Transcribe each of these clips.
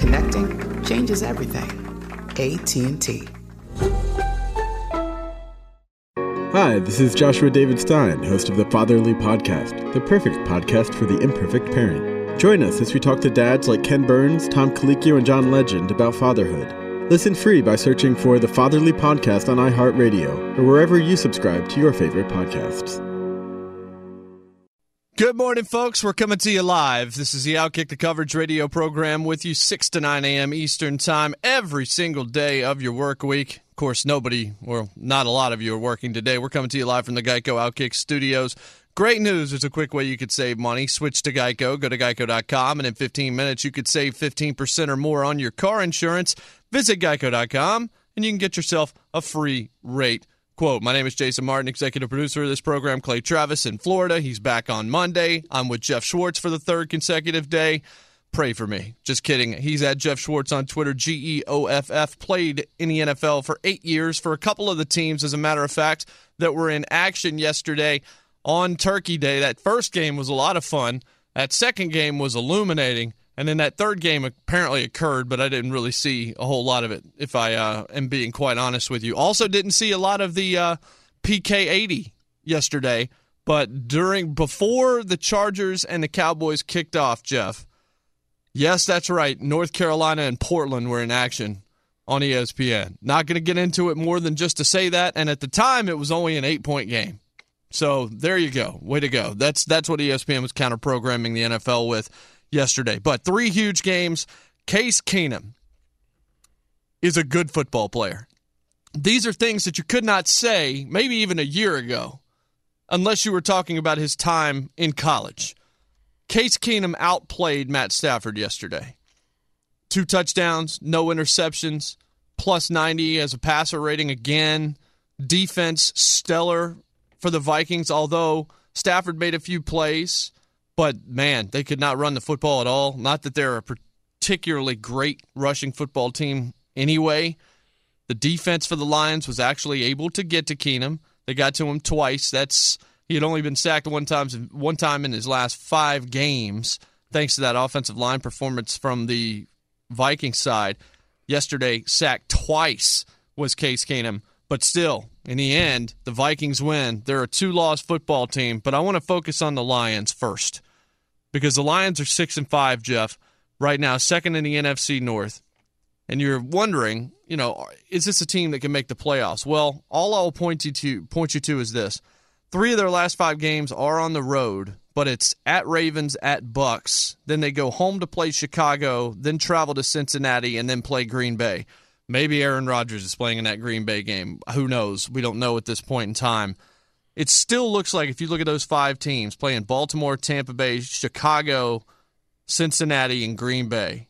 Connecting changes everything. AT&T. Hi, this is Joshua David Stein, host of the Fatherly Podcast, the perfect podcast for the imperfect parent. Join us as we talk to dads like Ken Burns, Tom Colicchio, and John Legend about fatherhood. Listen free by searching for the Fatherly Podcast on iHeartRadio or wherever you subscribe to your favorite podcasts. Good morning, folks. We're coming to you live. This is the Outkick the Coverage radio program with you 6 to 9 a.m. Eastern Time every single day of your work week. Of course, nobody, or not a lot of you, are working today. We're coming to you live from the Geico Outkick studios. Great news. There's a quick way you could save money. Switch to Geico. Go to geico.com, and in 15 minutes, you could save 15% or more on your car insurance. Visit geico.com, and you can get yourself a free rate quote. My name is Jason Martin, executive producer of this program. Clay Travis in Florida. He's back on Monday. I'm with Geoff Schwartz for the third consecutive day. Pray for me. Just kidding. He's at Geoff Schwartz on Twitter, G E O F F. Played in the NFL for eight years for a couple of the teams, as a matter of fact, that were in action yesterday on Turkey Day. That first game was a lot of fun. That second game was illuminating. And then that third game apparently occurred, but I didn't really see a whole lot of it, if I uh, am being quite honest with you. Also, didn't see a lot of the uh, PK 80 yesterday, but during before the Chargers and the Cowboys kicked off, Geoff. Yes, that's right. North Carolina and Portland were in action on ESPN. Not going to get into it more than just to say that. And at the time, it was only an eight point game. So there you go. Way to go. That's that's what ESPN was counter programming the NFL with yesterday. But three huge games. Case Keenum is a good football player. These are things that you could not say maybe even a year ago unless you were talking about his time in college. Case Keenum outplayed Matt Stafford yesterday. Two touchdowns, no interceptions, plus 90 as a passer rating again. Defense stellar for the Vikings, although Stafford made a few plays, but man, they could not run the football at all. Not that they're a particularly great rushing football team anyway. The defense for the Lions was actually able to get to Keenum. They got to him twice. That's he had only been sacked one time one time in his last 5 games thanks to that offensive line performance from the Viking side. Yesterday sacked twice was Case Keenum, but still in the end the Vikings win. They're a two-loss football team, but I want to focus on the Lions first because the Lions are 6 and 5, Geoff, right now second in the NFC North and you're wondering, you know, is this a team that can make the playoffs? Well, all I'll point you to point you to is this: three of their last five games are on the road, but it's at Ravens, at Bucks. Then they go home to play Chicago, then travel to Cincinnati, and then play Green Bay. Maybe Aaron Rodgers is playing in that Green Bay game. Who knows? We don't know at this point in time. It still looks like if you look at those five teams playing Baltimore, Tampa Bay, Chicago, Cincinnati, and Green Bay,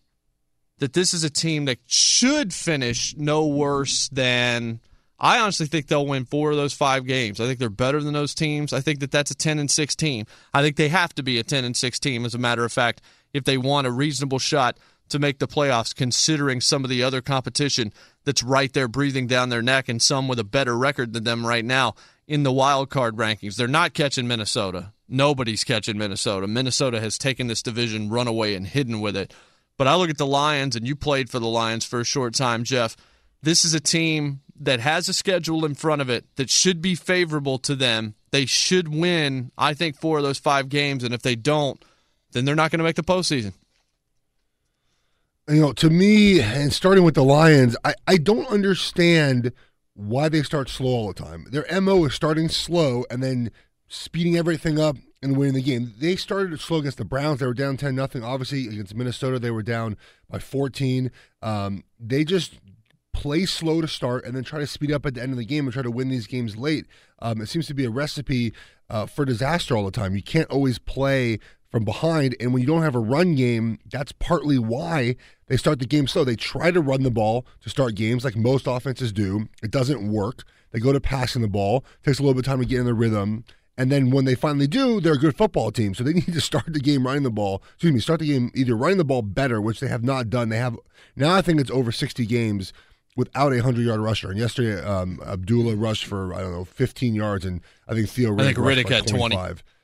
that this is a team that should finish no worse than. I honestly think they'll win four of those five games. I think they're better than those teams. I think that that's a 10 and 6 team. I think they have to be a 10 and 6 team, as a matter of fact, if they want a reasonable shot to make the playoffs, considering some of the other competition that's right there breathing down their neck and some with a better record than them right now in the wild card rankings. They're not catching Minnesota. Nobody's catching Minnesota. Minnesota has taken this division, run away, and hidden with it. But I look at the Lions, and you played for the Lions for a short time, Geoff. This is a team that has a schedule in front of it that should be favorable to them. They should win, I think, four of those five games. And if they don't, then they're not going to make the postseason. You know, to me, and starting with the Lions, I, I don't understand why they start slow all the time. Their MO is starting slow and then speeding everything up and winning the game. They started slow against the Browns. They were down 10 nothing. Obviously, against Minnesota, they were down by 14. Um, they just play slow to start and then try to speed up at the end of the game and try to win these games late. Um, it seems to be a recipe uh, for disaster all the time. You can't always play from behind, and when you don't have a run game, that's partly why they start the game slow. They try to run the ball to start games like most offenses do. It doesn't work. They go to passing the ball. It takes a little bit of time to get in the rhythm. And then when they finally do, they're a good football team. So they need to start the game running the ball. Excuse me, start the game either running the ball better, which they have not done. They have now. I think it's over 60 games without a hundred yard rusher. And yesterday, um, Abdullah rushed for I don't know 15 yards, and I think Theo Riddick, I think Riddick had 20.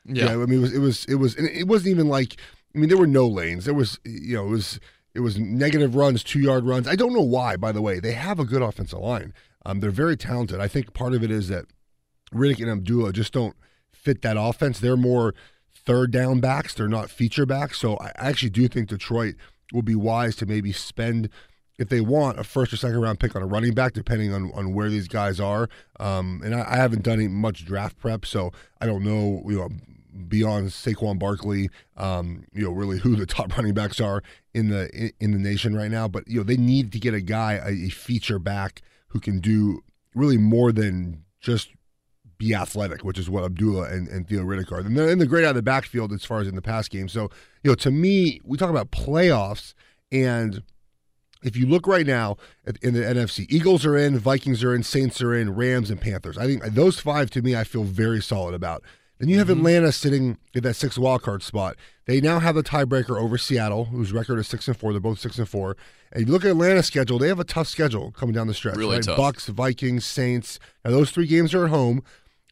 25. Yeah. I mean it was it was it was and it wasn't even like I mean there were no lanes. There was you know it was it was negative runs, two yard runs. I don't know why. By the way, they have a good offensive line. Um, they're very talented. I think part of it is that Riddick and Abdullah just don't fit that offense. They're more third down backs. They're not feature backs. So I actually do think Detroit will be wise to maybe spend if they want a first or second round pick on a running back, depending on, on where these guys are. Um, and I, I haven't done much draft prep, so I don't know. You know beyond Saquon Barkley, um, you know, really who the top running backs are in the in, the nation right now. But you know, they need to get a guy, a, a feature back who can do really more than just be athletic, which is what Abdullah and, and Theo Riddick are. And they're in the great out of the backfield as far as in the pass game. So, you know, to me, we talk about playoffs, and if you look right now at, in the NFC, Eagles are in, Vikings are in, Saints are in, Rams and Panthers. I think those five to me, I feel very solid about. Then you have Mm-hmm. Atlanta sitting at that six wild card spot. They now have the tiebreaker over Seattle, whose record is six and four. They're both six and four. And if you look at Atlanta's schedule, they have a tough schedule coming down the stretch. Really right? tough. Bucks, Vikings, Saints. Now those three games are at home,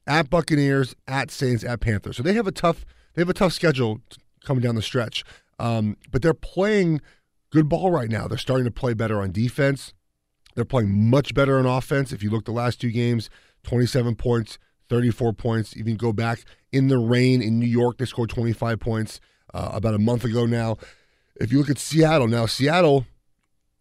at Buccaneers, at Saints, at Panthers. So they have a tough they have a tough schedule coming down the stretch. Um, but they're playing good ball right now. They're starting to play better on defense. They're playing much better on offense. If you look the last two games, 27 points, 34 points. Even go back in the rain in New York, they scored 25 points uh, about a month ago now. If you look at Seattle now, Seattle,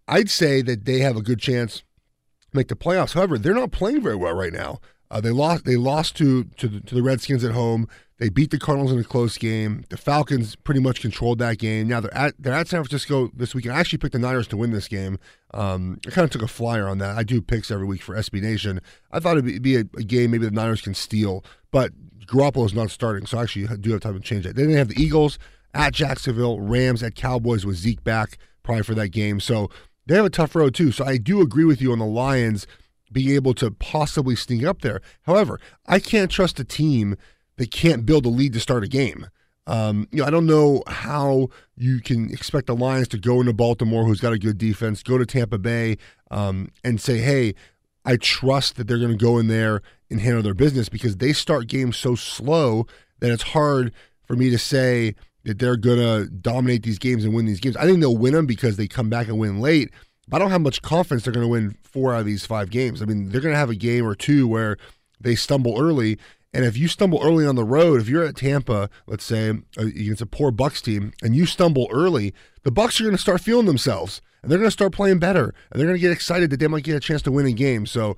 I'd say that they have a good chance to make the playoffs. However, they're not playing very well right now. Uh, they lost. They lost to to the, to the Redskins at home. They beat the Cardinals in a close game. The Falcons pretty much controlled that game. Now they're at they're at San Francisco this weekend. I actually picked the Niners to win this game. Um, I kind of took a flyer on that. I do picks every week for SB Nation. I thought it'd be, a, a game maybe the Niners can steal, but Garoppolo is not starting, so I actually do have time to change that. Then they have the Eagles at Jacksonville, Rams at Cowboys with Zeke back probably for that game. So they have a tough road too. So I do agree with you on the Lions being able to possibly sneak up there. However, I can't trust a team that can't build a lead to start a game. Um, you know, I don't know how you can expect the Lions to go into Baltimore, who's got a good defense, go to Tampa Bay, um, and say, "Hey, I trust that they're going to go in there and handle their business," because they start games so slow that it's hard for me to say that they're going to dominate these games and win these games. I think they'll win them because they come back and win late. But I don't have much confidence they're going to win four out of these five games. I mean, they're going to have a game or two where they stumble early. And if you stumble early on the road, if you're at Tampa, let's say uh, against a poor Bucks team, and you stumble early, the Bucks are going to start feeling themselves, and they're going to start playing better, and they're going to get excited that they might get a chance to win a game. So,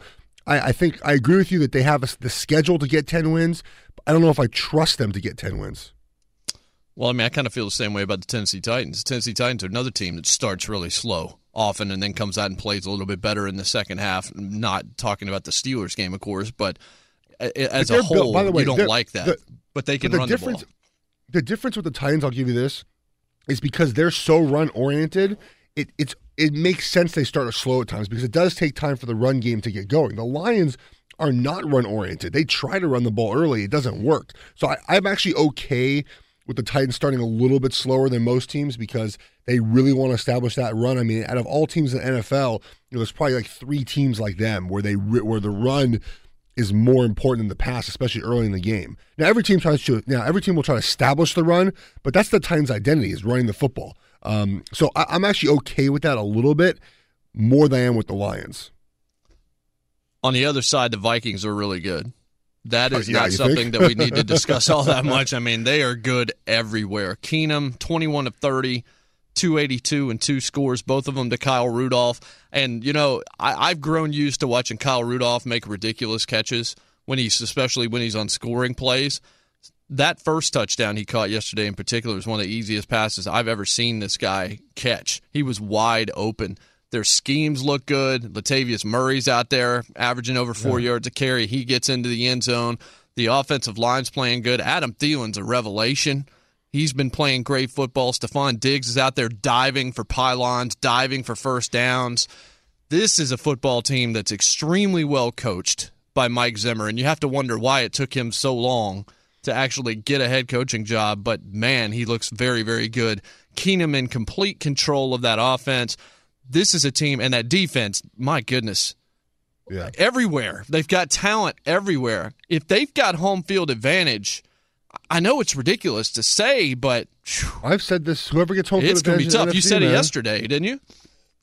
I, I think I agree with you that they have a, the schedule to get ten wins. But I don't know if I trust them to get ten wins. Well, I mean, I kind of feel the same way about the Tennessee Titans. The Tennessee Titans are another team that starts really slow often and then comes out and plays a little bit better in the second half. Not talking about the Steelers game, of course, but as But a whole, built- by the way, you don't like that. the- but they can But run the the ball. difference, the difference with the Titans, I'll give you this, is because they're so run oriented. It it's it makes sense they start slow at times because it does take time for the run game to get going. The Lions are not run oriented. They try to run the ball early, it doesn't work. So I, I'm actually okay with the Titans starting a little bit slower than most teams because they really want to establish that run. I mean, out of all teams in the NFL, you know, there's probably like three teams like them where they where the run is more important than the pass, especially early in the game. Now every team tries to now every team will try to establish the run, but that's the Titans' identity is running the football. Um, so I, I'm actually okay with that a little bit more than I am with the Lions. On the other side, the Vikings are really good. That is Uh, yeah, not something that we need to discuss all that much. I mean, they are good everywhere. Keenum, 21 of 30, 282 and two scores, both of them to Kyle Rudolph. And, you know, I, I've grown used to watching Kyle Rudolph make ridiculous catches when he's, especially when he's on scoring plays. That first touchdown he caught yesterday in particular was one of the easiest passes I've ever seen this guy catch. He was wide open. Their schemes look good. Latavius Murray's out there averaging over four yards a carry. He gets into the end zone. The offensive line's playing good. Adam Thielen's a revelation. He's been playing great football. Stefon Diggs is out there diving for pylons, diving for first downs. This is a football team that's extremely well coached by Mike Zimmer, and you have to wonder why it took him so long to actually get a head coaching job. But man, he looks very, very good. Keenum in complete control of that offense. This is a team, and that defense, my goodness, Yeah. everywhere. They've got talent everywhere. If they've got home field advantage, I know it's ridiculous to say, but phew, I've said this. Whoever gets home field it's field going to be tough. the You NFC, said it man. yesterday, didn't you?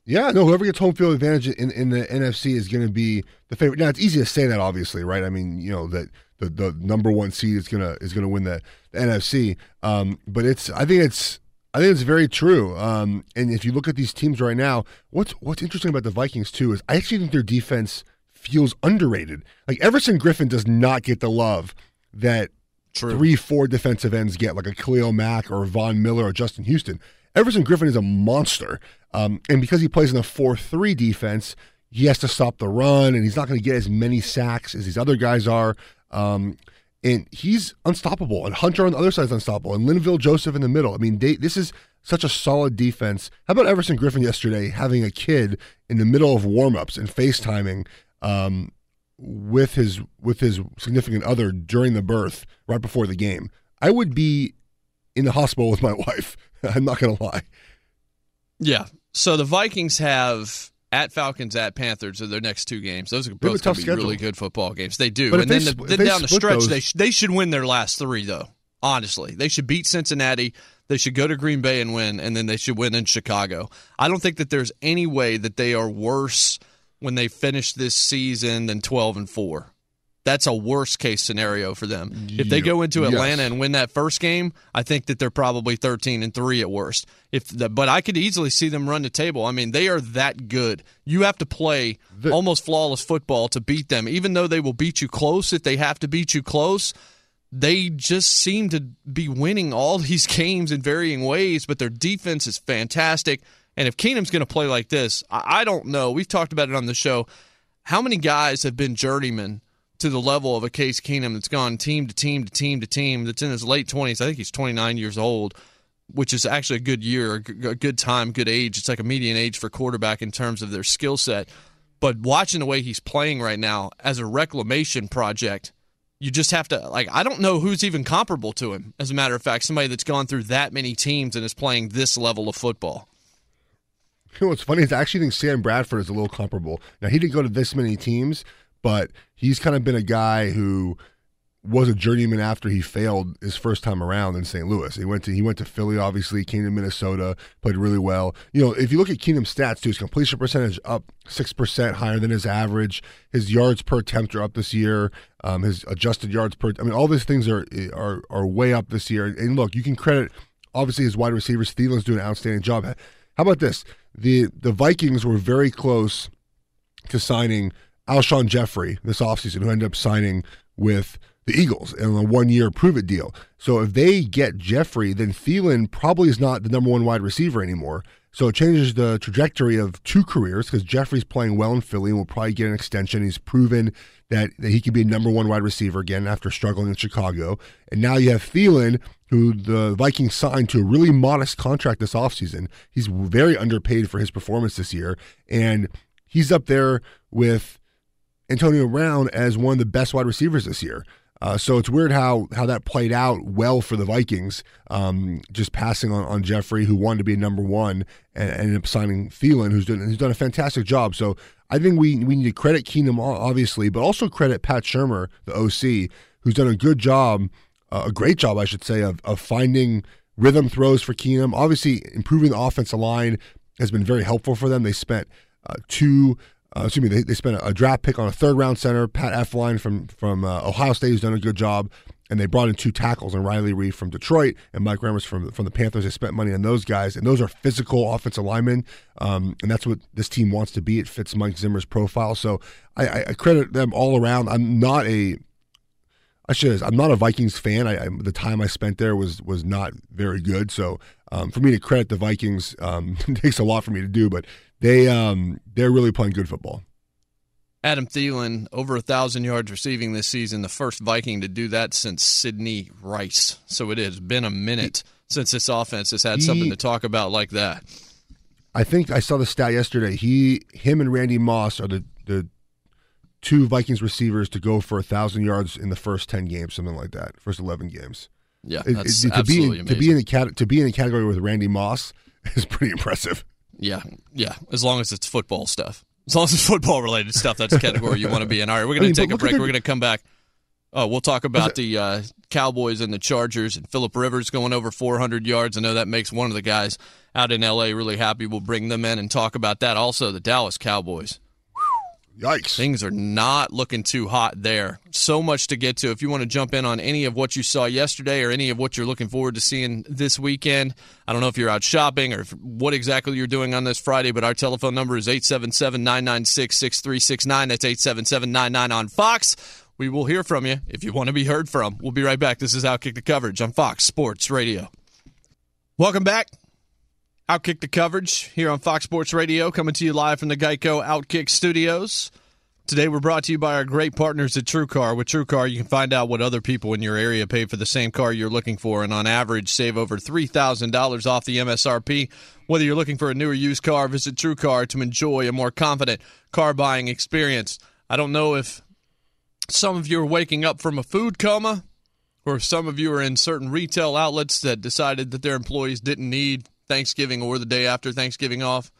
Yeah, no. Whoever gets home field advantage in, in the NFC is going to be the favorite. Now it's easy to say that, obviously, right? I mean, you know that the, the number one seed is gonna is gonna win the, the NFC. Um, but it's I think it's I think it's very true. Um, and if you look at these teams right now, what's what's interesting about the Vikings too is I actually think their defense feels underrated. Like Everson Griffen does not get the love that three, four defensive ends get, like a Khalil Mack or Von Miller or Justin Houston. Everson Griffen is a monster. Um, and because he plays in a 4 3 defense, he has to stop the run, and he's not going to get as many sacks as these other guys are. Um, and he's unstoppable. And Hunter on the other side is unstoppable. And Linval Joseph in the middle. I mean, they, this is such a solid defense. How about Everson Griffen yesterday having a kid in the middle of warmups and FaceTiming um, with his with his significant other during the birth, right before the game? I would be in the hospital with my wife. I'm not going to lie. Yeah. So the Vikings have at Falcons, at Panthers are their next two games. Those are both going to be really good football games. They do. But and then, they the, then down the stretch, those- they, sh- they should win their last three, though. Honestly, they should beat Cincinnati. They should go to Green Bay and win, and then they should win in Chicago. I don't think that there's any way that they are worse when they finish this season than 12 and 4. That's a worst case scenario for them. If they go into Yes. Atlanta and win that first game, I think that they're probably 13 and 3 at worst. If the, but I could easily see them run the table. I mean, they are that good. You have to play The- almost flawless football to beat them. Even though they will beat you close if they have to beat you close, they just seem to be winning all these games in varying ways, but their defense is fantastic. And if Keenum's going to play like this, I, I don't know. We've talked about it on the show. How many guys have been journeymen to the level of a Case Keenum that's gone team to team to team to team that's in his late 20s? I think he's 29 years old, which is actually a good year, a good time, good age. It's like a median age for quarterback in terms of their skill set. But watching the way he's playing right now as a reclamation project, you just have to like I don't know who's even comparable to him. As a matter of fact, somebody that's gone through that many teams and is playing this level of football. You know what's funny is I actually think Sam Bradford is a little comparable. Now he didn't go to this many teams, but he's kind of been a guy who was a journeyman after he failed his first time around in St. Louis. He went to he went to Philly, obviously, came to Minnesota, played really well. You know, if you look at Keenum's stats too, his completion percentage up six percent higher than his average. His yards per attempt are up this year. Um, his adjusted yards per I mean, all these things are are are way up this year. And look, you can credit obviously his wide receivers. Thielen's doing an outstanding job. How about this? The the Vikings were very close to signing Alshon Jeffery this offseason, who ended up signing with the Eagles in a one year prove it deal. So if they get Jeffery, then Thielen probably is not the number one wide receiver anymore. So it changes the trajectory of two careers because Jeffery's playing well in Philly and will probably get an extension. He's proven that, that he could be a number one wide receiver again after struggling in Chicago. And now you have Thielen, who the Vikings signed to a really modest contract this offseason. He's very underpaid for his performance this year. And he's up there with Antonio Brown as one of the best wide receivers this year. Uh, so it's weird how how that played out well for the Vikings, um, just passing on, on Jeffery, who wanted to be number one, and, and ended up signing Thielen, who's done who's done a fantastic job. So I think we we need to credit Keenum obviously, but also credit Pat Shurmur, the OC, who's done a good job, uh, a great job, I should say, of of finding rhythm throws for Keenum. Obviously, improving the offensive line has been very helpful for them. They spent uh, two uh, excuse me, they, they spent a, draft pick on a third round center, Pat Elflein from from uh, Ohio State, who's done a good job, and they brought in two tackles, and Riley Reiff from Detroit and Mike Remmers from from the Panthers. They spent money on those guys, and those are physical offensive linemen, um, and that's what this team wants to be. It fits Mike Zimmer's profile, so I, I credit them all around. I'm not a I should. I'm not a Vikings fan. I, I, the time I spent there was was not very good. So um, for me to credit the Vikings um, takes a lot for me to do. But they um, they're really playing good football. Adam Thielen over a thousand yards receiving this season, the first Viking to do that since Sidney Rice. So it has been a minute he, since this offense has had he, something to talk about like that. I think I saw the stat yesterday. He, him, and Randy Moss are the the two Vikings receivers to go for a thousand yards in the first ten games, something like that, first eleven games. Yeah, that's it, it, to absolutely be amazing. to be in the cat to be in the category with Randy Moss is pretty impressive. Yeah, yeah. As long as it's football stuff. As long as it's football related stuff, that's the category you want to be in. All right, we're going to take a break. We're going to come back. Oh, we'll talk about the uh, Cowboys and the Chargers and Philip Rivers going over 400 yards. I know that makes one of the guys out in LA really happy. We'll bring them in and talk about that. Also, the Dallas Cowboys. Yikes. Things are not looking too hot there. So much to get to. If you want to jump in on any of what you saw yesterday or any of what you're looking forward to seeing this weekend, I don't know if you're out shopping or what exactly you're doing on this Friday, but our telephone number is 877 996 6369. That's 877 99 on Fox. We will hear from you if you want to be heard from. We'll be right back. This is Outkick the Coverage on Fox Sports Radio. Welcome back. Outkick the coverage here on Fox Sports Radio, coming to you live from the Geico Outkick studios. Today we're brought to you by our great partners at TrueCar. With TrueCar, you can find out what other people in your area pay for the same car you're looking for, and on average, save over $3,000 off the MSRP. Whether you're looking for a new or used car, visit TrueCar to enjoy a more confident car buying experience. I don't know if some of you are waking up from a food coma, or if some of you are in certain retail outlets that decided that their employees didn't need Thanksgiving or the day after Thanksgiving off.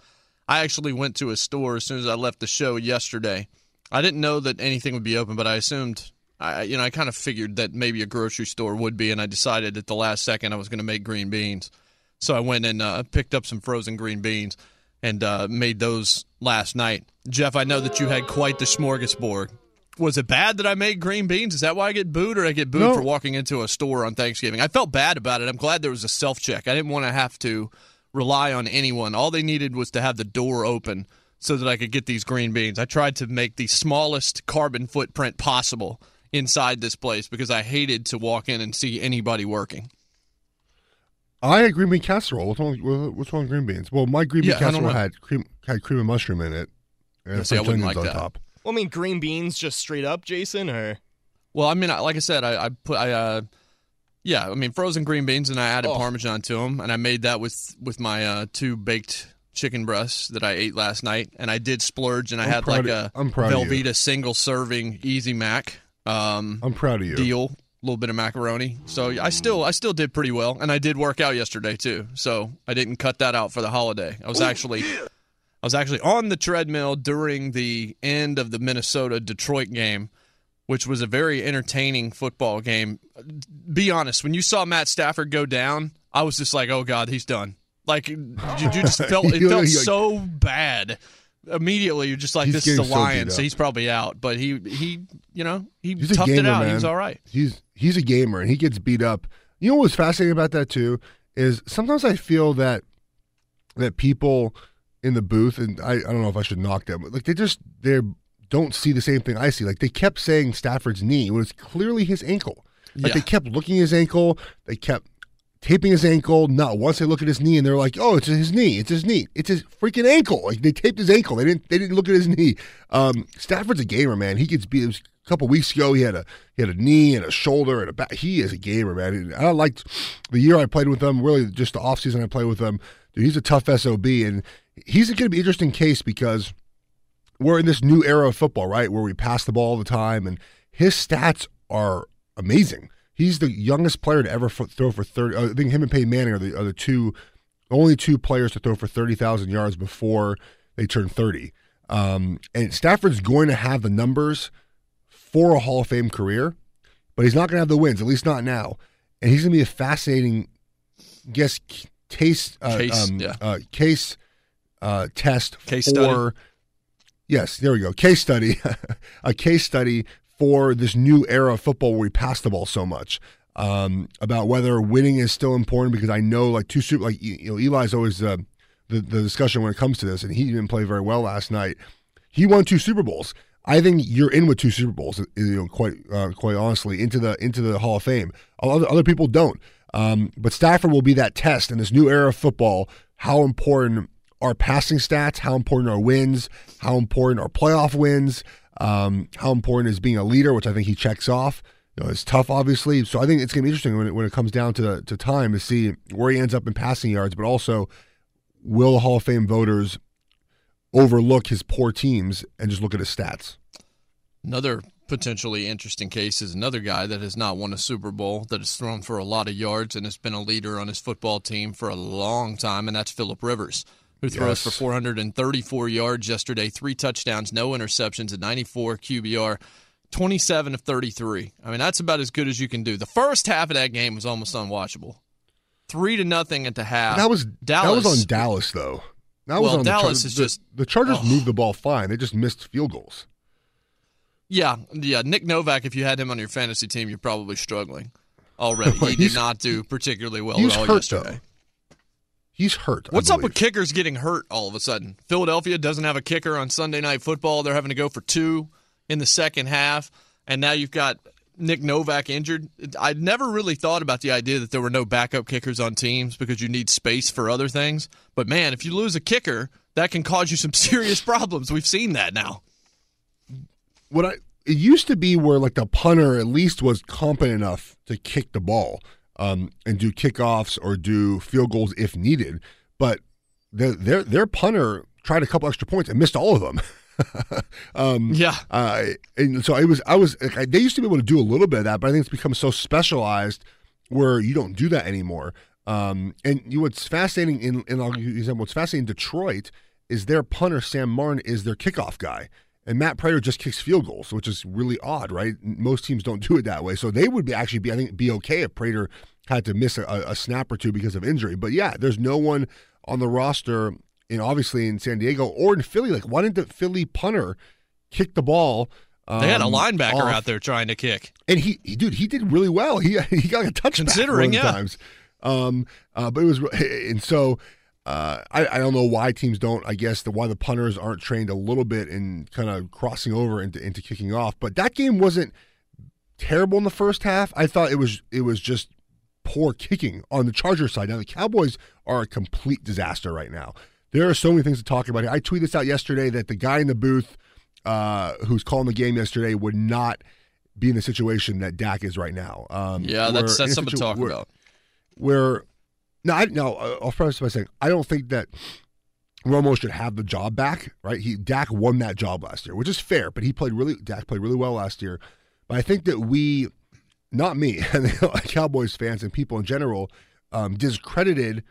I actually went to a store as soon as I left the show yesterday. I didn't know that anything would be open, but I assumed I you know I kind of figured that maybe a grocery store would be, and I decided at the last second I was going to make green beans. So I went and uh, picked up some frozen green beans and uh, made those last night. Geoff, I know that you had quite the smorgasbord. Was it bad that I made green beans? Is that why I get booed, or I get booed No. for walking into a store on Thanksgiving? I felt bad about it. I'm glad there was a self check. I didn't want to have to rely on anyone. All they needed was to have the door open so that I could get these green beans. I tried to make the smallest carbon footprint possible inside this place because I hated to walk in and see anybody working. I had green bean casserole. What's wrong, what's wrong with green beans? Well, my green bean Yeah, casserole had cream had cream and mushroom in it. And Yeah, see, I wouldn't like on that. top. Well, I mean, green beans just straight up, Jason, or Well, I mean, like I said, I, I put, I, uh, yeah, I mean, frozen green beans, and I added Oh. Parmesan to them, and I made that with with my uh, two baked chicken breasts that I ate last night, and I did splurge, and I I'm had like of- a I'm proud of you. Velveeta single serving Easy Mac um, I'm proud of you. deal, a little bit of macaroni. So I still I still did pretty well, and I did work out yesterday too. So I didn't cut that out for the holiday. I was actually. I was actually on the treadmill during the end of the Minnesota Detroit game, which was a very entertaining football game. Be honest, when you saw Matt Stafford go down, I was just like, "Oh God, he's done." Like you, you just felt it felt so bad. Immediately, you're just like, He's "This is the Lions, so he's probably out." But he he you know he He's toughed gamer, it out. man. He was all right. He's he's a gamer and he gets beat up. You know what's fascinating about that too is sometimes I feel that that people in the booth and I, I don't know if I should knock them, but like they just they don't see the same thing I see. Like they kept saying Stafford's knee when it's clearly his ankle. Like Yeah. they kept looking at his ankle, they kept taping his ankle. Not once they look at his knee and they're like, "Oh, it's his knee. It's his knee. It's his freaking ankle." Like they taped his ankle. They didn't. They didn't look at his knee. Um, Stafford's a gamer, man. He gets beat. It was a couple weeks ago. He had a he had a knee and a shoulder and a back. He is a gamer, man. And I liked the year I played with him. Really, just the off season I played with him. Dude, he's a tough sob, and he's going to be an interesting case because we're in this new era of football, right? Where we pass the ball all the time, and his stats are amazing. He's the youngest player to ever f- throw for thirty. I think him and Peyton Manning are the are the two only two players to throw for thirty thousand yards before they turn thirty. Um, and Stafford's going to have the numbers for a Hall of Fame career, but he's not going to have the wins, at least not now. And he's going to be a fascinating, guess, case uh, Case, um, yeah. uh, case uh, test Case for. study. Yes, there we go. Case study, a case study for this new era of football where we pass the ball so much. Um, about whether winning is still important because I know like two super like you know Eli's always uh, the the discussion when it comes to this and he didn't play very well last night. He won two Super Bowls. I think you're in with two Super Bowls. You know, quite uh, quite honestly, into the into the Hall of Fame. Other other people don't. Um, but Stafford will be that test in this new era of football. How important are passing stats? How important are wins? How important are playoff wins? Um, how important is being a leader, which I think he checks off. You know, it's tough, obviously. So I think it's going to be interesting when it, when it comes down to to time to see where he ends up in passing yards, but also will the Hall of Fame voters overlook his poor teams and just look at his stats? Another potentially interesting case is another guy that has not won a Super Bowl, that has thrown for a lot of yards and has been a leader on his football team for a long time, and that's Philip Rivers, who throws Yes. for 434 yards yesterday, three touchdowns, no interceptions, at 94 QBR. 27 of 33. I mean, that's about as good as you can do. The first half of that game was almost unwatchable. Three to nothing at the half. that was Dallas. That was on Dallas, though. That was on Dallas the, is the- just- the Chargers oh. moved the ball fine. They just missed field goals. Yeah, yeah. Nick Novak, if you had him on your fantasy team, you're probably struggling already. He did not do particularly well at all hurt, yesterday. He's hurt. What's up with kickers getting hurt all of a sudden? Philadelphia doesn't have a kicker on Sunday Night Football. They're having to go for two in the second half, and now you've got Nick Novak injured. I never really thought about the idea that there were no backup kickers on teams because you need space for other things. But man, if you lose a kicker, that can cause you some serious problems. We've seen that now. what I it used to be where like the punter at least was competent enough to kick the ball um, and do kickoffs or do field goals if needed, but the, their their punter tried a couple extra points and missed all of them. um, Yeah. uh, and so it was I was like, they used to be able to do a little bit of that, but I think it's become so specialized where you don't do that anymore. Um, and you, what's fascinating in, in I'll give you an example, what's fascinating in Detroit is their punter Sam Martin is their kickoff guy. And Matt Prater just kicks field goals, which is really odd, right? Most teams don't do it that way. So they would be actually be, I think, be okay if Prater had to miss a, a snap or two because of injury. But yeah, there's no one on the roster, and obviously in San Diego or in Philly. Like, why didn't the Philly punter kick the ball? They had a um, linebacker off? out there trying to kick. and he, he dude, he did really well. He he got a touchback Considering, one of the yeah. times. Um, uh, but it was, and so uh, I I don't know why teams don't. I guess the why the punters aren't trained a little bit in kind of crossing over into into kicking off. But that game wasn't terrible in the first half. I thought it was it was just poor kicking on the Charger side. Now the Cowboys are a complete disaster right now. There are so many things to talk about here. I tweeted this out yesterday that the guy in the booth uh, who's calling the game yesterday would not be in the situation that Dak is right now. Um, Yeah, that's that's something to situ- talk where- about. Where no, I, no, uh, I'll preface by saying I don't think that Romo should have the job back. Right? He Dak won that job last year, which is fair. But he played really. Dak played really well last year. But I think that we, not me, and Cowboys fans and people in general, um, discredited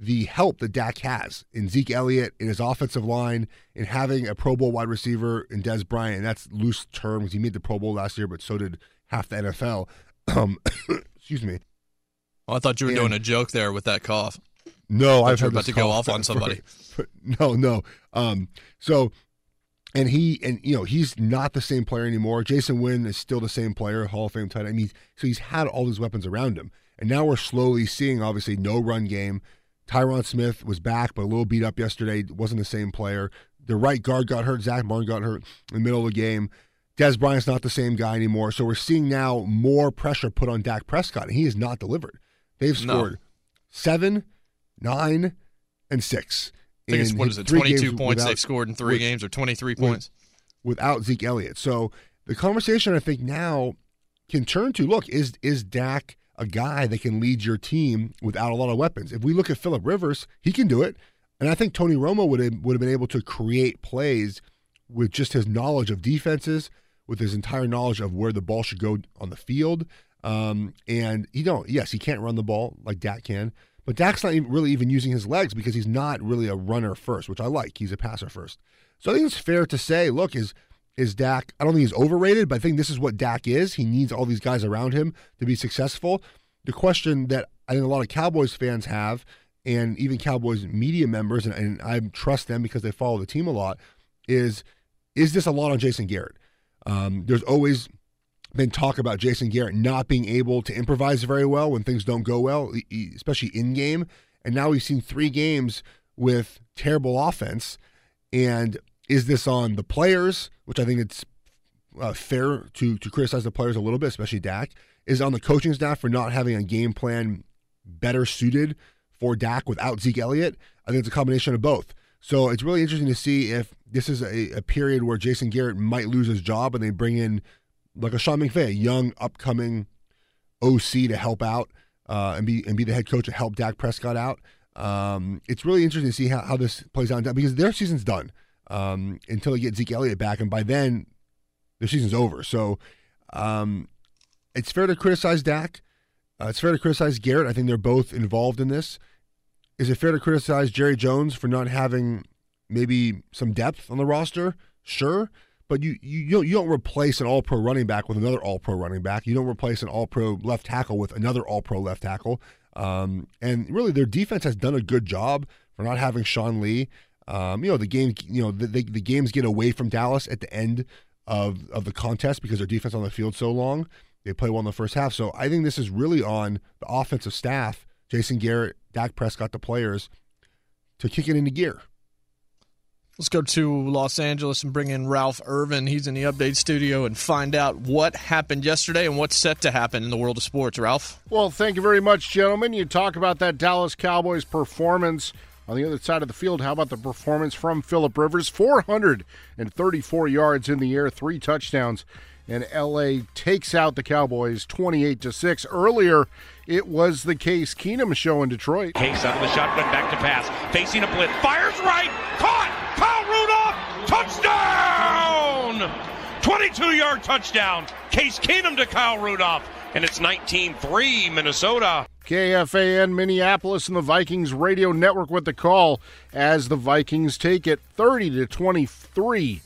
the help that Dak has in Zeke Elliott, in his offensive line, in having a Pro Bowl wide receiver in Dez Bryant. And that's loose terms. He made the Pro Bowl last year, but so did half the NFL. Um, excuse me. Well, I thought you were And- doing a joke there with that cough. No, I was about to go off on for- somebody. for- no, no. Um, so, and he and you know he's not the same player anymore. Jason Witten is still the same player, Hall of Fame tight end. I mean, so he's had all these weapons around him, and now we're slowly seeing obviously no run game. Tyron Smith was back, but a little beat up yesterday. wasn't the same player. the right guard got hurt. Zack Martin got hurt in the middle of the game. Dez Bryant's not the same guy anymore. So we're seeing now more pressure put on Dak Prescott, and he has not delivered. They've No. scored seven, nine, and six. I think it's, what is it, 22 points without- they've scored in three with- games or 23 with- points? without Zeke Elliott. So the conversation I think now can turn to look is is Dak a guy that can lead your team without a lot of weapons? If we look at Philip Rivers, he can do it, and I think Tony Romo would have, would have been able to create plays with just his knowledge of defenses, with his entire knowledge of where the ball should go on the field. Um, and know, yes, he can't run the ball like Dak can, but Dak's not even, really even using his legs because he's not really a runner first, which I like. He's a passer first. So I think it's fair to say, look, is is Dak? I don't think he's overrated, but I think this is what Dak is. He needs all these guys around him to be successful. The question that I think a lot of Cowboys fans have, and even Cowboys media members, and, and I trust them because they follow the team a lot, is is this a lot on Jason Garrett? Um, there's always been talk about Jason Garrett not being able to improvise very well when things don't go well, especially in game. And now we've seen three games with terrible offense. And is this on the players, which I think it's uh, fair to to criticize the players a little bit, especially Dak? Is on the coaching staff for not having a game plan better suited for Dak without Zeke Elliott? I think it's a combination of both. So it's really interesting to see if this is a, a period where Jason Garrett might lose his job and they bring in like a Sean McVay, a young upcoming OC to help out uh, and be and be the head coach to help Dak Prescott out. Um, it's really interesting to see how, how this plays out because their season's done um, until they get Zeke Elliott back, and by then their season's over. So um, it's fair to criticize Dak. Uh, it's fair to criticize Garrett. I think they're both involved in this. Is it fair to criticize Jerry Jones for not having maybe some depth on the roster? Sure, but you you don't, you don't replace an All Pro running back with another All Pro running back. You don't replace an All Pro left tackle with another All Pro left tackle. Um, and really, their defense has done a good job for not having Sean Lee. Um, you know, the game, you know, the, the, the games get away from Dallas at the end of of the contest because their defense on the field so long. They play well in the first half. So I think this is really on the offensive staff, Jason Garrett, Dak Prescott, the players, to kick it into gear. Let's go to Los Angeles and bring in Ralph Irvin. He's in the update studio and find out what happened yesterday and what's set to happen in the world of sports. Ralph? Well, thank you very much, gentlemen. You talk about that Dallas Cowboys performance. On the other side of the field, how about the performance from Philip Rivers? 434 yards in the air, three touchdowns, and LA takes out the Cowboys 28 to 6. Earlier, it was the Case Keenum show in Detroit. Case out of the shotgun, back to pass, facing a blitz, fires right, caught, 22 yard touchdown. Case Keenum to Kyle Rudolph. And it's 19 3 Minnesota. KFAN Minneapolis and the Vikings Radio Network with the call as the Vikings take it 30 to 23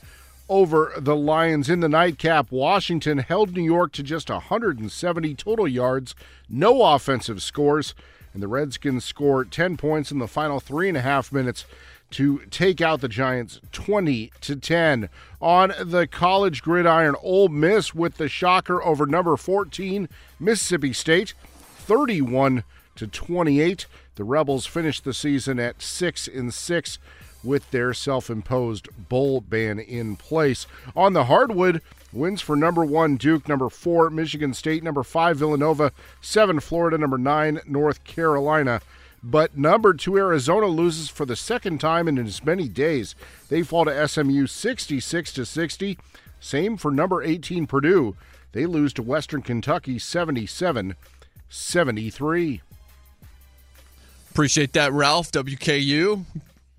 over the Lions in the nightcap. Washington held New York to just 170 total yards, no offensive scores, and the Redskins score 10 points in the final three and a half minutes to take out the Giants 20 to 10. On the college gridiron, Ole Miss with the shocker over number 14 Mississippi State. 31 to 28. The Rebels finished the season at 6 and 6 with their self-imposed bowl ban in place. On the hardwood, wins for number 1 Duke, number 4 Michigan State, number 5 Villanova, 7 Florida, number 9 North Carolina. But number 2 Arizona loses for the second time in as many days. They fall to SMU 66 to 60. Same for number 18 Purdue. They lose to Western Kentucky 77 73. Appreciate that, Ralph. WKU.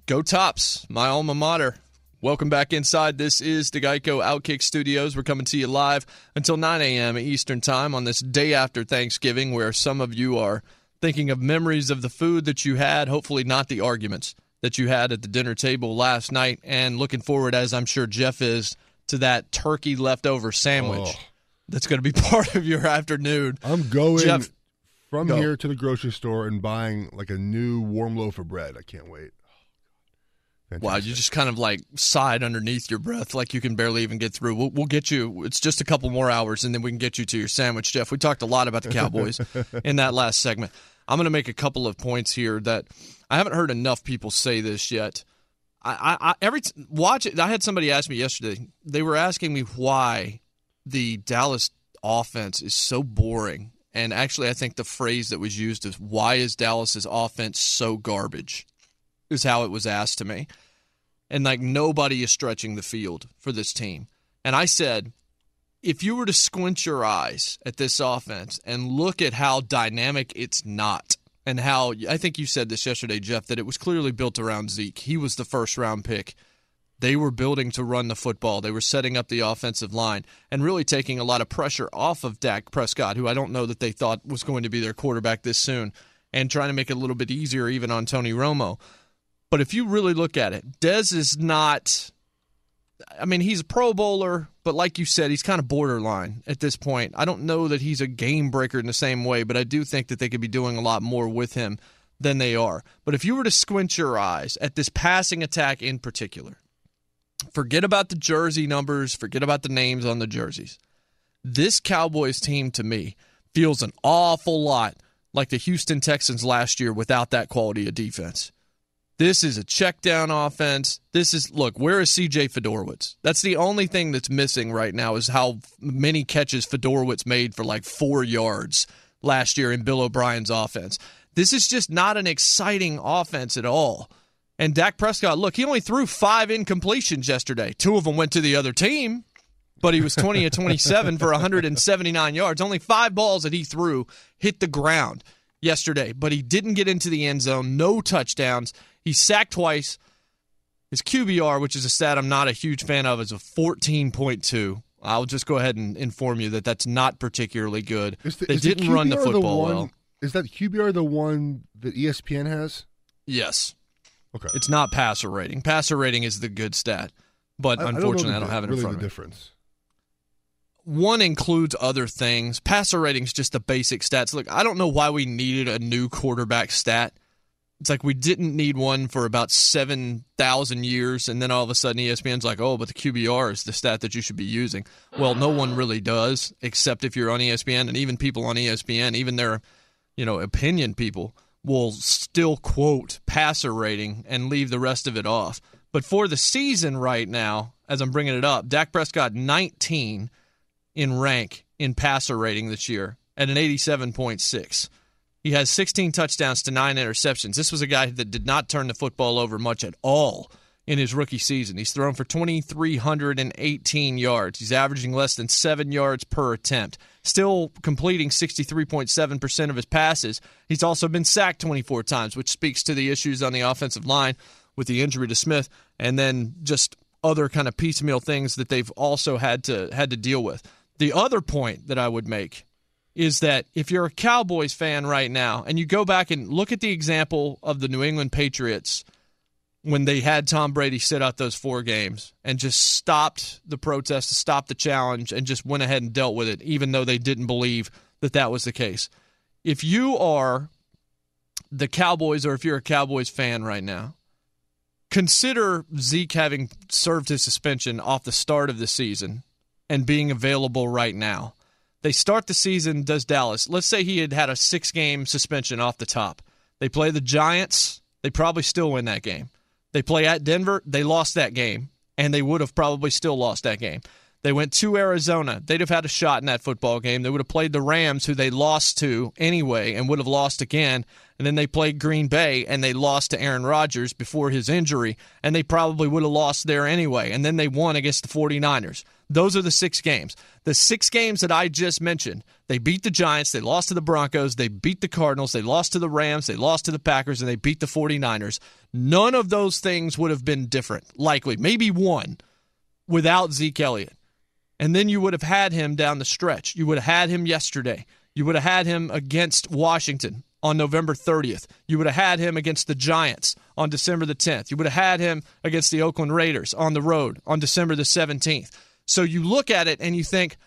Go Tops, my alma mater. Welcome back inside. This is the Geico Outkick Studios. We're coming to you live until 9 a.m. Eastern Time on this day after Thanksgiving, where some of you are thinking of memories of the food that you had, hopefully not the arguments that you had at the dinner table last night, and looking forward, as I'm sure Geoff is, to that turkey leftover sandwich Oh. that's going to be part of your afternoon. I'm going Geoff, from go. here to the grocery store and buying like a new warm loaf of bread. I can't wait. Oh, wow, you just kind of like sighed underneath your breath, like you can barely even get through. We'll, we'll get you. It's just a couple more hours, and then we can get you to your sandwich, Geoff. We talked a lot about the Cowboys in that last segment. I'm going to make a couple of points here that I haven't heard enough people say this yet. I, I every t- watch it. I had somebody ask me yesterday. They were asking me why the Dallas offense is so boring. And actually, I think the phrase that was used is "Why is Dallas's offense so garbage?" Is how it was asked to me. And like nobody is stretching the field for this team. And I said, if you were to squint your eyes at this offense and look at how dynamic it's not, and how I think you said this yesterday, Geoff, that it was clearly built around Zeke. He was the first round pick. They were building to run the football. They were setting up the offensive line and really taking a lot of pressure off of Dak Prescott, who I don't know that they thought was going to be their quarterback this soon, and trying to make it a little bit easier even on Tony Romo. But if you really look at it, Dez is not I mean, he's a Pro Bowler, but like you said, he's kind of borderline at this point. I don't know that he's a game breaker in the same way, but I do think that they could be doing a lot more with him than they are. But if you were to squint your eyes at this passing attack in particular, forget about the jersey numbers, forget about the names on the jerseys. This Cowboys team to me feels an awful lot like the Houston Texans last year without that quality of defense. This is a check down offense. This is look, where is CJ Fiedorowicz? That's the only thing that's missing right now is how many catches Fiedorowicz made for like 4 yards last year in Bill O'Brien's offense. This is just not an exciting offense at all. And Dak Prescott, look, he only threw 5 incompletions yesterday. Two of them went to the other team, but he was 20 of 27 for 179 yards. Only 5 balls that he threw hit the ground yesterday, but he didn't get into the end zone, no touchdowns. He sacked twice. His QBR, which is a stat I'm not a huge fan of, is a 14.2. I'll just go ahead and inform you that that's not particularly good. The, they didn't the run the football the one, well. Is that QBR the one that ESPN has? Yes. Okay. It's not passer rating. Passer rating is the good stat, but I, unfortunately, I don't, I don't, have it really in front the of me. difference. One includes other things. Passer rating is just the basic stats. Look, I don't know why we needed a new quarterback stat. It's like we didn't need one for about 7,000 years, and then all of a sudden ESPN's like, oh, but the QBR is the stat that you should be using. Well, no one really does, except if you're on ESPN, and even people on ESPN, even their, you know, opinion people, will still quote passer rating and leave the rest of it off. But for the season right now, as I'm bringing it up, Dak Prescott 19 in rank in passer rating this year at an 87.6. He has 16 touchdowns to nine interceptions. This was a guy that did not turn the football over much at all in his rookie season. He's thrown for 2,318 yards. He's averaging less than seven yards per attempt. Still completing 63.7% of his passes. He's also been sacked 24 times, which speaks to the issues on the offensive line with the injury to Smith, and then just other kind of piecemeal things that they've also had to had to deal with. The other point that I would make is that if you're a Cowboys fan right now and you go back and look at the example of the New England Patriots when they had Tom Brady sit out those four games and just stopped the protest, stopped the challenge, and just went ahead and dealt with it, even though they didn't believe that that was the case. If you are the Cowboys or if you're a Cowboys fan right now, consider Zeke having served his suspension off the start of the season and being available right now. They start the season, does Dallas. Let's say he had had a six game suspension off the top. They play the Giants. They probably still win that game. They play at Denver. They lost that game, and they would have probably still lost that game. They went to Arizona. They'd have had a shot in that football game. They would have played the Rams, who they lost to anyway, and would have lost again. And then they played Green Bay, and they lost to Aaron Rodgers before his injury, and they probably would have lost there anyway. And then they won against the 49ers. Those are the six games. The six games that I just mentioned, they beat the Giants, they lost to the Broncos, they beat the Cardinals, they lost to the Rams, they lost to the Packers, and they beat the 49ers. None of those things would have been different, likely. Maybe one without Zeke Elliott. And then you would have had him down the stretch. You would have had him yesterday. You would have had him against Washington on November 30th. You would have had him against the Giants on December the 10th. You would have had him against the Oakland Raiders on the road on December the 17th. So you look at it and you think,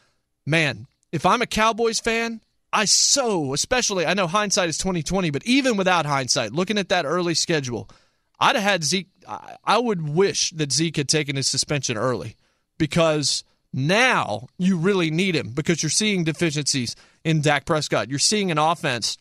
man, if I'm a Cowboys fan, I so, especially, I know hindsight is 2020, but even without hindsight, looking at that early schedule, I'd have had Zeke. I would wish that Zeke had taken his suspension early because now you really need him because you're seeing deficiencies in Dak Prescott. You're seeing an offense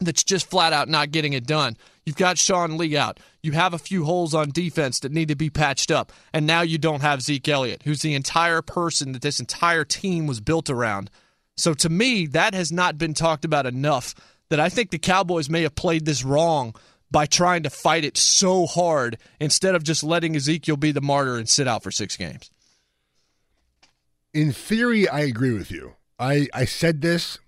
that's just flat out not getting it done. You've got Sean Lee out. You have a few holes on defense that need to be patched up. And now you don't have Zeke Elliott, who's the entire person that this entire team was built around. So to me, that has not been talked about enough that I think the Cowboys may have played this wrong by trying to fight it so hard instead of just letting Ezekiel be the martyr and sit out for six games. In theory, I agree with you. I, I said this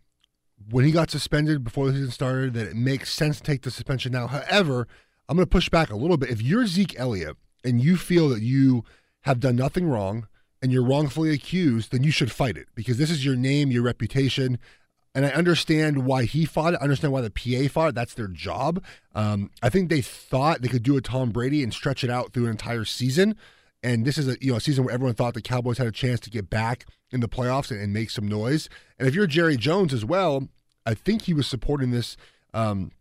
when he got suspended before the season started that it makes sense to take the suspension now. However, I'm going to push back a little bit. If you're Zeke Elliott and you feel that you have done nothing wrong and you're wrongfully accused, then you should fight it because this is your name, your reputation. And I understand why he fought it. I understand why the PA fought it. That's their job. Um, I think they thought they could do a Tom Brady and stretch it out through an entire season. And this is a you know a season where everyone thought the Cowboys had a chance to get back in the playoffs and, and make some noise. And if you're Jerry Jones as well, I think he was supporting this um,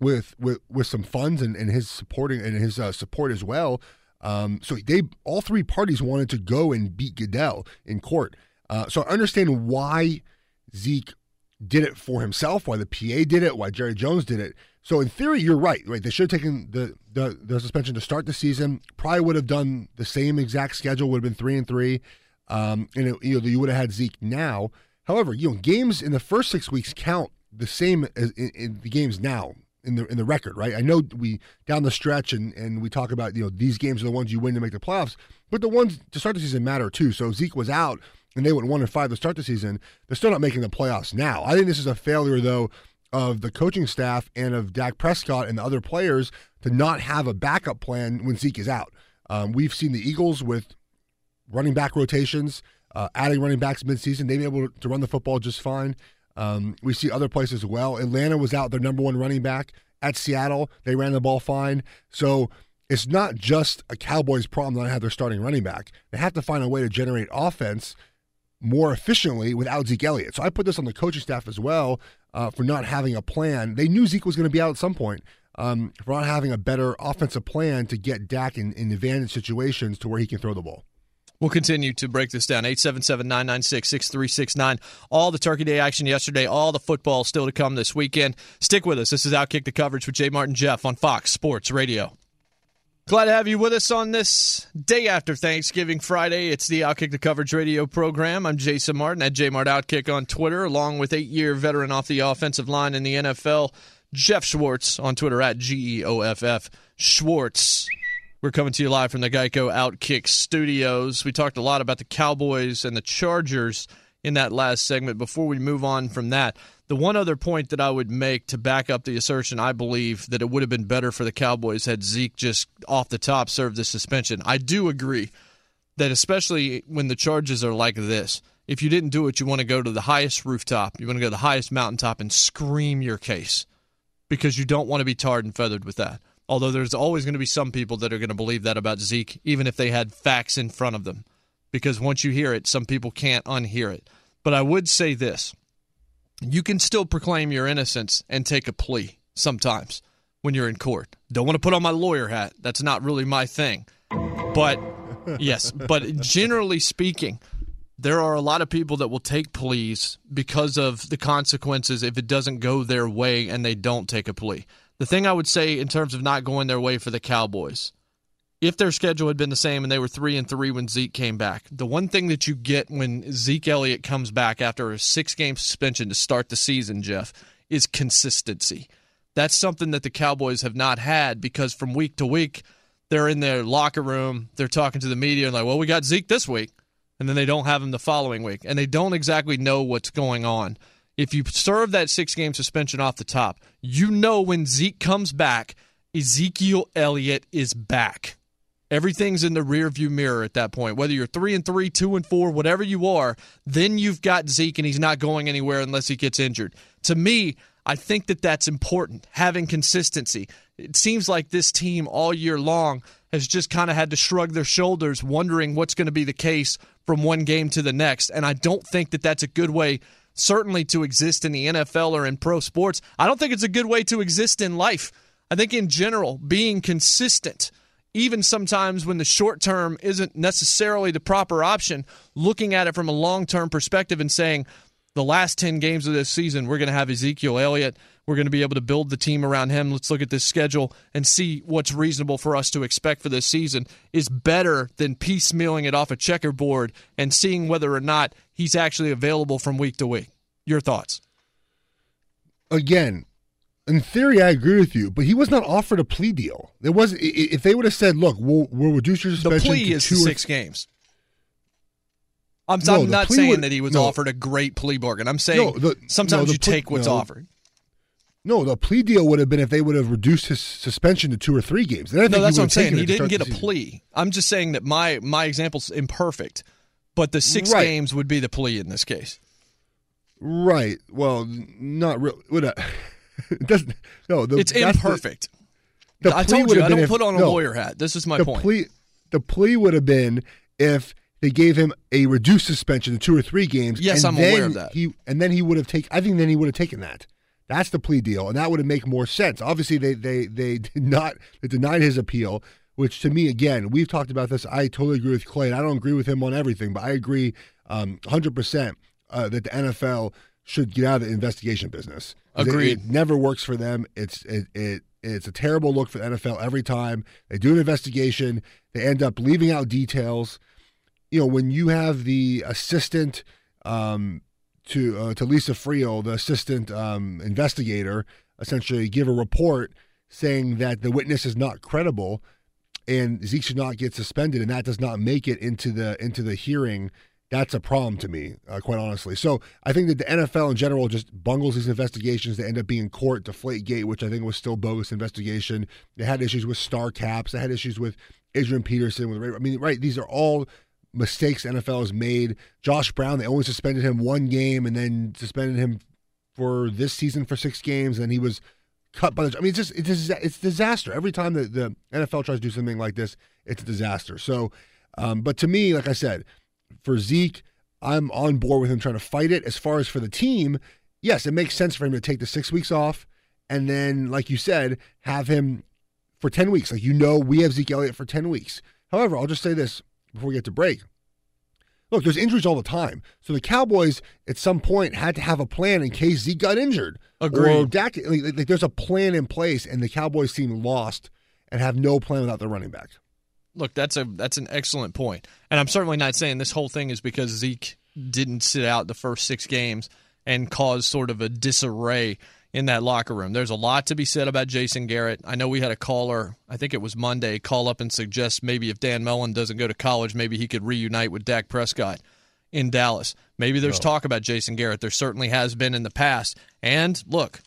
with with with some funds and, and his supporting and his uh, support as well. Um, so they all three parties wanted to go and beat Goodell in court. Uh, so I understand why Zeke did it for himself, why the PA did it, why Jerry Jones did it. So in theory, you're right. Right, they should have taken the, the the suspension to start the season. Probably would have done the same exact schedule. Would have been three and three, um, and it, you know you would have had Zeke now. However, you know games in the first six weeks count the same as in, in the games now in the in the record, right? I know we down the stretch and and we talk about you know these games are the ones you win to make the playoffs, but the ones to start the season matter too. So Zeke was out and they went one and five to start the season. They're still not making the playoffs now. I think this is a failure though of the coaching staff and of Dak Prescott and the other players to not have a backup plan when Zeke is out. Um, we've seen the Eagles with running back rotations, uh, adding running backs midseason. They've been able to run the football just fine. Um, we see other places as well. Atlanta was out their number one running back at Seattle. They ran the ball fine. So it's not just a Cowboys problem that I have their starting running back. They have to find a way to generate offense more efficiently without Zeke Elliott. So I put this on the coaching staff as well uh, for not having a plan. They knew Zeke was going to be out at some point. Um, for not having a better offensive plan to get Dak in, in advantage situations to where he can throw the ball. We'll continue to break this down. 877 996 6369. All the Turkey Day action yesterday, all the football still to come this weekend. Stick with us. This is Outkick the Coverage with Jay Martin Geoff on Fox Sports Radio. Glad to have you with us on this day after Thanksgiving Friday. It's the Outkick the Coverage radio program. I'm Jason Martin at JMart Outkick on Twitter, along with eight year veteran off the offensive line in the NFL, Geoff Schwartz on Twitter at G E O F F Schwartz. We're coming to you live from the Geico Outkick studios. We talked a lot about the Cowboys and the Chargers in that last segment. Before we move on from that, the one other point that I would make to back up the assertion, I believe that it would have been better for the Cowboys had Zeke just off the top served the suspension. I do agree that, especially when the charges are like this, if you didn't do it, you want to go to the highest rooftop, you want to go to the highest mountaintop and scream your case because you don't want to be tarred and feathered with that. Although there's always going to be some people that are going to believe that about Zeke, even if they had facts in front of them. Because once you hear it, some people can't unhear it. But I would say this you can still proclaim your innocence and take a plea sometimes when you're in court. Don't want to put on my lawyer hat. That's not really my thing. But yes, but generally speaking, there are a lot of people that will take pleas because of the consequences if it doesn't go their way and they don't take a plea. The thing I would say in terms of not going their way for the Cowboys, if their schedule had been the same and they were three and three when Zeke came back, the one thing that you get when Zeke Elliott comes back after a six game suspension to start the season, Geoff, is consistency. That's something that the Cowboys have not had because from week to week, they're in their locker room, they're talking to the media and like, well, we got Zeke this week, and then they don't have him the following week, and they don't exactly know what's going on if you serve that six game suspension off the top, you know when Zeke comes back, Ezekiel Elliott is back. Everything's in the rearview mirror at that point. Whether you're three and three, two and four, whatever you are, then you've got Zeke and he's not going anywhere unless he gets injured. To me, I think that that's important, having consistency. It seems like this team all year long has just kind of had to shrug their shoulders, wondering what's going to be the case from one game to the next. And I don't think that that's a good way certainly to exist in the NFL or in pro sports. I don't think it's a good way to exist in life. I think in general, being consistent, even sometimes when the short term isn't necessarily the proper option, looking at it from a long term perspective and saying, the last 10 games of this season, we're going to have Ezekiel Elliott. We're going to be able to build the team around him. Let's look at this schedule and see what's reasonable for us to expect for this season is better than piecemealing it off a checkerboard and seeing whether or not he's actually available from week to week. Your thoughts? Again, in theory, I agree with you, but he was not offered a plea deal. There was if they would have said, "Look, we'll, we'll reduce your suspension." The suspension." plea to is two or six games. I'm, No, I'm not saying would- that he was no. offered a great plea bargain. I'm saying No, the- sometimes you plea- take what's offered. No, the plea deal would have been if they would have reduced his suspension to two or three games. No, that's what I'm saying. He didn't get a season. plea. I'm just saying that my my example's imperfect, but the six Right. games would be the plea in this case. Right. Well, not real. What a, it doesn't. No, the, it's that's the- imperfect. the I told you I don't if- put on a no, lawyer hat. This is my the point. Plea, the plea would have been if they gave him a reduced suspension to two or three games. Yes, and I'm aware of that. He and then he would have taken. I think then he would have taken that. That's the plea deal, and that would have make more sense. Obviously, they they they did not they denied his appeal, which to me, again, we've talked about this. I totally agree with Clay. And I don't agree with him on everything, but I agree um, 100% uh, that the NFL should get out of the investigation business. 'Cause it- Agreed. It, never works for them. It's it, it it's a terrible look for the NFL every time they do an investigation. They end up leaving out details. You know, when you have the assistant um, to uh, to Lisa Friel, the assistant um, investigator, essentially give a report saying that the witness is not credible and Zeke should not get suspended, and that does not make it into the into the hearing. That's a problem to me, uh, quite honestly. So I think that the NFL in general just bungles these investigations. They end up being court deflate gate, which I think was still bogus investigation. They had issues with star caps. They had issues with Adrian Peterson. With I mean, right? These are all mistakes NFL has made. Josh Brown, they only suspended him one game and then suspended him for this season for six games, and he was cut by the. I mean, it's just it's it's disaster every time that the NFL tries to do something like this. It's a disaster. So, um, but to me, like I said, for Zeke, I'm on board with him trying to fight it. As far as for the team, yes, it makes sense for him to take the six weeks off, and then, like you said, have him for ten weeks. Like you know, we have Zeke Elliott for ten weeks. However, I'll just say this before we get to break. Look, there's injuries all the time. So the Cowboys at some point had to have a plan in case Zeke got injured. Or Agreed. Dak, like, like, there's a plan in place, and the Cowboys seem lost and have no plan without their running back. Look, that's a that's an excellent point, and I'm certainly not saying this whole thing is because Zeke didn't sit out the first six games and cause sort of a disarray in that locker room. There's a lot to be said about Jason Garrett. I know we had a caller, I think it was Monday, call up and suggest maybe if Dan Mullen doesn't go to college, maybe he could reunite with Dak Prescott in Dallas. Maybe there's talk about Jason Garrett. There certainly has been in the past. And look,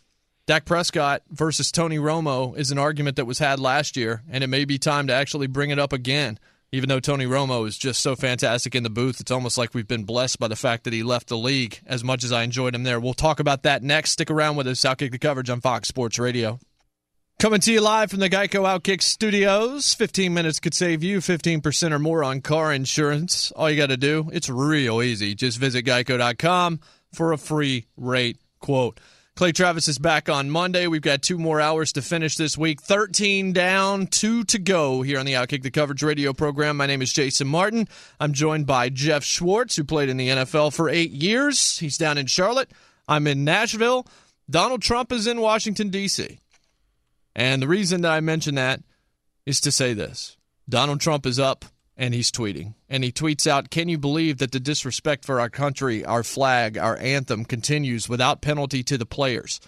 Dak Prescott versus Tony Romo is an argument that was had last year, and it may be time to actually bring it up again. Even though Tony Romo is just so fantastic in the booth, it's almost like we've been blessed by the fact that he left the league as much as I enjoyed him there. We'll talk about that next. Stick around with us. Outkick the coverage on Fox Sports Radio. Coming to you live from the Geico Outkick Studios. 15 minutes could save you 15% or more on car insurance. All you got to do, it's real easy. Just visit geico.com for a free rate quote. Clay Travis is back on Monday. We've got two more hours to finish this week. 13 down, two to go here on the Outkick the Coverage radio program. My name is Jason Martin. I'm joined by Geoff Schwartz, who played in the NFL for eight years. He's down in Charlotte. I'm in Nashville. Donald Trump is in Washington, D.C. And the reason that I mention that is to say this Donald Trump is up and he's tweeting. And he tweets out Can you believe that the disrespect for our country, our flag, our anthem continues without penalty to the players?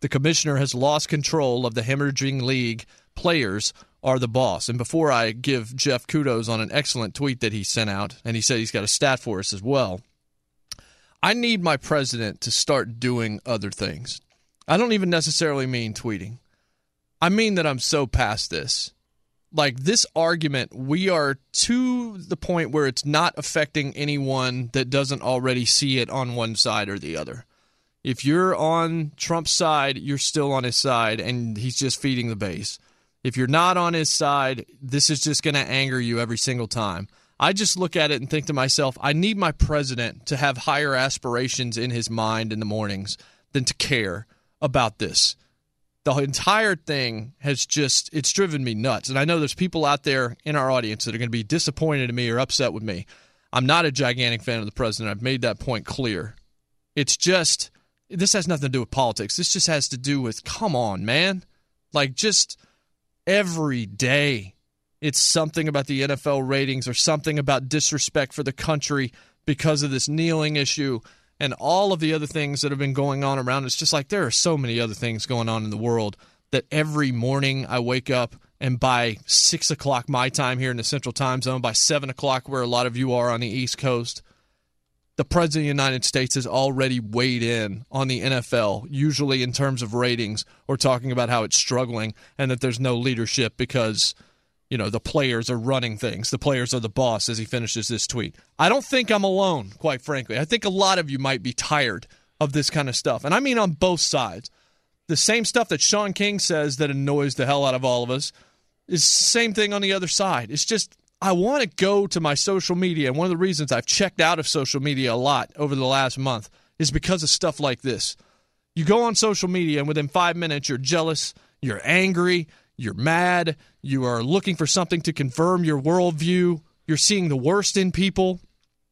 The commissioner has lost control of the hemorrhaging league. Players are the boss. And before I give Geoff kudos on an excellent tweet that he sent out, and he said he's got a stat for us as well, I need my president to start doing other things. I don't even necessarily mean tweeting. I mean that I'm so past this. Like this argument, we are to the point where it's not affecting anyone that doesn't already see it on one side or the other. If you're on Trump's side, you're still on his side, and he's just feeding the base. If you're not on his side, this is just going to anger you every single time. I just look at it and think to myself, I need my president to have higher aspirations in his mind in the mornings than to care about this the entire thing has just it's driven me nuts. And i know there's people out there in our audience that are going to be disappointed in me or upset with me. I'm not a gigantic fan of the president. I've made that point clear. It's just this has nothing to do with politics. This just has to do with come on, man. Like just every day it's something about the NFL ratings or something about disrespect for the country because of this kneeling issue and all of the other things that have been going on around. It's just like there are so many other things going on in the world that every morning I wake up and by six o'clock my time here in the central time zone, by seven o'clock where a lot of you are on the East Coast, the president of the United States has already weighed in on the NFL, usually in terms of ratings or talking about how it's struggling and that there's no leadership because you know the players are running things. The players are the boss as he finishes this tweet. I don't think I'm alone, quite frankly. I think a lot of you might be tired of this kind of stuff. And I mean on both sides. The same stuff that Shaun King says that annoys the hell out of all of us is the same thing on the other side. It's just I want to go to my social media, and one of the reasons I've checked out of social media a lot over the last month is because of stuff like this. You go on social media, and within five minutes, you're jealous, you're angry, you're mad, you are looking for something to confirm your worldview, you're seeing the worst in people.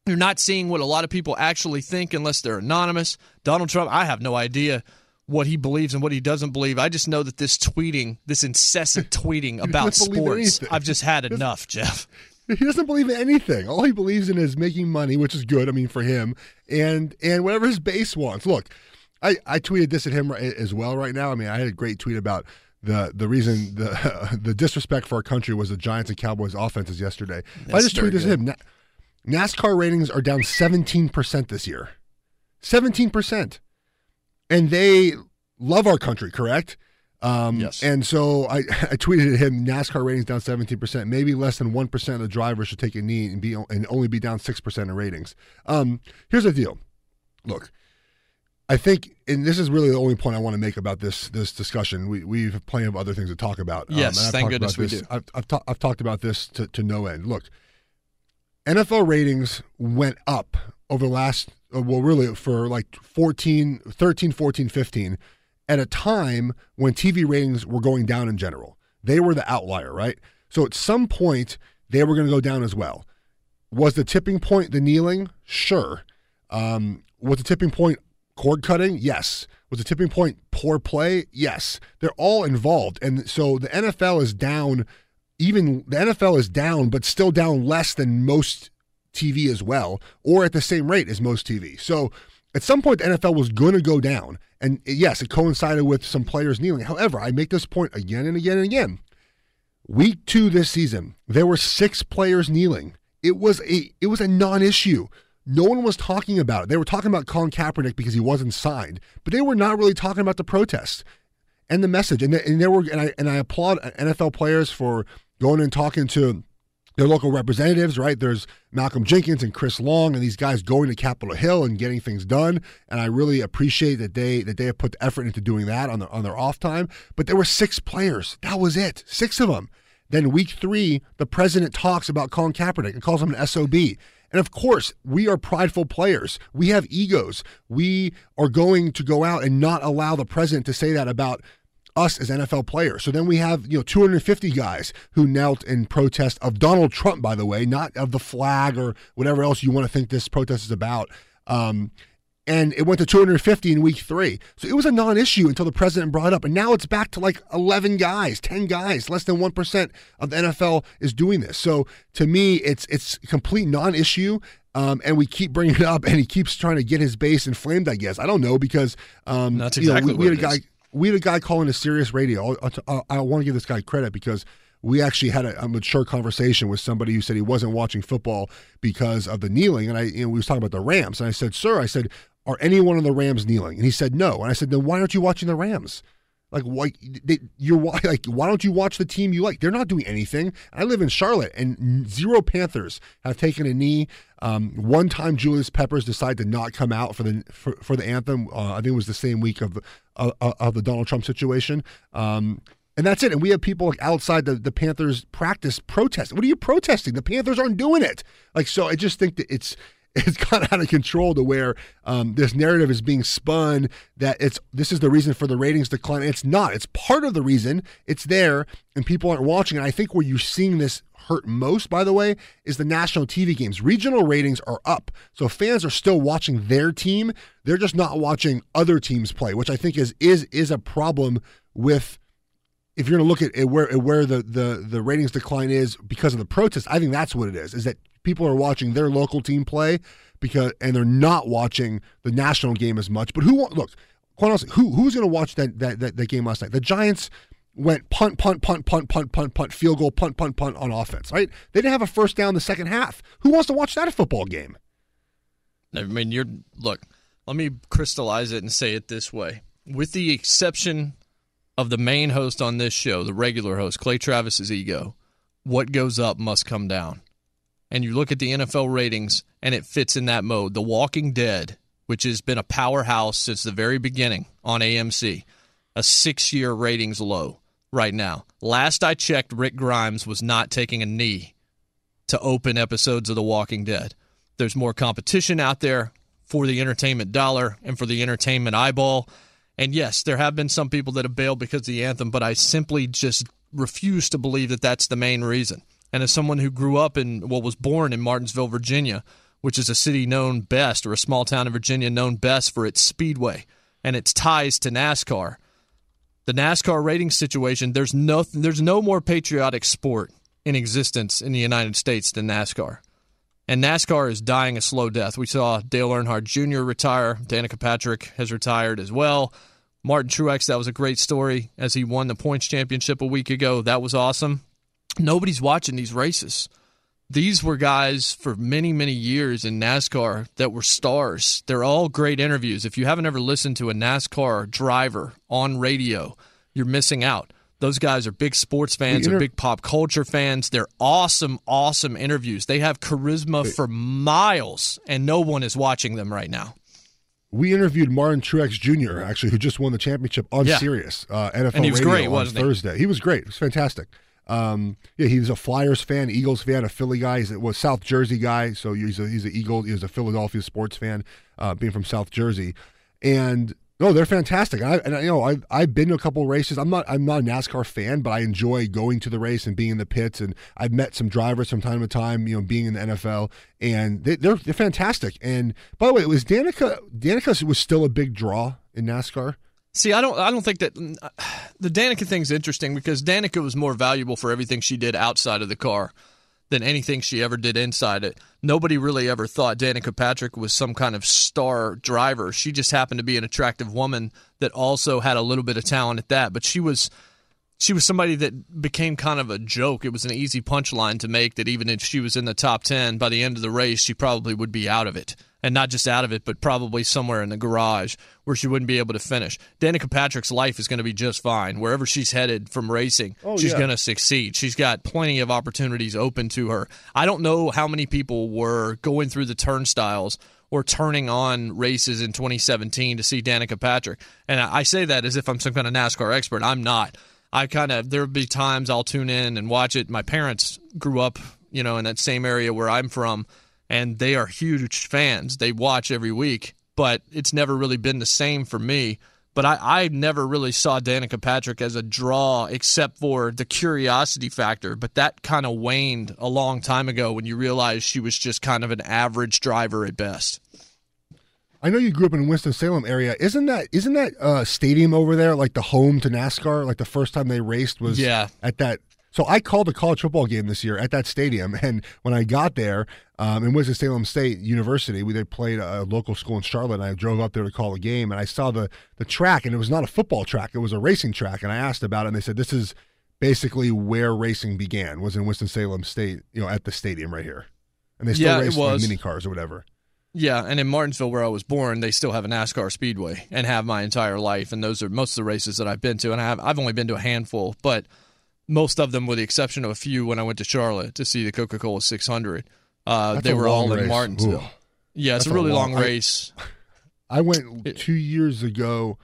You're not seeing what a lot of people actually think unless they're anonymous. Donald Trump, I have no idea what he believes and what he doesn't believe. I just know that this tweeting, this incessant tweeting about sports, I've just had enough, Geoff. He doesn't believe in anything. All he believes in is making money, which is good. I mean, for him, and and whatever his base wants. Look, I I tweeted this at him as well right now. I mean, I had a great tweet about the the reason the the disrespect for our country was the Giants and Cowboys offenses yesterday. I just tweeted him. Na- NASCAR ratings are down 17% this year. 17%. And they love our country, correct? Um, Yes. And so I, I tweeted at him NASCAR ratings down 17%. Maybe less than 1% of the drivers should take a knee and, be, and only be down 6% in ratings. Um, here's the deal. Look, I think, and this is really the only point I want to make about this this discussion. We we have plenty of other things to talk about. Um, Yes, and I've thank goodness about we this- do. I've I've, ta- I've talked about this to, to no end. Look, NFL ratings went up over the last uh, well really for like 14 13 14 15 at a time when TV ratings were going down in general. They were the outlier, right? So at some point they were going to go down as well. Was the tipping point the kneeling? Sure. Um, was the tipping point cord cutting? Yes. Was the tipping point poor play? Yes. They're all involved. And so the NFL is down, even the NFL is down, but still down less than most TV as well, or at the same rate as most TV. So at some point, the NFL was going to go down. And yes, it coincided with some players kneeling. However, I make this point again and again and again. Week two this season, there were six players kneeling. It was a it was a non-issue. No one was talking about it. They were talking about Colin Kaepernick because he wasn't signed, but they were not really talking about the protest and the message. And, and there were and I and I applaud NFL players for going and talking to their local representatives, right? There's Malcolm Jenkins and Chris Long and these guys going to Capitol Hill and getting things done. And I really appreciate that they that they have put the effort into doing that on their on their off time. But there were six players. That was it. Six of them. Then week three, the president talks about Colin Kaepernick and calls him an SOB. And of course, we are prideful players. We have egos. We are going to go out and not allow the president to say that about us as NFL players. So then we have, you know, 250 guys who knelt in protest of Donald Trump, by the way, not of the flag or whatever else you want to think this protest is about. Um, and it went to 250 in week three. So it was a non issue until the president brought it up. And now it's back to like 11 guys, 10 guys, less than 1% of the NFL is doing this. So to me, it's it's a complete non issue. Um, and we keep bringing it up, and he keeps trying to get his base inflamed. I guess I don't know because um, That's you know, we, we had a guy is. we had a guy calling a Sirius radio. I'll- I, want to give this guy credit because we actually had a, a mature conversation with somebody who said he wasn't watching football because of the kneeling, and I you know, we was talking about the Rams, and I said, "Sir, I said, are any one of the Rams kneeling?" And he said, "No," and I said, "Then why aren't you watching the Rams?" Like why they, you're like why don't you watch the team you like? They're not doing anything. I live in Charlotte, and zero Panthers have taken a knee. Um, one time, Julius Peppers decided to not come out for the for, for the anthem. Uh, I think it was the same week of of, of the Donald Trump situation. Um, and that's it. And we have people outside the, the Panthers practice protesting. What are you protesting? The Panthers aren't doing it. Like so, I just think that it's it's gone out of control to where um, this narrative is being spun that it's this is the reason for the ratings decline. It's not. It's part of the reason. It's there, and people aren't watching. And I think where you're seeing this hurt most, by the way, is the national TV games. Regional ratings are up, so fans are still watching their team. They're just not watching other teams play, which I think is is is a problem with if you're going to look at where where the, the the ratings decline is because of the protest, I think that's what it is. Is that people are watching their local team play because and they're not watching the national game as much. But who look, quite honestly, who who's going to watch that, that that that game last night? The Giants went punt, punt, punt, punt, punt, punt, punt, field goal, punt, punt, punt on offense. Right? They didn't have a first down the second half. Who wants to watch that football game? I mean, you're look. Let me crystallize it and say it this way: with the exception of the main host on this show, the regular host, Clay Travis's ego, what goes up must come down. And you look at the NFL ratings, and it fits in that mode. The Walking Dead, which has been a powerhouse since the very beginning on AMC, a six year ratings low right now. Last I checked, Rick Grimes was not taking a knee to open episodes of The Walking Dead. There's more competition out there for the entertainment dollar and for the entertainment eyeball. And yes, there have been some people that have bailed because of the anthem, but I simply just refuse to believe that that's the main reason. And as someone who grew up in, well, was born in Martinsville, Virginia, which is a city known best, or a small town in Virginia known best for its speedway and its ties to NASCAR, the NASCAR rating situation, there's no, there's no more patriotic sport in existence in the United States than NASCAR. And NASCAR is dying a slow death. We saw Dale Earnhardt Jr. retire. Danica Patrick has retired as well. Martin Truex, that was a great story as he won the points championship a week ago. That was awesome. Nobody's watching these races. These were guys for many, many years in NASCAR that were stars. They're all great interviews. If you haven't ever listened to a NASCAR driver on radio, you're missing out. Those guys are big sports fans, inter- are big pop culture fans. They're awesome, awesome interviews. They have charisma for miles, and no one is watching them right now. We interviewed Martin Truex Jr. actually, who just won the championship on Yeah. Sirius uh, NFL And he was Radio great, on wasn't he? Thursday. He? was great. It was fantastic. Um, yeah, he was a Flyers fan, Eagles fan, a Philly guy. He's a was South Jersey guy, so he's a he's an Eagle. He was a Philadelphia sports fan, uh, being from South Jersey, and no, they're fantastic. And I, and I, you know, I've I've been to a couple races. I'm not I'm not a NASCAR fan, but I enjoy going to the race and being in the pits. And I've met some drivers from time to time. You know, being in the NFL, and they, they're they're fantastic. And by the way, it was Danica Danica was still a big draw in NASCAR. See, I don't. I don't think that uh, the Danica thing's interesting because Danica was more valuable for everything she did outside of the car than anything she ever did inside it. Nobody really ever thought Danica Patrick was some kind of star driver. She just happened to be an attractive woman that also had a little bit of talent at that. But she was she was somebody that became kind of a joke. It was an easy punchline to make that even if she was in the top 10 by the end of the race, she probably would be out of it. And not just out of it, but probably somewhere in the garage where she wouldn't be able to finish. Danica Patrick's life is going to be just fine. Wherever she's headed from racing, Oh, she's yeah. going to succeed. She's got plenty of opportunities open to her. I don't know how many people were going through the turnstiles or turning on races in 2017 to see Danica Patrick. And I say that as if I'm some kind of NASCAR expert. I'm not. I kind of there'll be times I'll tune in and watch it. My parents grew up, you know, in that same area where I'm from, and they are huge fans. They watch every week, but it's never really been the same for me. But I, I never really saw Danica Patrick as a draw except for the curiosity factor. But that kind of waned a long time ago when you realized she was just kind of an average driver at best. I know you grew up in the Winston Salem area. Isn't that isn't that uh, stadium over there like the home to NASCAR? Like the first time they raced was Yeah. at that. So I called a college football game this year at that stadium, and when I got there um, in Winston Salem State University, we they played a local school in Charlotte, and I drove up there to call a game, and I saw the the track, and it was not a football track; it was a racing track, and I asked about it, and they said this is basically where racing began was in Winston Salem State, you know, at the stadium right here, and they still Yeah, race like mini cars or whatever. Yeah, and in Martinsville, where I was born, they still have a NASCAR Speedway and have my entire life. And those are most of the races that I've been to, and I have, I've only been to a handful, but most of them, with the exception of a few, when I went to Charlotte to see the Coca Cola 600, uh, they were all long in. Martinsville. Ooh. Yeah, it's That's a a really long- long race. I went two years ago,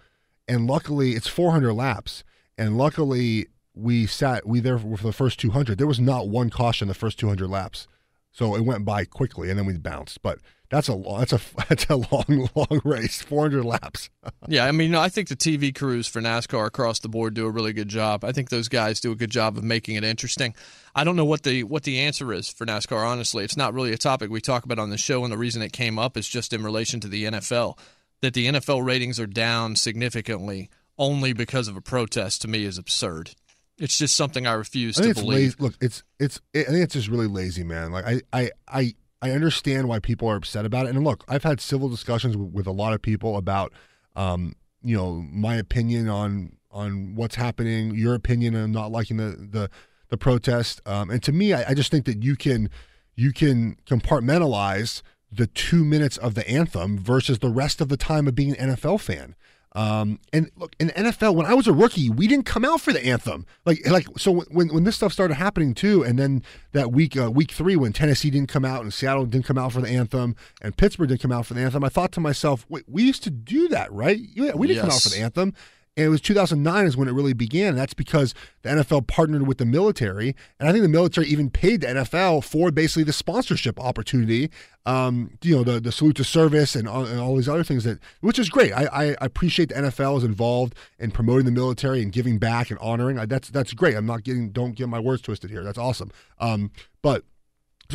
and luckily it's 400 laps, and luckily we sat we there for the first 200. There was not one caution the first 200 laps, so it went by quickly, and then we bounced. But that's a long, that's a that's a long long race, 400 laps. yeah, I mean, I think the TV crews for NASCAR across the board do a really good job. I think those guys do a good job of making it interesting. I don't know what the what the answer is for NASCAR. Honestly, it's not really a topic we talk about on the show, and the reason it came up is just in relation to the NFL. That the NFL ratings are down significantly only because of a protest to me is absurd. It's just something I refuse I to believe. lazy. Look, it's it's. I think it's just really lazy, man. Like I I I I understand why people are upset about it. And look, I've had civil discussions with, a lot of people about, um, you know, my opinion on on what's happening, your opinion on not liking the the the protest. Um, and to me, I, I just think that you can you can compartmentalize the two minutes of the anthem versus the rest of the time of being an NFL fan. Um, and look, in the NFL, when I was a rookie, we didn't come out for the anthem. Like, like so when when this stuff started happening too, and then that week, uh, week three, when Tennessee didn't come out and Seattle didn't come out for the anthem, and Pittsburgh didn't come out for the anthem, I thought to myself, wait, we used to do that, right? Yeah, we didn't come out for the anthem. And it was 2009 is when it really began. That's because the NFL partnered with the military, and I think the military even paid the NFL for basically the sponsorship opportunity. Um, you know, the the salute to service and all, and all these other things that, which is great. I, I appreciate the NFL is involved in promoting the military and giving back and honoring. That's that's great. I'm not getting don't get my words twisted here. That's awesome. Um, but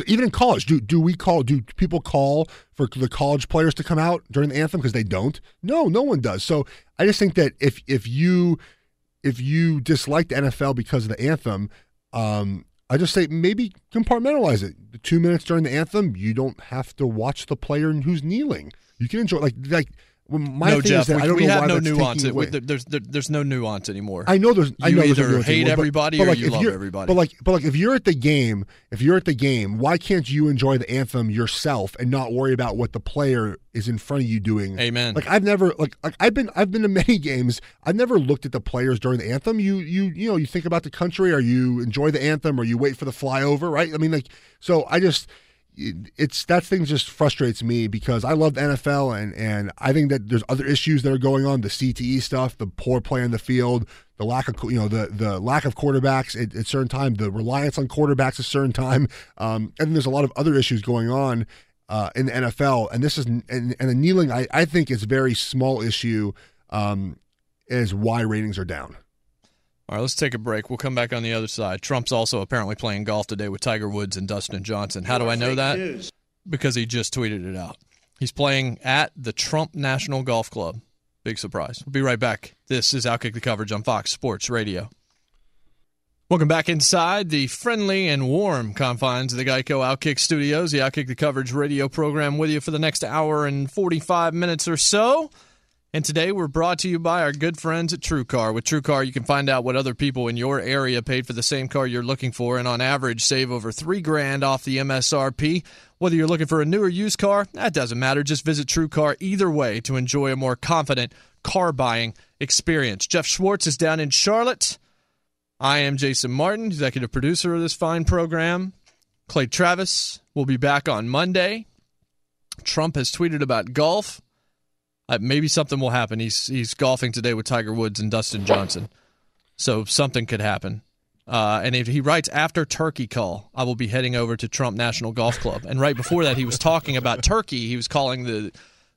even in college, do do we call? Do people call for the college players to come out during the anthem because they don't? No, no one does. So I just think that if if you if you dislike the NFL because of the anthem, um, I just say maybe compartmentalize it. The two minutes during the anthem, you don't have to watch the player who's kneeling. You can enjoy like like when my no, thing Geoff, we, I don't we know have why no nuance. It- we- there's there, there's no nuance anymore. I know there's. I You know there's either no hate anymore, everybody but or like, you love everybody. But like, but like, if you're at the game, if you're at the game, why can't you enjoy the anthem yourself and not worry about what the player is in front of you doing? Amen. Like I've never like like I've been I've been to many games. I've never looked at the players during the anthem. You you you know you think about the country, or you enjoy the anthem, or you wait for the flyover, right? I mean, like so. I just it's that thing just frustrates me because I love NFL and and I think that there's other issues that are going on the CTE stuff, the poor play on the field, the lack of you know the the lack of quarterbacks at, at certain time, the reliance on quarterbacks at certain time, um, and there's a lot of other issues going on uh, in the NFL. And this is and, and the kneeling, I, I think is very small issue. Um, is why ratings are down. All right, let's take a break. We'll come back on the other side. Trump's also apparently playing golf today with Tiger Woods and Dustin Johnson. How do I know that? Because he just tweeted it out. He's playing at the Trump National Golf Club. Big surprise. We'll be right back. This is Outkick the Coverage on Fox Sports Radio. Welcome back inside the friendly and warm confines of the Geico Outkick Studios, the Outkick the Coverage radio program with you for the next hour and 45 minutes or so. And today we're brought to you by our good friends at TrueCar. With TrueCar, you can find out what other people in your area paid for the same car you're looking for, and on average, save over three grand off the MSRP. Whether you're looking for a new or used car, that doesn't matter. Just visit TrueCar either way to enjoy a more confident car buying experience. Geoff Schwartz is down in Charlotte. I am Jason Martin, executive producer of this fine program. Clay Travis will be back on Monday. Trump has tweeted about golf. Uh, maybe something will happen. He's he's golfing today with Tiger Woods and Dustin Johnson, so something could happen. Uh, and if he writes after Turkey call, I will be heading over to Trump National Golf Club. And right before that, he was talking about Turkey. He was calling the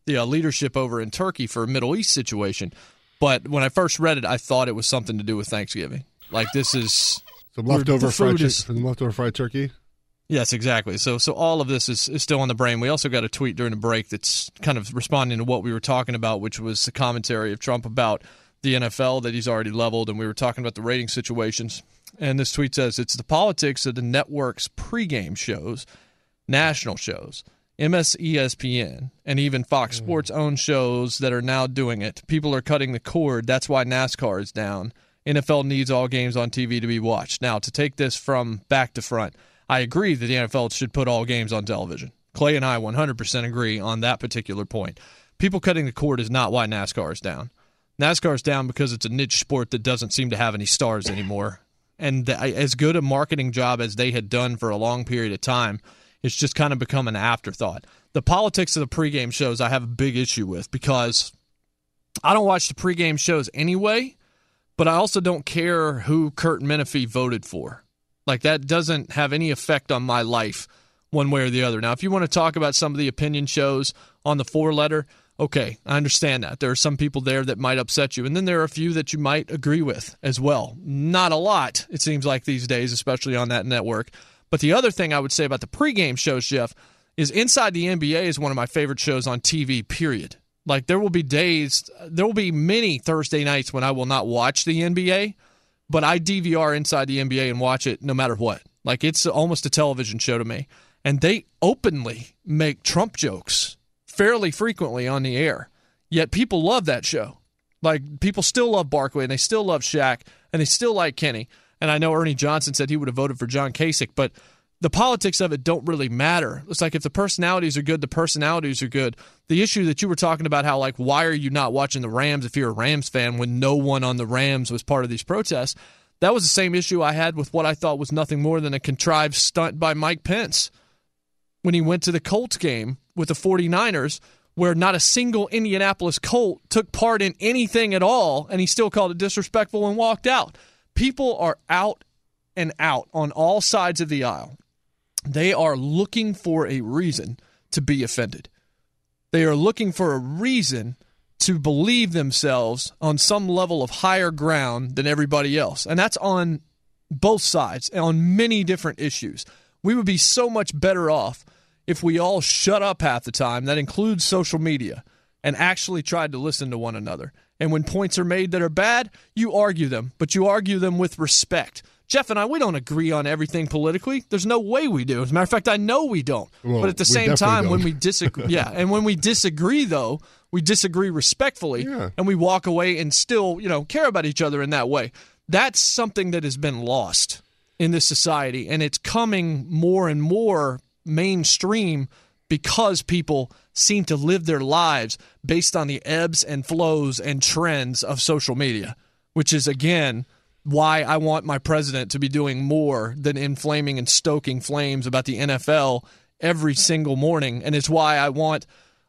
the uh, leadership over in Turkey for a Middle East situation. But when I first read it, I thought it was something to do with Thanksgiving. Like this is Some leftover fried is- some leftover fried turkey. Yes, exactly. So, so all of this is, is still on the brain. We also got a tweet during the break that's kind of responding to what we were talking about, which was the commentary of Trump about the NFL that he's already leveled, and we were talking about the rating situations. And this tweet says it's the politics of the network's pregame shows, national shows, MS ESPN, and even Fox mm. Sports own shows that are now doing it. People are cutting the cord. That's why NASCAR is down. NFL needs all games on TV to be watched. Now, to take this from back to front, I agree that the NFL should put all games on television. Clay and I 100% agree on that particular point. People cutting the cord is not why NASCAR is down. NASCAR is down because it's a niche sport that doesn't seem to have any stars anymore. And the, as good a marketing job as they had done for a long period of time, it's just kind of become an afterthought. The politics of the pregame shows I have a big issue with because I don't watch the pregame shows anyway, but I also don't care who Curt Menefee voted for. Like that doesn't have any effect on my life one way or the other. Now, if you want to talk about some of the opinion shows on the four letter, okay, I understand that. There are some people there that might upset you, and then there are a few that you might agree with as well. Not a lot, it seems like these days, especially on that network. But the other thing I would say about the pregame shows, Geoff, is Inside the NBA is one of my favorite shows on TV, period. Like there will be days, there will be many Thursday nights when I will not watch the NBA, but I DVR Inside the NBA and watch it no matter what. Like it's almost a television show to me. And they openly make Trump jokes fairly frequently on the air. Yet people love that show. Like people still love Barkley and they still love Shaq and they still like Kenny. And I know Ernie Johnson said he would have voted for John Kasich, but the politics of it don't really matter. It's like if the personalities are good, the personalities are good. The issue that you were talking about, how like why are you not watching the Rams if you're a Rams fan when no one on the Rams was part of these protests? That was the same issue I had with what I thought was nothing more than a contrived stunt by Mike Pence when he went to the Colts game with the 49ers where not a single Indianapolis Colt took part in anything at all and he still called it disrespectful and walked out. People are out and out on all sides of the aisle they are looking for a reason to be offended. They are looking for a reason to believe themselves on some level of higher ground than everybody else. And that's on both sides, on many different issues. We would be so much better off if we all shut up half the time, that includes social media, and actually tried to listen to one another. And when points are made that are bad, you argue them, but you argue them with respect. Geoff and I, we don't agree on everything politically. There's no way we do. As a matter of fact, I know we don't. Well, but at the same time, when don't. we disagree, yeah, and when we disagree, though, we disagree respectfully, Yeah. and we walk away and still, you know, care about each other in that way. That's something that has been lost in this society, and it's coming more and more mainstream because people seem to live their lives based on the ebbs and flows and trends of social media, which is again why I want my president to be doing more than inflaming and stoking flames about the NFL every single morning. And it's why I want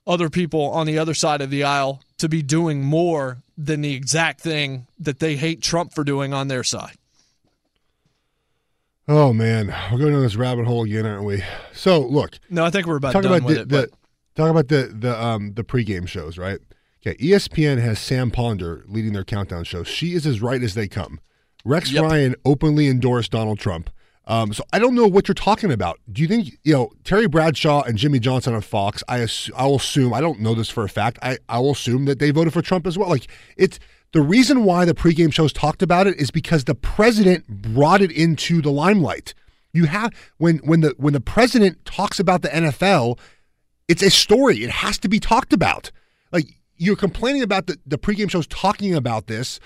other people on the other side of the aisle to be doing more than the exact thing that they hate Trump for doing on their side. Oh man, we're going down this rabbit hole again, aren't we? So look, No, I think we're about talk about the, it. the talk about the the um the pregame shows, right? Okay, ESPN has Sam Ponder leading their countdown show. She is as right as they come. Rex Yep. Ryan openly endorsed Donald Trump. Um, so I don't know what you're talking about. Do you think you know Terry Bradshaw and Jimmy Johnson on Fox? I ass- I will assume I don't know this for a fact. I I will assume that they voted for Trump as well. Like it's the reason why the pregame shows talked about it is because the president brought it into the limelight. You have when when the when the president talks about the NFL, it's a story. It has to be talked about. Like you're complaining about the, the pregame shows talking about this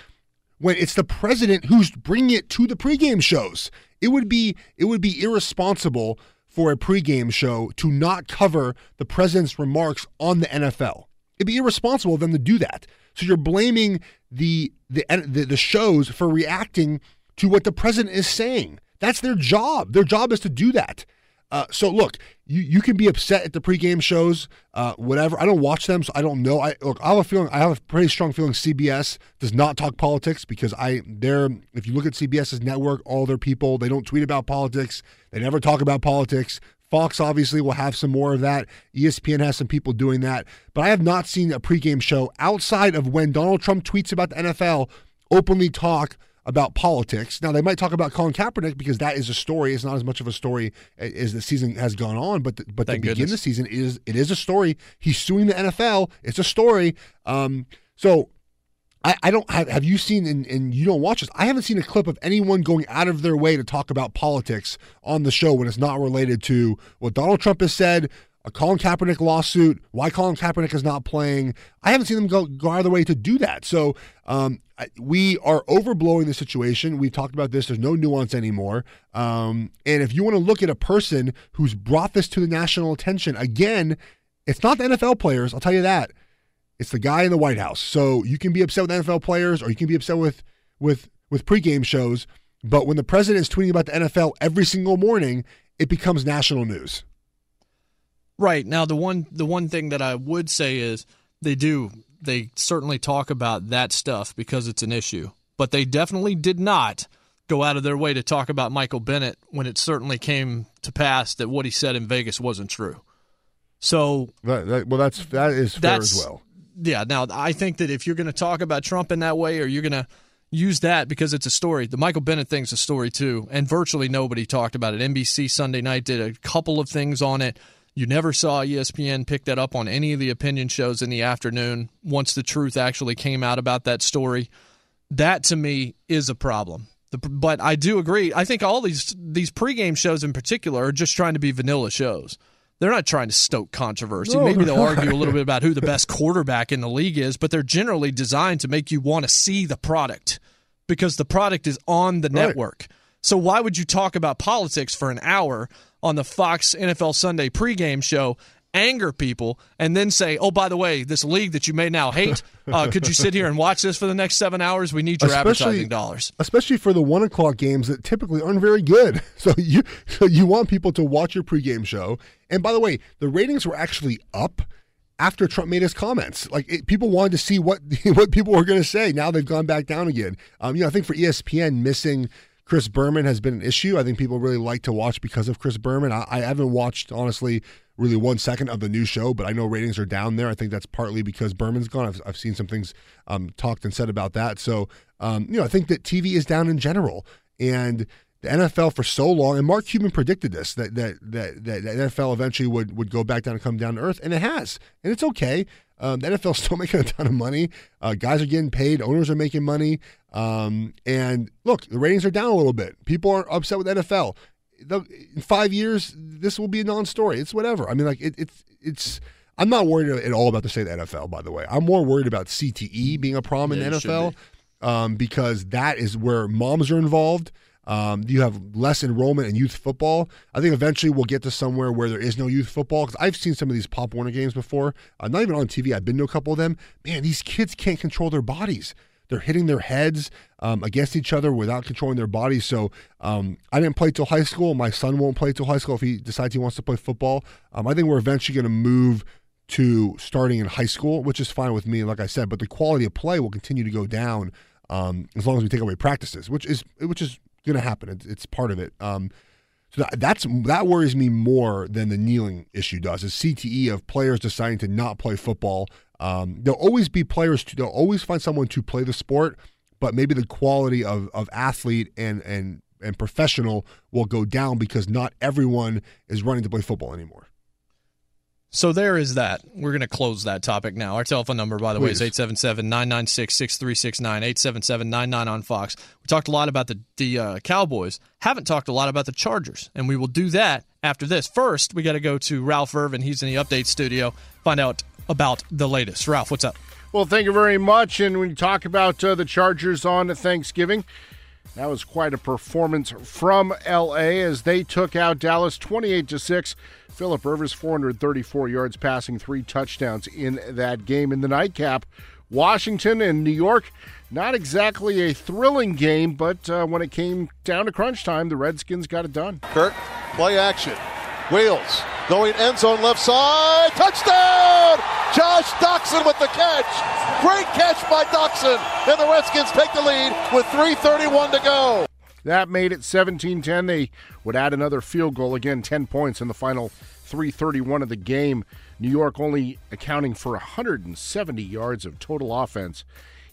when it's the president who's bringing it to the pregame shows. It would be it would be irresponsible for a pregame show to not cover the president's remarks on the NFL. It'd be irresponsible of them to do that. So you're blaming the the the, the shows for reacting to what the president is saying. That's their job. Their job is to do that. Uh, so look, you, you can be upset at the pregame shows, uh, whatever. I don't watch them, so I don't know. I look, I have a feeling. I have a pretty strong feeling CBS does not talk politics because I they're if you look at CBS's network, all their people they don't tweet about politics. They never talk about politics. Fox obviously will have some more of that. ESPN has some people doing that, but I have not seen a pregame show outside of when Donald Trump tweets about the NFL openly talk about politics. Now they might talk about Colin Kaepernick because that is a story. It's not as much of a story as the season has gone on, but the, but Thank to begin the season it is it is a story. He's suing the NFL. It's a story. Um, so I, I don't have have you seen and, and you don't watch this. I haven't seen a clip of anyone going out of their way to talk about politics on the show when it's not related to what Donald Trump has said, a Colin Kaepernick lawsuit, why Colin Kaepernick is not playing. I haven't seen them go, go out of their way to do that. So um, I- we are overblowing the situation. We've talked about this. There's no nuance anymore. Um, and if you want to look at a person who's brought this to the national attention, again, it's not the NFL players. I'll tell you that. It's the guy in the White House. So you can be upset with NFL players, or you can be upset with with with pregame shows. But when the president is tweeting about the NFL every single morning, it becomes national news. Right now, the one the one thing that I would say is they do they certainly talk about that stuff because it's an issue, but they definitely did not go out of their way to talk about Michael Bennett when it certainly came to pass that what he said in Vegas wasn't true. So That, that, well, that's that is fair as well. Yeah. Now I think that if you're going to talk about Trump in that way, or you're going to use that because it's a story, the Michael Bennett thing's a story too, and virtually nobody talked about it. NBC Sunday night did a couple of things on it. You never saw ESPN pick that up on any of the opinion shows in the afternoon once the truth actually came out about that story. That to me is a problem. The, but I do agree. I think all these these pregame shows in particular are just trying to be vanilla shows. They're not trying to stoke controversy. No, Maybe they'll not. argue a little bit about who the best quarterback in the league is, but they're generally designed to make you want to see the product because the product is on the Right. network. So why would you talk about politics for an hour on the Fox NFL Sunday pregame show, anger people, and then say, "Oh, by the way, this league that you may now hate, uh, could you sit here and watch this for the next seven hours? We need your advertising dollars." especially for the one o'clock games that typically aren't very good. So you so you want people to watch your pregame show. And by the way, the ratings were actually up after Trump made his comments. Like it, people wanted to see what what people were going to say. Now they've gone back down again. Um, you know, I think for ESPN missing. Chris Berman has been an issue. I think people really like to watch because of Chris Berman. I, I haven't watched, honestly, really one second of the new show, but I know ratings are down there. I think that's partly because Berman's gone. I've, I've seen some things um, talked and said about that. So, um, you know, I think that TV is down in general. And the NFL for so long, and Mark Cuban predicted this that that that, that the NFL eventually would would go back down and come down to earth, and it has, and it's okay. Um, the NFL's still making a ton of money. Uh, guys are getting paid. Owners are making money. Um, and look, the ratings are down a little bit. People are upset with NFL. The, in five years, this will be a non-story. It's whatever. I mean, like it, it's it's. I'm not worried at all about the state of the NFL. By the way, I'm more worried about CTE being a problem Yeah, in you the should NFL um, because that is where moms are involved. Um, you have less enrollment in youth football. I think eventually we'll get to somewhere where there is no youth football because I've seen some of these Pop Warner games before. Uh, not even on TV. I've been to a couple of them. Man, these kids can't control their bodies. They're hitting their heads um, against each other without controlling their bodies. So um, I didn't play till high school. My son won't play till high school if he decides he wants to play football. Um, I think we're eventually going to move to starting in high school, which is fine with me, like I said. But the quality of play will continue to go down um, as long as we take away practices, which is which is going to happen. It's, it's part of it. Um, so that, that's that worries me more than the kneeling issue does. Is CTE of players deciding to not play football. Um, there'll always be players. To, they'll always find someone to play the sport, but maybe the quality of, of athlete and and and professional will go down because not everyone is running to play football anymore. So there is that. We're going to close that topic now. Our telephone number, by the way, is Please. 877 996 6369, 877 99 on Fox. We talked a lot about the, the uh, Cowboys, haven't talked a lot about the Chargers, and we will do that after this. First, we got to go to Ralph Irvin. He's in the update studio, find out about the latest. Ralph, what's up? Well, thank you very much. And when you talk about uh, the Chargers on Thanksgiving, that was quite a performance from LA as they took out Dallas 28 to 6. Philip Rivers 434 yards passing, three touchdowns in that game in the nightcap. Washington and New York, not exactly a thrilling game, but uh, when it came down to crunch time, the Redskins got it done. Kirk, play action. Wheels going end zone left side. Touchdown! Josh Doctson with the catch. Great catch by Doctson. And the Redskins take the lead with 3.31 to go. That made it 17 10. They would add another field goal, again, 10 points in the final 331 of the game. New York only accounting for 170 yards of total offense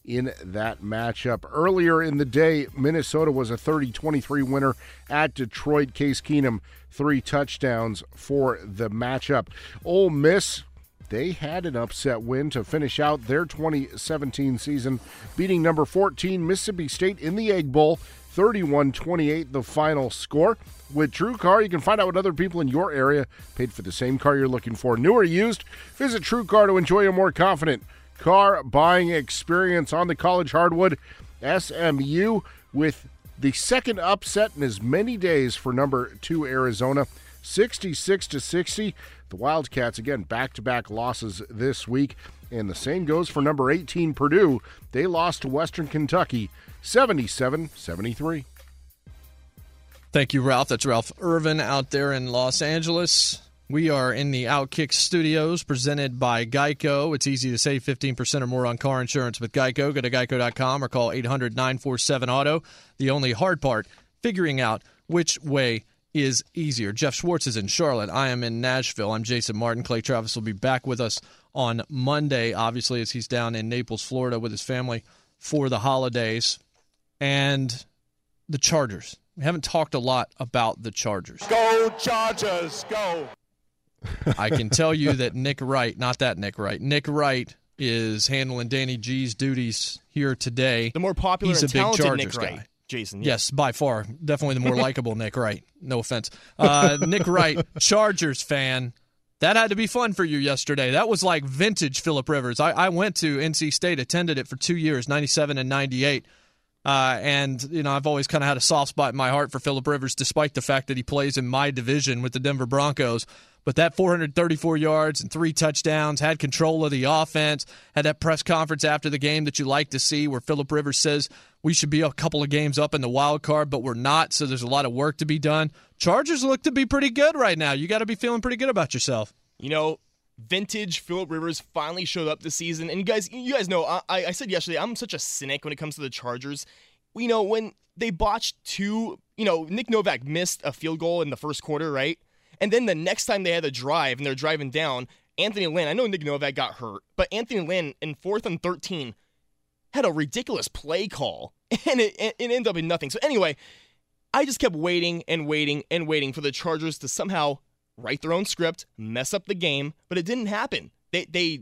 in that matchup. Earlier in the day, Minnesota was a 30 23 winner at Detroit. Case Keenum, three touchdowns for the matchup. Ole Miss they had an upset win to finish out their 2017 season, beating number 14 Mississippi State in the Egg Bowl, 31 28, the final score. With TrueCar, you can find out what other people in your area paid for the same car you're looking for. New or used, visit TrueCar to enjoy a more confident car buying experience on the college hardwood. SMU with the second upset in as many days for number two Arizona, 66 to 60. The Wildcats again back-to-back losses this week, and the same goes for number 18 Purdue. They lost to Western Kentucky, 77-73. Thank you, Ralph. That's Ralph Irvin out there in Los Angeles. We are in the Outkick studios presented by Geico. It's easy to save 15% or more on car insurance with Geico. Go to geico.com or call 800 947 Auto. The only hard part, figuring out which way is easier. Geoff Schwartz is in Charlotte. I am in Nashville. I'm Jason Martin. Clay Travis will be back with us on Monday, obviously, as he's down in Naples, Florida with his family for the holidays. And the Chargers. We haven't talked a lot about the Chargers. Go Chargers, go! I can tell you that Nick Wright, not that Nick Wright, Nick Wright is handling Danny G's duties here today. The more popular He's a big Chargers Nick guy. Wright, Jason. Yes, by far. Definitely the more likable Nick Wright. No offense. Uh, Nick Wright, Chargers fan. That had to be fun for you yesterday. That was like vintage Philip Rivers. I, I went to NC State, attended it for two years, 97 and 98. Uh, and, you know, I've always kind of had a soft spot in my heart for Philip Rivers, despite the fact that he plays in my division with the Denver Broncos. But that 434 yards and three touchdowns, had control of the offense, had that press conference after the game that you like to see where Philip Rivers says we should be a couple of games up in the wild card, but we're not. So there's a lot of work to be done. Chargers look to be pretty good right now. You got to be feeling pretty good about yourself. You know, vintage Philip Rivers finally showed up this season, and you guys, you guys know, I, I said yesterday, I'm such a cynic when it comes to the Chargers. You know, when they botched two, you know, Nick Novak missed a field goal in the first quarter, right? And then the next time they had a drive and they're driving down, Anthony Lynn, I know Nick Novak got hurt, but Anthony Lynn in fourth and 13 had a ridiculous play call, and it, it ended up in nothing. So anyway, I just kept waiting and waiting and waiting for the Chargers to somehow write their own script, mess up the game, but it didn't happen. They they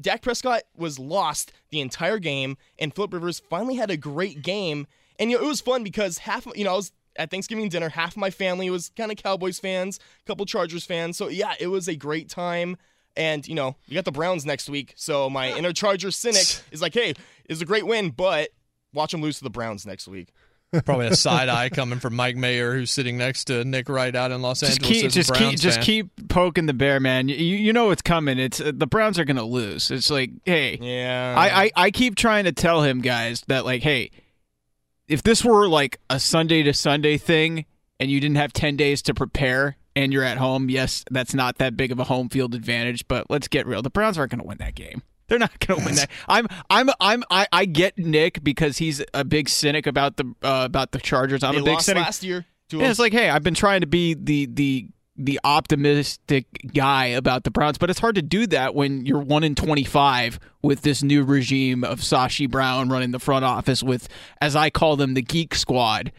Dak Prescott was lost the entire game, and Philip Rivers finally had a great game. And you know, it was fun because half you know I was at Thanksgiving dinner, half my family was kind of Cowboys fans, a couple Chargers fans. So yeah, it was a great time. And you know, you got the Browns next week, so my inner Charger cynic is like, hey, it's a great win, but watch them lose to the Browns next week. Probably a side eye coming from Mike Mayer, who's sitting next to Nick Wright out in Los Just Angeles. keep, just keep, Browns just keep poking the bear, man. You, you know what's coming. It's uh, the Browns are going to lose. It's like, hey, Yeah. I, I, I keep trying to tell him, guys, that like, hey, if this were like a Sunday to Sunday thing, and you didn't have ten days to prepare, and you're at home, yes, that's not that big of a home field advantage. But let's get real. The Browns aren't going to win that game. They're not going to win that. I'm, I'm, I'm, I, I get Nick because he's a big cynic about the uh, about the Chargers. I'm they a big lost cynic. last year. To Yeah, it's like, hey, I've been trying to be the the the optimistic guy about the Browns, but it's hard to do that when you're one in twenty five with this new regime of Sashi Brown running the front office with, as I call them, the geek squad,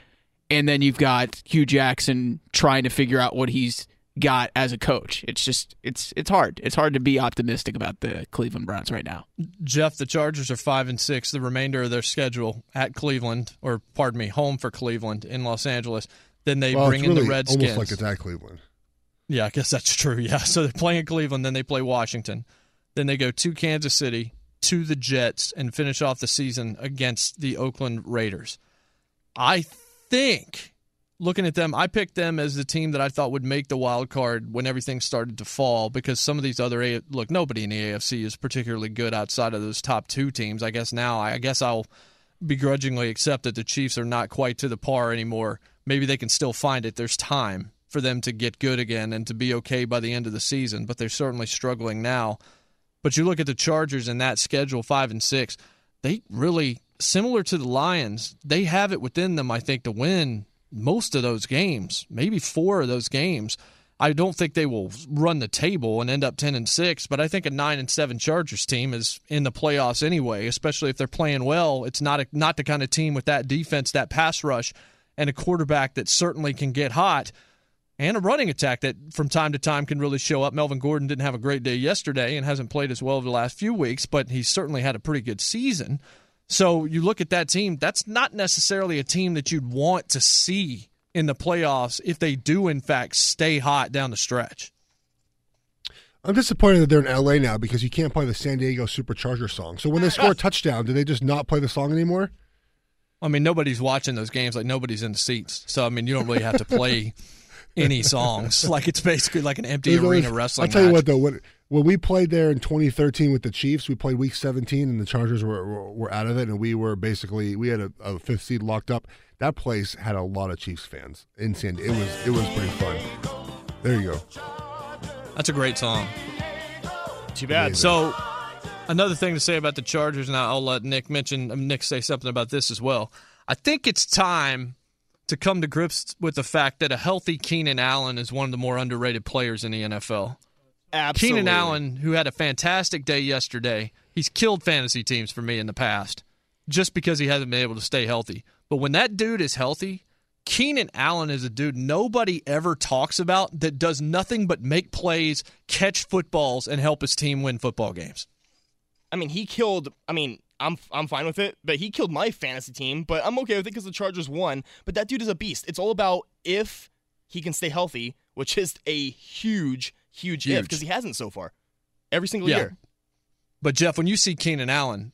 and then you've got Hue Jackson trying to figure out what he's got as a coach. It's just it's it's hard. It's hard to be optimistic about the Cleveland Browns right now. Geoff, the Chargers are five and six. The remainder of their schedule at Cleveland, or pardon me, home for Cleveland in Los Angeles. Then they well, bring it's in really the Redskins. Almost like it's at Cleveland. Yeah, I guess that's true. Yeah. So they're playing Cleveland, then they play Washington. Then they go to Kansas City, to the Jets, and finish off the season against the Oakland Raiders. I think, looking at them, I picked them as the team that I thought would make the wild card when everything started to fall because some of these other A- look, nobody in the AFC is particularly good outside of those top two teams. I guess now, I guess I'll begrudgingly accept that the Chiefs are not quite to the par anymore. Maybe they can still find it. There's time for them to get good again and to be okay by the end of the season, but they're certainly struggling now. But you look at the Chargers and that schedule, five and six, they really similar to the Lions. They have it within them, I think, to win most of those games, maybe four of those games. I don't think they will run the table and end up ten and six, but I think a nine and seven Chargers team is in the playoffs anyway. Especially if they're playing well. It's not a, not the kind of team with that defense, that pass rush, and a quarterback that certainly can get hot and a running attack that from time to time can really show up. Melvin Gordon didn't have a great day yesterday and hasn't played as well over the last few weeks, but he's certainly had a pretty good season. So you look at that team, that's not necessarily a team that you'd want to see in the playoffs if they do, in fact, stay hot down the stretch. I'm disappointed that they're in LA now because you can't play the San Diego Supercharger song. So when they score a touchdown, do they just not play the song anymore? I mean, nobody's watching those games, like nobody's in the seats. So I mean, you don't really have to play any songs. Like it's basically like an empty There's arena always- wrestling. I'll tell you match. what though, when, when we played there in 2013 with the Chiefs, we played Week 17, and the Chargers were were, were out of it, and we were basically we had a, a fifth seed locked up. That place had a lot of Chiefs fans in San. It was it was pretty fun. There you go. That's a great song. Too bad. So, another thing to say about the Chargers, and I'll let Nick mention um, Nick say something about this as well. I think it's time to come to grips with the fact that a healthy Keenan Allen is one of the more underrated players in the NFL. Absolutely. Keenan Allen, who had a fantastic day yesterday, he's killed fantasy teams for me in the past just because he hasn't been able to stay healthy. But when that dude is healthy, Keenan Allen is a dude nobody ever talks about that does nothing but make plays, catch footballs, and help his team win football games. I mean, he killed. I mean, I'm I'm fine with it, but he killed my fantasy team. But I'm okay with it because the Chargers won. But that dude is a beast. It's all about if he can stay healthy, which is a huge, huge, if Huge. because he hasn't so far. Every single Yeah. year. But Geoff, when you see Keenan Allen,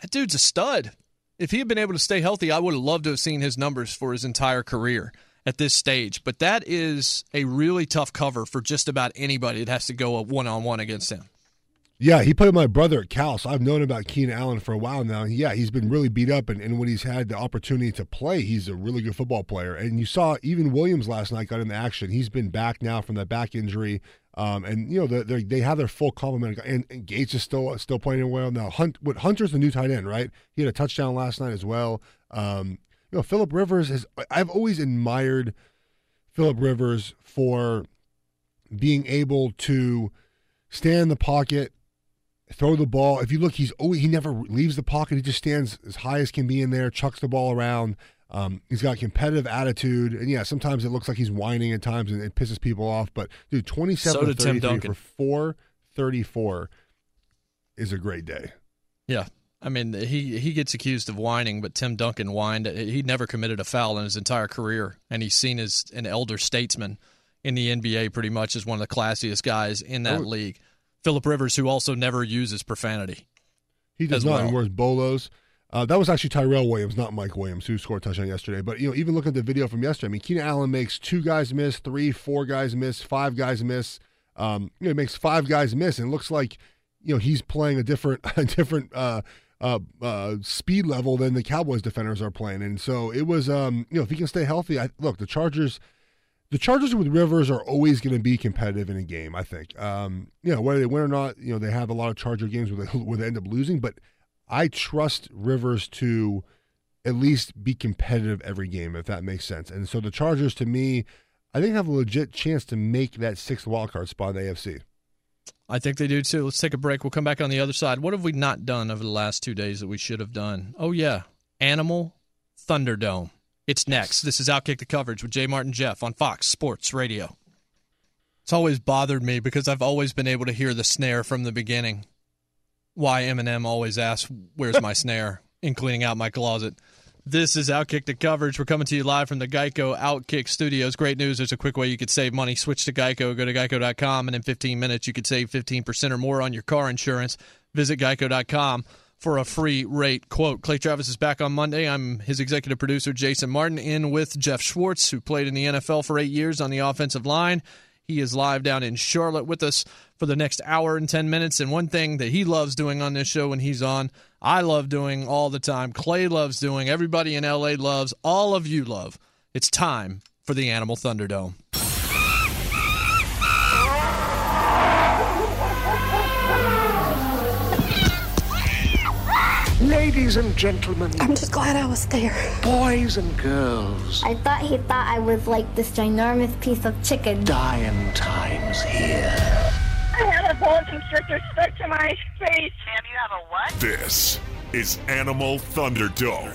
that dude's a stud. If he had been able to stay healthy, I would have loved to have seen his numbers for his entire career at this stage. But that is a really tough cover for just about anybody that has to go one on one against him. Yeah, he played with my brother at Cal, so I've known about Keenan Allen for a while now. Yeah, he's been really beat up, and, and when he's had the opportunity to play, he's a really good football player. And you saw even Williams last night got into action. He's been back now from that back injury, um, and you know they're, they're, have their full complement. And, and Gates is still still playing well now. Hunt, what Hunter's the new tight end, right? He had a touchdown last night as well. Um, you know, Philip Rivers has. I've always admired Philip Rivers for being able to stand in the pocket, throw the ball. If you look, he's always he never leaves the pocket. He just stands as high as can be in there, chucks the ball around. Um, he's got competitive attitude, and yeah, sometimes it looks like he's whining at times, and it pisses people off. But dude, twenty-seven So to thirty-three for four thirty-four is a great day. Yeah. I mean, he, he gets accused of whining, but Tim Duncan whined. He never committed a foul in his entire career, and he's seen as an elder statesman in the NBA pretty much as one of the classiest guys in that Oh. league. Philip Rivers, who also never uses profanity. He does not. well. He wears bolos. Uh, that was actually Tyrell Williams, not Mike Williams, who scored a touchdown yesterday. But you know, even looking at the video from yesterday, I mean, Keenan Allen makes two guys miss, three, four guys miss, five guys miss. Um, you know, he makes five guys miss, and it looks like you know he's playing a different, a different uh, uh, uh, speed level than the Cowboys defenders are playing. And so it was, um, you know, if he can stay healthy, I, look, the Chargers. The Chargers with Rivers are always going to be competitive in a game. I think, um, you know, whether they win or not, you know, they have a lot of Charger games where they, where they end up losing. But I trust Rivers to at least be competitive every game, if that makes sense. And so the Chargers, to me, I think have a legit chance to make that sixth wildcard spot in the AFC. I think they do too. Let's take a break. We'll come back on the other side. What have we not done over the last two days that we should have done? Oh, yeah. Animal Thunderdome. It's next. This is Outkick the Coverage with Jay Martin Geoff on Fox Sports Radio. It's always bothered me because I've always been able to hear the snare from the beginning. Why Eminem always asks, Where's my snare? in cleaning out my closet. This is Outkick the Coverage. We're coming to you live from the Geico Outkick Studios. Great news. There's a quick way you could save money. Switch to Geico. Go to geico.com, and in 15 minutes, you could save 15% or more on your car insurance. Visit geico.com for a free rate quote. Clay Travis is back on Monday. I'm his executive producer, Jason Martin, in with Geoff Schwartz, who played in the NFL for eight years on the offensive line. He is live down in Charlotte with us for the next hour and 10 minutes. And one thing that he loves doing on this show when he's on, I love doing all the time. Clay loves doing, everybody in LA loves, all of you love. It's time for the Animal Thunderdome. Ladies and gentlemen, I'm just glad I was there. boys and girls, I thought he thought I was like this ginormous piece of chicken. dying times here. I had a boa constrictor stuck to my face. Sam, you have a what? This is Animal Thunderdome.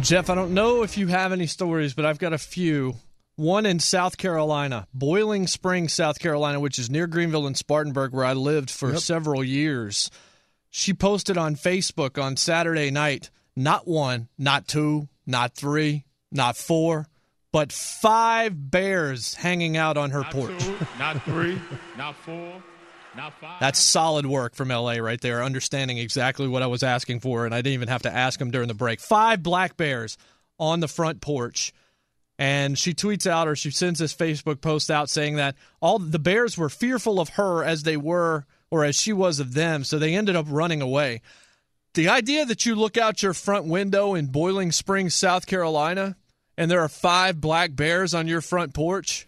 Geoff, I don't know if you have any stories, but I've got a few. One in South Carolina, Boiling Springs, South Carolina, which is near Greenville and Spartanburg, where I lived for several years. She posted on Facebook on Saturday night not one, not two, not three, not four, but five bears hanging out on her porch. not three, not four, not five. That's solid work from LA right there, understanding exactly what I was asking for, and I didn't even have to ask him during the break. Five black bears on the front porch. And she tweets out or she sends this Facebook post out saying that all the bears were fearful of her as they were or as she was of them, so they ended up running away. The idea that you look out your front window in Boiling Springs, South Carolina, and there are five black bears on your front porch,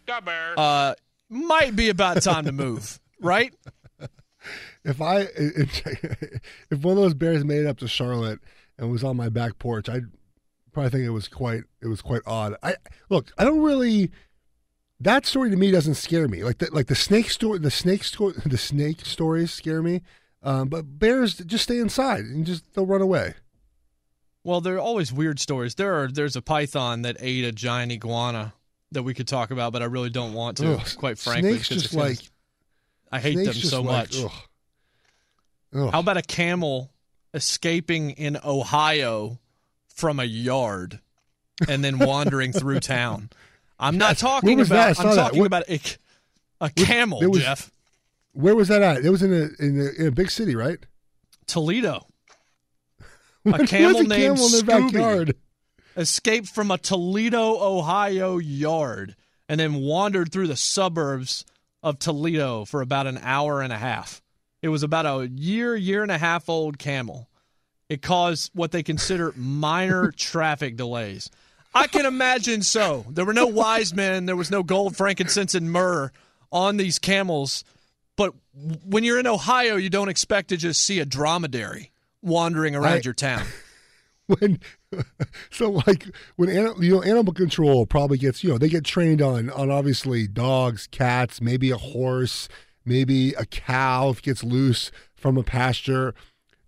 uh, might be about time to move, right? If I if one of those bears made it up to Charlotte and was on my back porch, I'd probably think it was quite it was quite odd. I look, I don't really that story to me doesn't scare me. Like the like the snake story, the snake story, the snake stories scare me. Um, but bears just stay inside and just they'll run away. Well, there are always weird stories. There are there's a python that ate a giant iguana that we could talk about, but I really don't want to, Ugh, quite frankly. snakes just like I hate them so like, much. ugh. Ugh. How about a camel escaping in Ohio from a yard and then wandering through town? I'm not Yes. talking Where that? I about. I'm talking about a, a camel, was- Geoff. Where was that at? It was in a in a, in a big city, right? Toledo. A camel a named camel in Scooby backyard? escaped from a Toledo, Ohio yard and then wandered through the suburbs of Toledo for about an hour and a half. It was about a year, year and a half old camel. It caused what they consider minor traffic delays. I can imagine so. There were no wise men, there was no gold, frankincense, and myrrh on these camels. But when you're in Ohio, you don't expect to just see a dromedary wandering around I- your town. when so like when ani- you know animal control probably gets you know they get trained on on obviously dogs cats maybe a horse maybe a cow if it gets loose from a pasture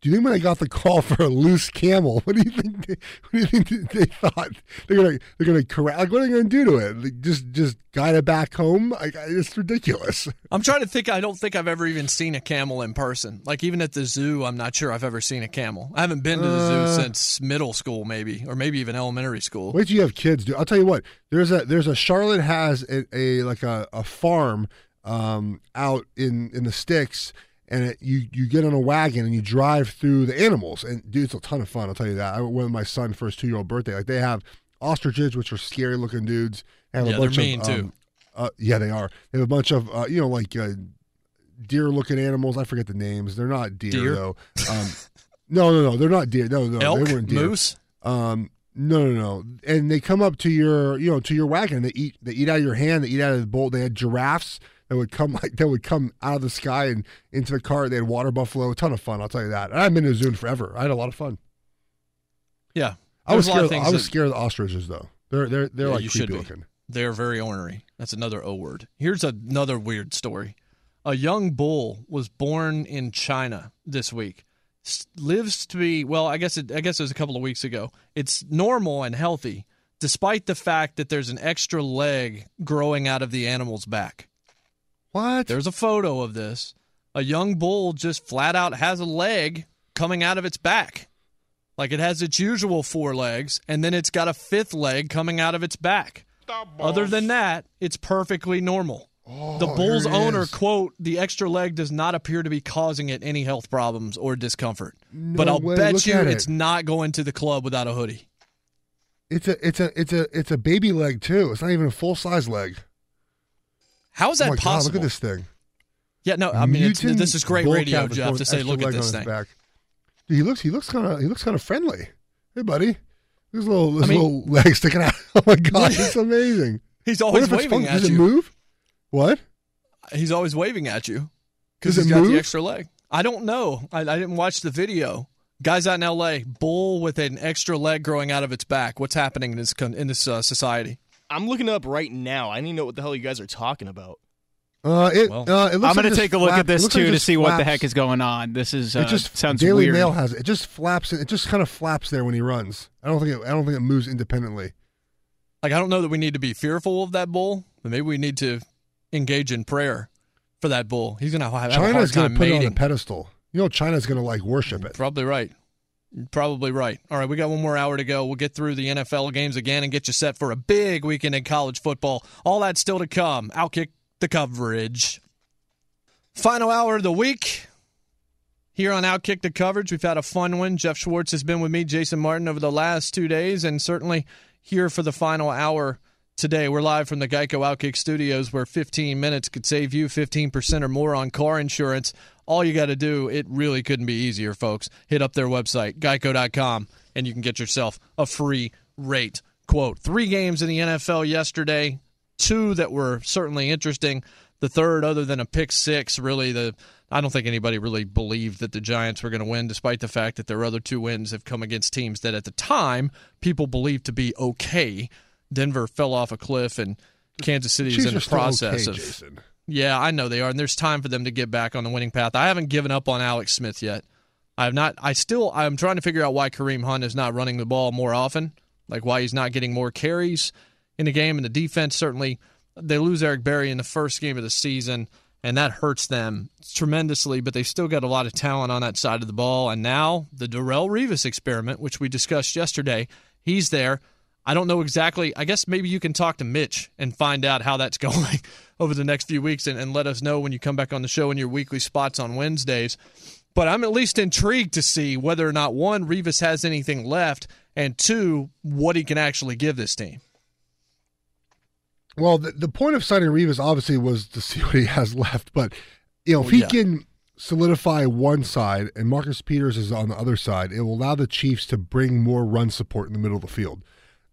do you think when they got the call for a loose camel what do you think they, what do you think they thought they're gonna they're gonna corral like what are they gonna do to it Like, just just guide it back home like it's ridiculous I'm trying to think. I don't think I've ever even seen a camel in person. Like even at the zoo, I'm not sure I've ever seen a camel. I haven't been to the Uh. zoo since middle school, maybe, or maybe even elementary school. Wait till you have kids, dude. I'll tell you what. There's a there's a Charlotte has a, a like a, a farm um, out in in the sticks, and it, you you get on a wagon and you drive through the animals, and dude, it's a ton of fun. I'll tell you that. I went with my son for his two year old birthday. Like they have ostriches, which are scary looking dudes. and Yeah, a they're mean, of, too. um, uh, yeah, they are. They have a bunch of uh, you know like uh, deer looking animals. I forget the names. They're not deer, Deer? though. Um, no, no, no. They're not deer. No, no, Elk? they weren't deer. Moose? Um, no, no, no. And they come up to your, you know, to your wagon. They eat. They eat out of your hand. They eat out of the bowl. They had giraffes that would come like that would come out of the sky and into the car. They had water buffalo. A ton of fun. I'll tell you that. And I've been to a zoo in forever. I had a lot of fun. Yeah, I was lot of scared. I was that- scared of the ostriches though. They're they're they're Yeah, like creepy looking. They're very ornery. That's another O word. Here's another weird story. A young bull was born in China this week. S- lives to be well. I guess it. I guess it was a couple of weeks ago. It's normal and healthy, despite the fact that there's an extra leg growing out of the animal's back. What? There's a photo of this. A young bull just flat out has a leg coming out of its back. Like it has its usual four legs, and then it's got a fifth leg coming out of its back. Other than that, it's perfectly normal. Oh, the bull's owner, is. quote, the extra leg does not appear to be causing it any health problems or discomfort. but I'll way, bet look you it's it. not going to the club without a hoodie. It's a it's a it's a it's a baby leg too. It's not even a full size leg. How is oh that my God, possible? look at this thing. Yeah, no, I mean, it's, this is great radio, Geoff, to say, look at this thing. Back. Dude, he looks he looks kind of he looks kind of friendly. Hey, buddy, his little his I mean- little leg sticking out. Oh my god, it's amazing. He's always waving at Does you. it move? What? He's always waving at you because Does he's it got move? the extra leg. I don't know. I, I didn't watch the video. Guys out in L.A. Bull with an extra leg growing out of its back. What's happening in this in this uh, society? I'm looking up right now. I need to know what the hell you guys are talking about. Uh, it, Well, uh, it looks I'm like going to take a look flap- at this it looks like too to this see what the heck is going on. This is uh, it just sounds Daily weird. Mail has it. It just flaps. It just kind of flaps there when he runs. I don't think it, I don't think it moves independently. Like I don't know that we need to be fearful of that bull, but maybe we need to engage in prayer for that bull. He's gonna have, have a hard China's going to put it on a pedestal. You know, China's going to like worship it. Probably right. Probably right. All right, we got one more hour to go. We'll get through the NFL games again and get you set for a big weekend in college football. All that's still to come. Outkick the coverage. Final hour of the week. Here on Outkick the coverage, we've had a fun one. Geoff Schwartz has been with me, Jason Martin, over the last two days, and certainly here for the final hour today. We're live from the Geico Outkick studios where 15 minutes could save you 15% or more on car insurance. All you got to do, it really couldn't be easier, folks. Hit up their website, geico.com, and you can get yourself a free rate quote. Three games in the NFL yesterday, two that were certainly interesting. the third, other than a pick six, really the I don't think anybody really believed that the Giants were going to win, despite the fact that their other two wins have come against teams that at the time people believed to be okay. Denver fell off a cliff, and Kansas City is in the process okay, of. Jason. Yeah, I know they are, and there's time for them to get back on the winning path. I haven't given up on Alex Smith yet. I have not. I still. I'm trying to figure out why Kareem Hunt is not running the ball more often. Like why he's not getting more carries in the game. And the defense certainly they lose Eric Berry in the first game of the season, and that hurts them tremendously. But they still got a lot of talent on that side of the ball. And now the Darrelle Revis experiment, which we discussed yesterday, he's there. I don't know exactly. I guess maybe you can talk to Mitch and find out how that's going over the next few weeks and, and let us know when you come back on the show in your weekly spots on Wednesdays. But I'm at least intrigued to see whether or not one, Revis has anything left, and two, what he can actually give this team. Well, the, the point of signing Revis obviously was to see what he has left, but you know, if oh, he yeah. can solidify one side and Marcus Peters is on the other side, it will allow the Chiefs to bring more run support in the middle of the field.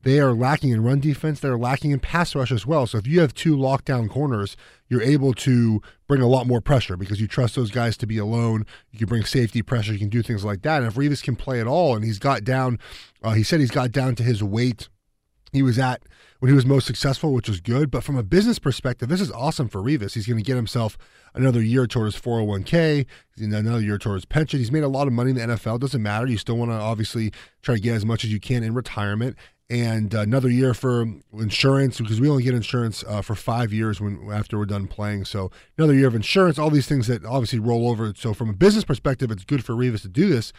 They are lacking in run defense. They're lacking in pass rush as well. So if you have two lockdown corners, you're able to bring a lot more pressure because you trust those guys to be alone. You can bring safety pressure. You can do things like that. And if Revis can play at all, and he's got down, uh, he said he's got down to his weight he was at when he was most successful, which was good. But from a business perspective, this is awesome for Revis. He's going to get himself another year towards his 401k, another year towards his pension. He's made a lot of money in the NFL. Doesn't matter. You still want to obviously try to get as much as you can in retirement. And another year for insurance because we only get insurance uh, for five years when after we're done playing. So another year of insurance, all these things that obviously roll over. So from a business perspective, it's good for Revis to do this.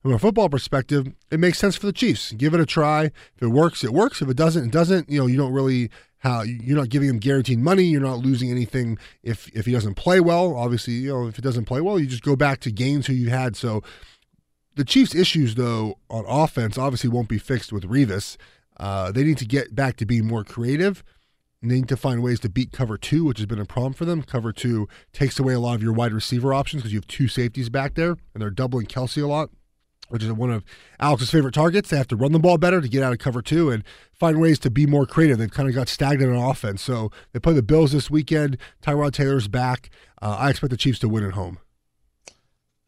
From a football perspective, it makes sense for the Chiefs. Give it a try. If it works, it works. If it doesn't, it doesn't. You know, you don't really how you're not giving him guaranteed money. You're not losing anything if if he doesn't play well. Obviously, you know, if it doesn't play well, you just go back to gains who you had. So the Chiefs' issues, though, on offense obviously won't be fixed with Revis. Uh, they need to get back to being more creative. And they need to find ways to beat cover two, which has been a problem for them. Cover two takes away a lot of your wide receiver options because you have two safeties back there, and they're doubling Kelce a lot which is one of Alex's favorite targets. They have to run the ball better to get out of cover two and find ways to be more creative. They've kind of got stagnant on offense. So they play the Bills this weekend. Tyrod Taylor's back. Uh, I expect the Chiefs to win at home.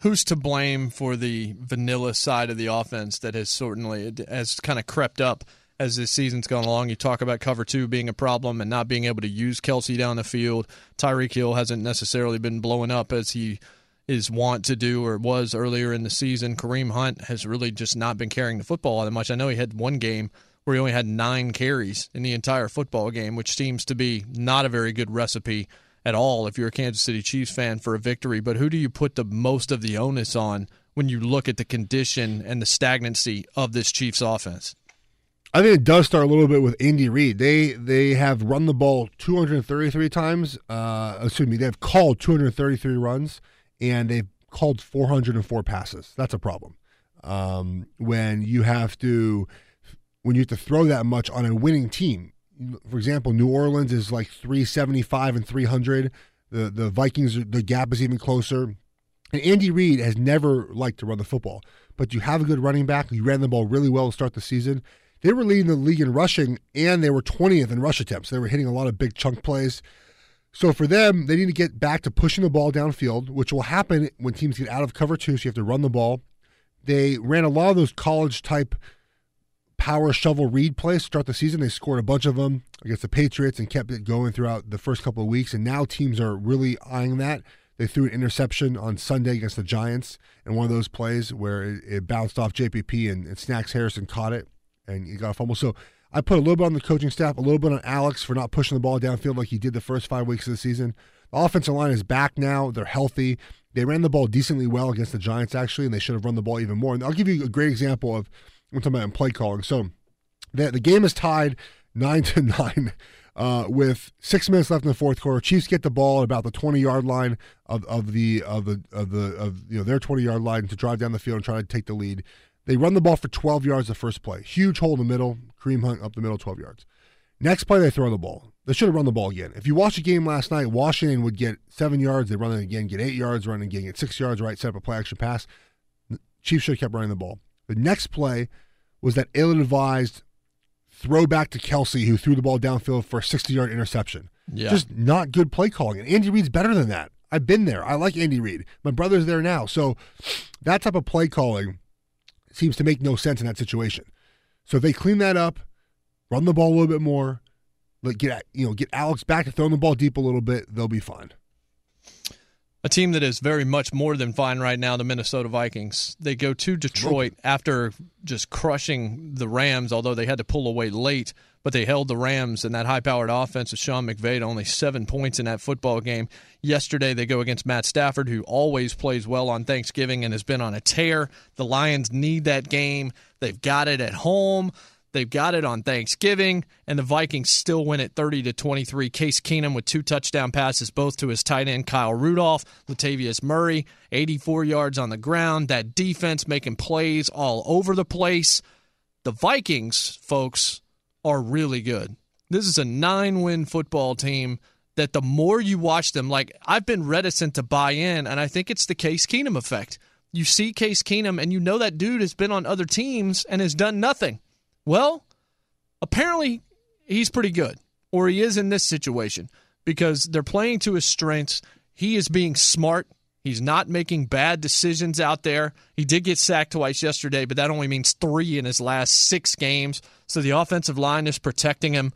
Who's to blame for the vanilla side of the offense that has certainly has kind of crept up as this season's gone along? You talk about cover two being a problem and not being able to use Kelce down the field. Tyreek Hill hasn't necessarily been blowing up as he is wont to do or was earlier in the season. Kareem Hunt has really just not been carrying the football all that much. I know he had one game where he only had nine carries in the entire football game, which seems to be not a very good recipe at all if you're a Kansas City Chiefs fan for a victory. But who do you put the most of the onus on when you look at the condition and the stagnancy of this Chiefs offense? I think it does start a little bit with Andy Reid. They they have run the ball 233 times. Uh, excuse me, they've called 233 runs and they've called 404 passes. That's a problem. Um, when you have to when you have to throw that much on a winning team. For example, New Orleans is like 375 and 300. The the Vikings the gap is even closer. And Andy Reid has never liked to run the football, but you have a good running back. You ran the ball really well to start the season. They were leading the league in rushing, and they were 20th in rush attempts. They were hitting a lot of big chunk plays. So for them, they need to get back to pushing the ball downfield, which will happen when teams get out of cover two. So you have to run the ball. They ran a lot of those college type power shovel read plays to start the season. They scored a bunch of them against the Patriots and kept it going throughout the first couple of weeks. And now teams are really eyeing that. They threw an interception on Sunday against the Giants in one of those plays where it, it bounced off JPP and, and Snacks Harrison caught it and he got a fumble. So I put a little bit on the coaching staff, a little bit on Alex for not pushing the ball downfield like he did the first five weeks of the season. The offensive line is back now. They're healthy. They ran the ball decently well against the Giants, actually, and they should have run the ball even more. And I'll give you a great example of what I'm talking about in play calling. So the, the game is tied nine to nine. Uh, with six minutes left in the fourth quarter, Chiefs get the ball at about the twenty yard line of, of the of the of the of you know their twenty yard line to drive down the field and try to take the lead. They run the ball for 12 yards the first play. Huge hole in the middle. Kareem Hunt up the middle, 12 yards. Next play, they throw the ball. They should have run the ball again. If you watch the game last night, Washington would get seven yards. They run it again, get eight yards, run it again, get six yards, right? Set up a play action pass. Chiefs should have kept running the ball. The next play was that ill advised throw back to Kelce, who threw the ball downfield for a 60 yard interception. Yeah. Just not good play calling. And Andy Reid's better than that. I've been there. I like Andy Reid. My brother's there now. So that type of play calling seems to make no sense in that situation. So if they clean that up, run the ball a little bit more, like get you know get Alex back to throwing the ball deep a little bit, they'll be fine. A team that is very much more than fine right now, the Minnesota Vikings. They go to Detroit after just crushing the Rams, although they had to pull away late, but they held the Rams and that high powered offense of Sean McVay to only seven points in that football game. Yesterday, they go against Matt Stafford, who always plays well on Thanksgiving and has been on a tear. The Lions need that game. They've got it at home. They've got it on Thanksgiving, and the Vikings still win it 30 to 23. Case Keenum with two touchdown passes, both to his tight end Kyle Rudolph, Latavius Murray, 84 yards on the ground. That defense making plays all over the place. The Vikings, folks, are really good. This is a nine-win football team that the more you watch them, like I've been reticent to buy in, and I think it's the Case Keenum effect. You see Case Keenum, and you know that dude has been on other teams and has done nothing. Well, apparently he's pretty good, or he is in this situation because they're playing to his strengths. He is being smart. He's not making bad decisions out there. He did get sacked twice yesterday, but that only means three in his last six games. So the offensive line is protecting him.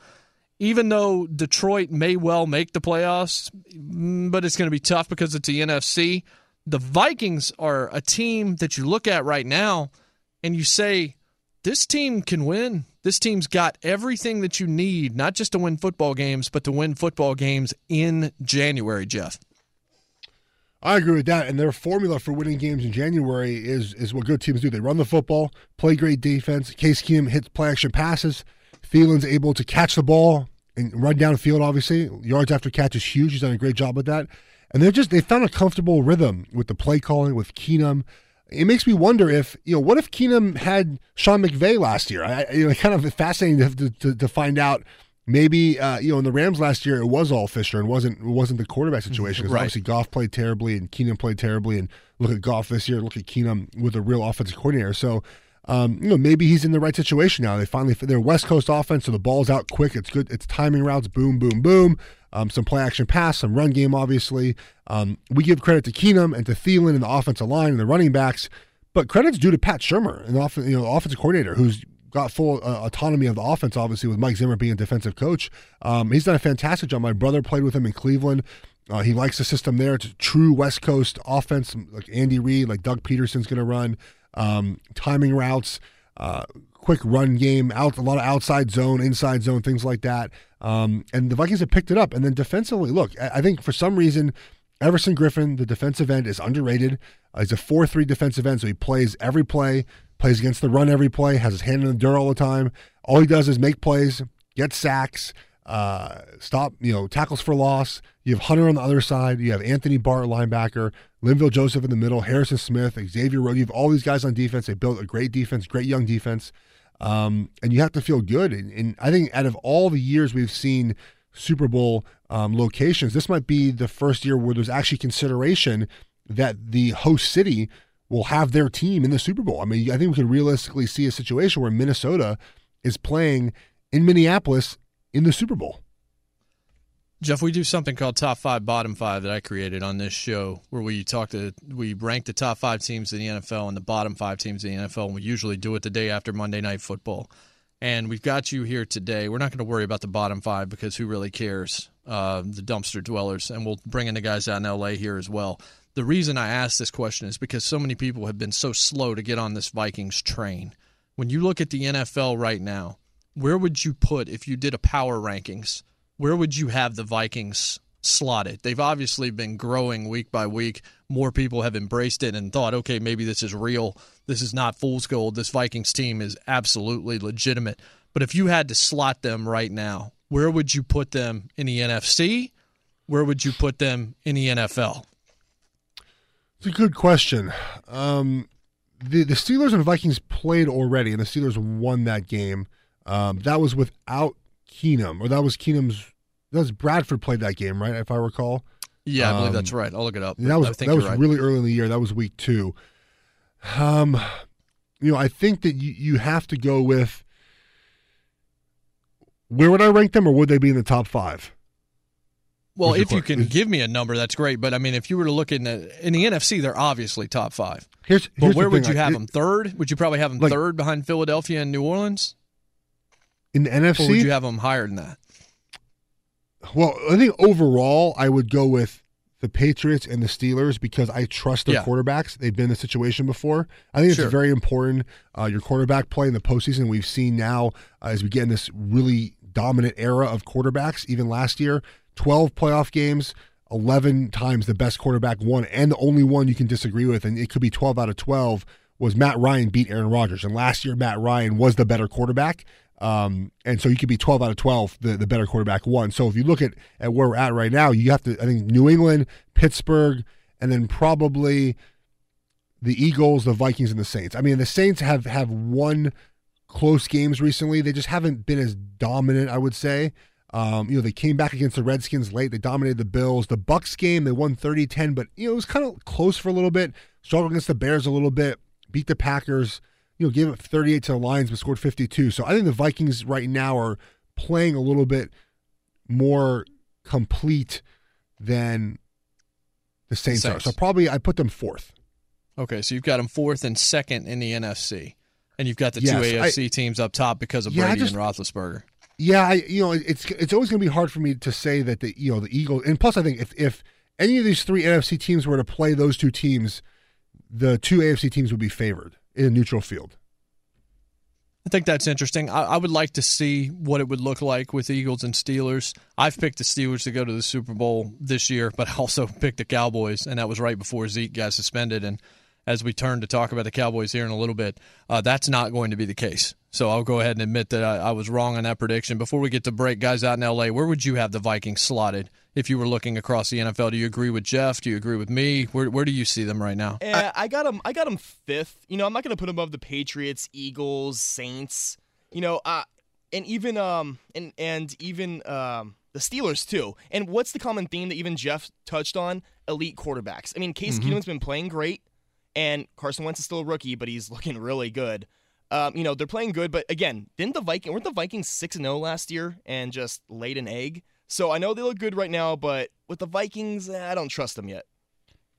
Even though Detroit may well make the playoffs, mm, but it's going to be tough because it's the NFC. The Vikings are a team that you look at right now and you say, this team can win. This team's got everything that you need, not just to win football games, but to win football games in January, Geoff. I agree with that. And their formula for winning games in January is is what good teams do. They run the football, play great defense. Case Keenum hits play action passes. Thielen's able to catch the ball and run downfield, obviously. Yards after catch is huge. He's done a great job with that. And they're just they found a comfortable rhythm with the play calling with Keenum. It makes me wonder if you know what if Keenum had Sean McVay last year. I, you know, kind of fascinating to, to, to find out. Maybe uh, you know in the Rams last year it was all Fisher and wasn't wasn't the quarterback situation because Right. obviously Goff played terribly and Keenum played terribly and look at Goff this year look at Keenum with a real offensive coordinator so um, you know maybe he's in the right situation now they finally they're West Coast offense so the ball's out quick it's good it's timing routes boom boom boom um, some play action pass some run game obviously um, we give credit to Keenum and to Thielen and the offensive line and the running backs but credit's due to Pat Shurmur the off- you know offensive coordinator who's got full uh, autonomy of the offense, obviously, with Mike Zimmer being defensive coach. Um, he's done a fantastic job. My brother played with him in Cleveland. Uh, he likes the system there. It's a true West Coast offense, like Andy Reid, like Doug Pederson's going to run, um, timing routes, uh, quick run game, out a lot of outside zone, inside zone, things like that. Um, and the Vikings have picked it up. And then defensively, look, I think for some reason, Everson Griffen, the defensive end, is underrated. Uh, he's a 4 3 defensive end, so he plays every play, plays against the run every play, has his hand in the dirt all the time. All he does is make plays, get sacks, uh, stop, you know, tackles for loss. You have Hunter on the other side. You have Anthony Barr, linebacker, Linval Joseph in the middle, Harrison Smith, Xavier Rhodes. You have all these guys on defense. They built a great defense, great young defense. Um, and you have to feel good. And, and I think out of all the years we've seen Super Bowl um, locations, this might be the first year where there's actually consideration that the host city will have their team in the Super Bowl. I mean, I think we could realistically see a situation where Minnesota is playing in Minneapolis in the Super Bowl. Geoff, we do something called top five, bottom five that I created on this show, where we talk to we rank the top five teams in the NFL and the bottom five teams in the NFL, and we usually do it the day after Monday Night Football. And we've got you here today. We're not going to worry about the bottom five because who really cares? Uh, the dumpster dwellers, and we'll bring in the guys out in LA here as well. The reason I asked this question is because so many people have been so slow to get on this Vikings train. When you look at the NFL right now, where would you put if you did a power rankings? Where would you have the Vikings slotted? They've obviously been growing week by week. More people have embraced it and thought, okay, maybe this is real. This is not fool's gold. This Vikings team is absolutely legitimate. But if you had to slot them right now, where would you put them in the NFC? Where would you put them in the NFL? It's a good question. Um, the the Steelers and Vikings played already, and the Steelers won that game. Um, that was without Keenum, or that was Keenum's. That was Bradford played that game, right? If I recall. Yeah, I believe Um, that's right. I'll look it up. That was I think that was right. really early in the year. That was week two. Um, you know, I think that you, you have to go with where would I rank them, or would they be in the top five? Well, What's if you can give me a number, that's great. But I mean, if you were to look in the in the NFC, they're obviously top five. Here's, But here's the where would thing, you have it- them? Third? Would you probably have them Like- third behind Philadelphia and New Orleans? In the NFC? Or would you have them higher than that? Well, I think overall, I would go with the Patriots and the Steelers because I trust their Yeah. quarterbacks. They've been in the situation before. I think it's very important. Uh, your quarterback play in the postseason. We've seen now uh, as we get in this really dominant era of quarterbacks. Even last year, twelve playoff games. 11 times the best quarterback won and the only one you can disagree with and it could be 12 out of 12 was Matt Ryan beat Aaron Rodgers and last year Matt Ryan was the better quarterback um, and so you could be 12 out of 12 the, the better quarterback one. so if you look at, at where we're at right now you have to I think New England Pittsburgh and then probably the Eagles the Vikings and the Saints I mean the Saints have have won close games recently they just haven't been as dominant I would say um, you know, they came back against the Redskins late. They dominated the Bills. The Bucks game, they won 30-10, but you know, it was kind of close for a little bit. Struggled against the Bears a little bit. Beat the Packers. You know, gave up 38 to the Lions, but scored 52. So I think the Vikings right now are playing a little bit more complete than the Saints, are. Saints. So probably I put them fourth. Okay, so you've got them fourth and second in the NFC, and you've got the Yes, two I- AFC teams up top because of Yeah, Brady just- and Roethlisberger. Yeah, I you know it's it's always going to be hard for me to say that the you know the Eagles and plus I think if if any of these three NFC teams were to play those two teams, the two AFC teams would be favored in a neutral field. I think that's interesting. I, I would like to see what it would look like with Eagles and Steelers. I've picked the Steelers to go to the Super Bowl this year, but I also picked the Cowboys, and that was right before Zeke got suspended. And as we turn to talk about the Cowboys here in a little bit, uh, that's not going to be the case. So I'll go ahead and admit that I, I was wrong on that prediction. Before we get to break, guys out in LA, where would you have the Vikings slotted if you were looking across the NFL? Do you agree with Geoff? Do you agree with me? Where, where do you see them right now? Eh, I got him. I got him fifth. You know, I'm not gonna put them above the Patriots, Eagles, Saints. You know, uh, and even um and and even um the Steelers too. And what's the common theme that even Geoff touched on? Elite quarterbacks. I mean, Case Mm-hmm. Keenum's been playing great, and Carson Wentz is still a rookie, but he's looking really good. Um, you know, they're playing good, but again, didn't the Viking weren't the Vikings six and zero last year and just laid an egg? So I know they look good right now, but with the Vikings, eh, I don't trust them yet.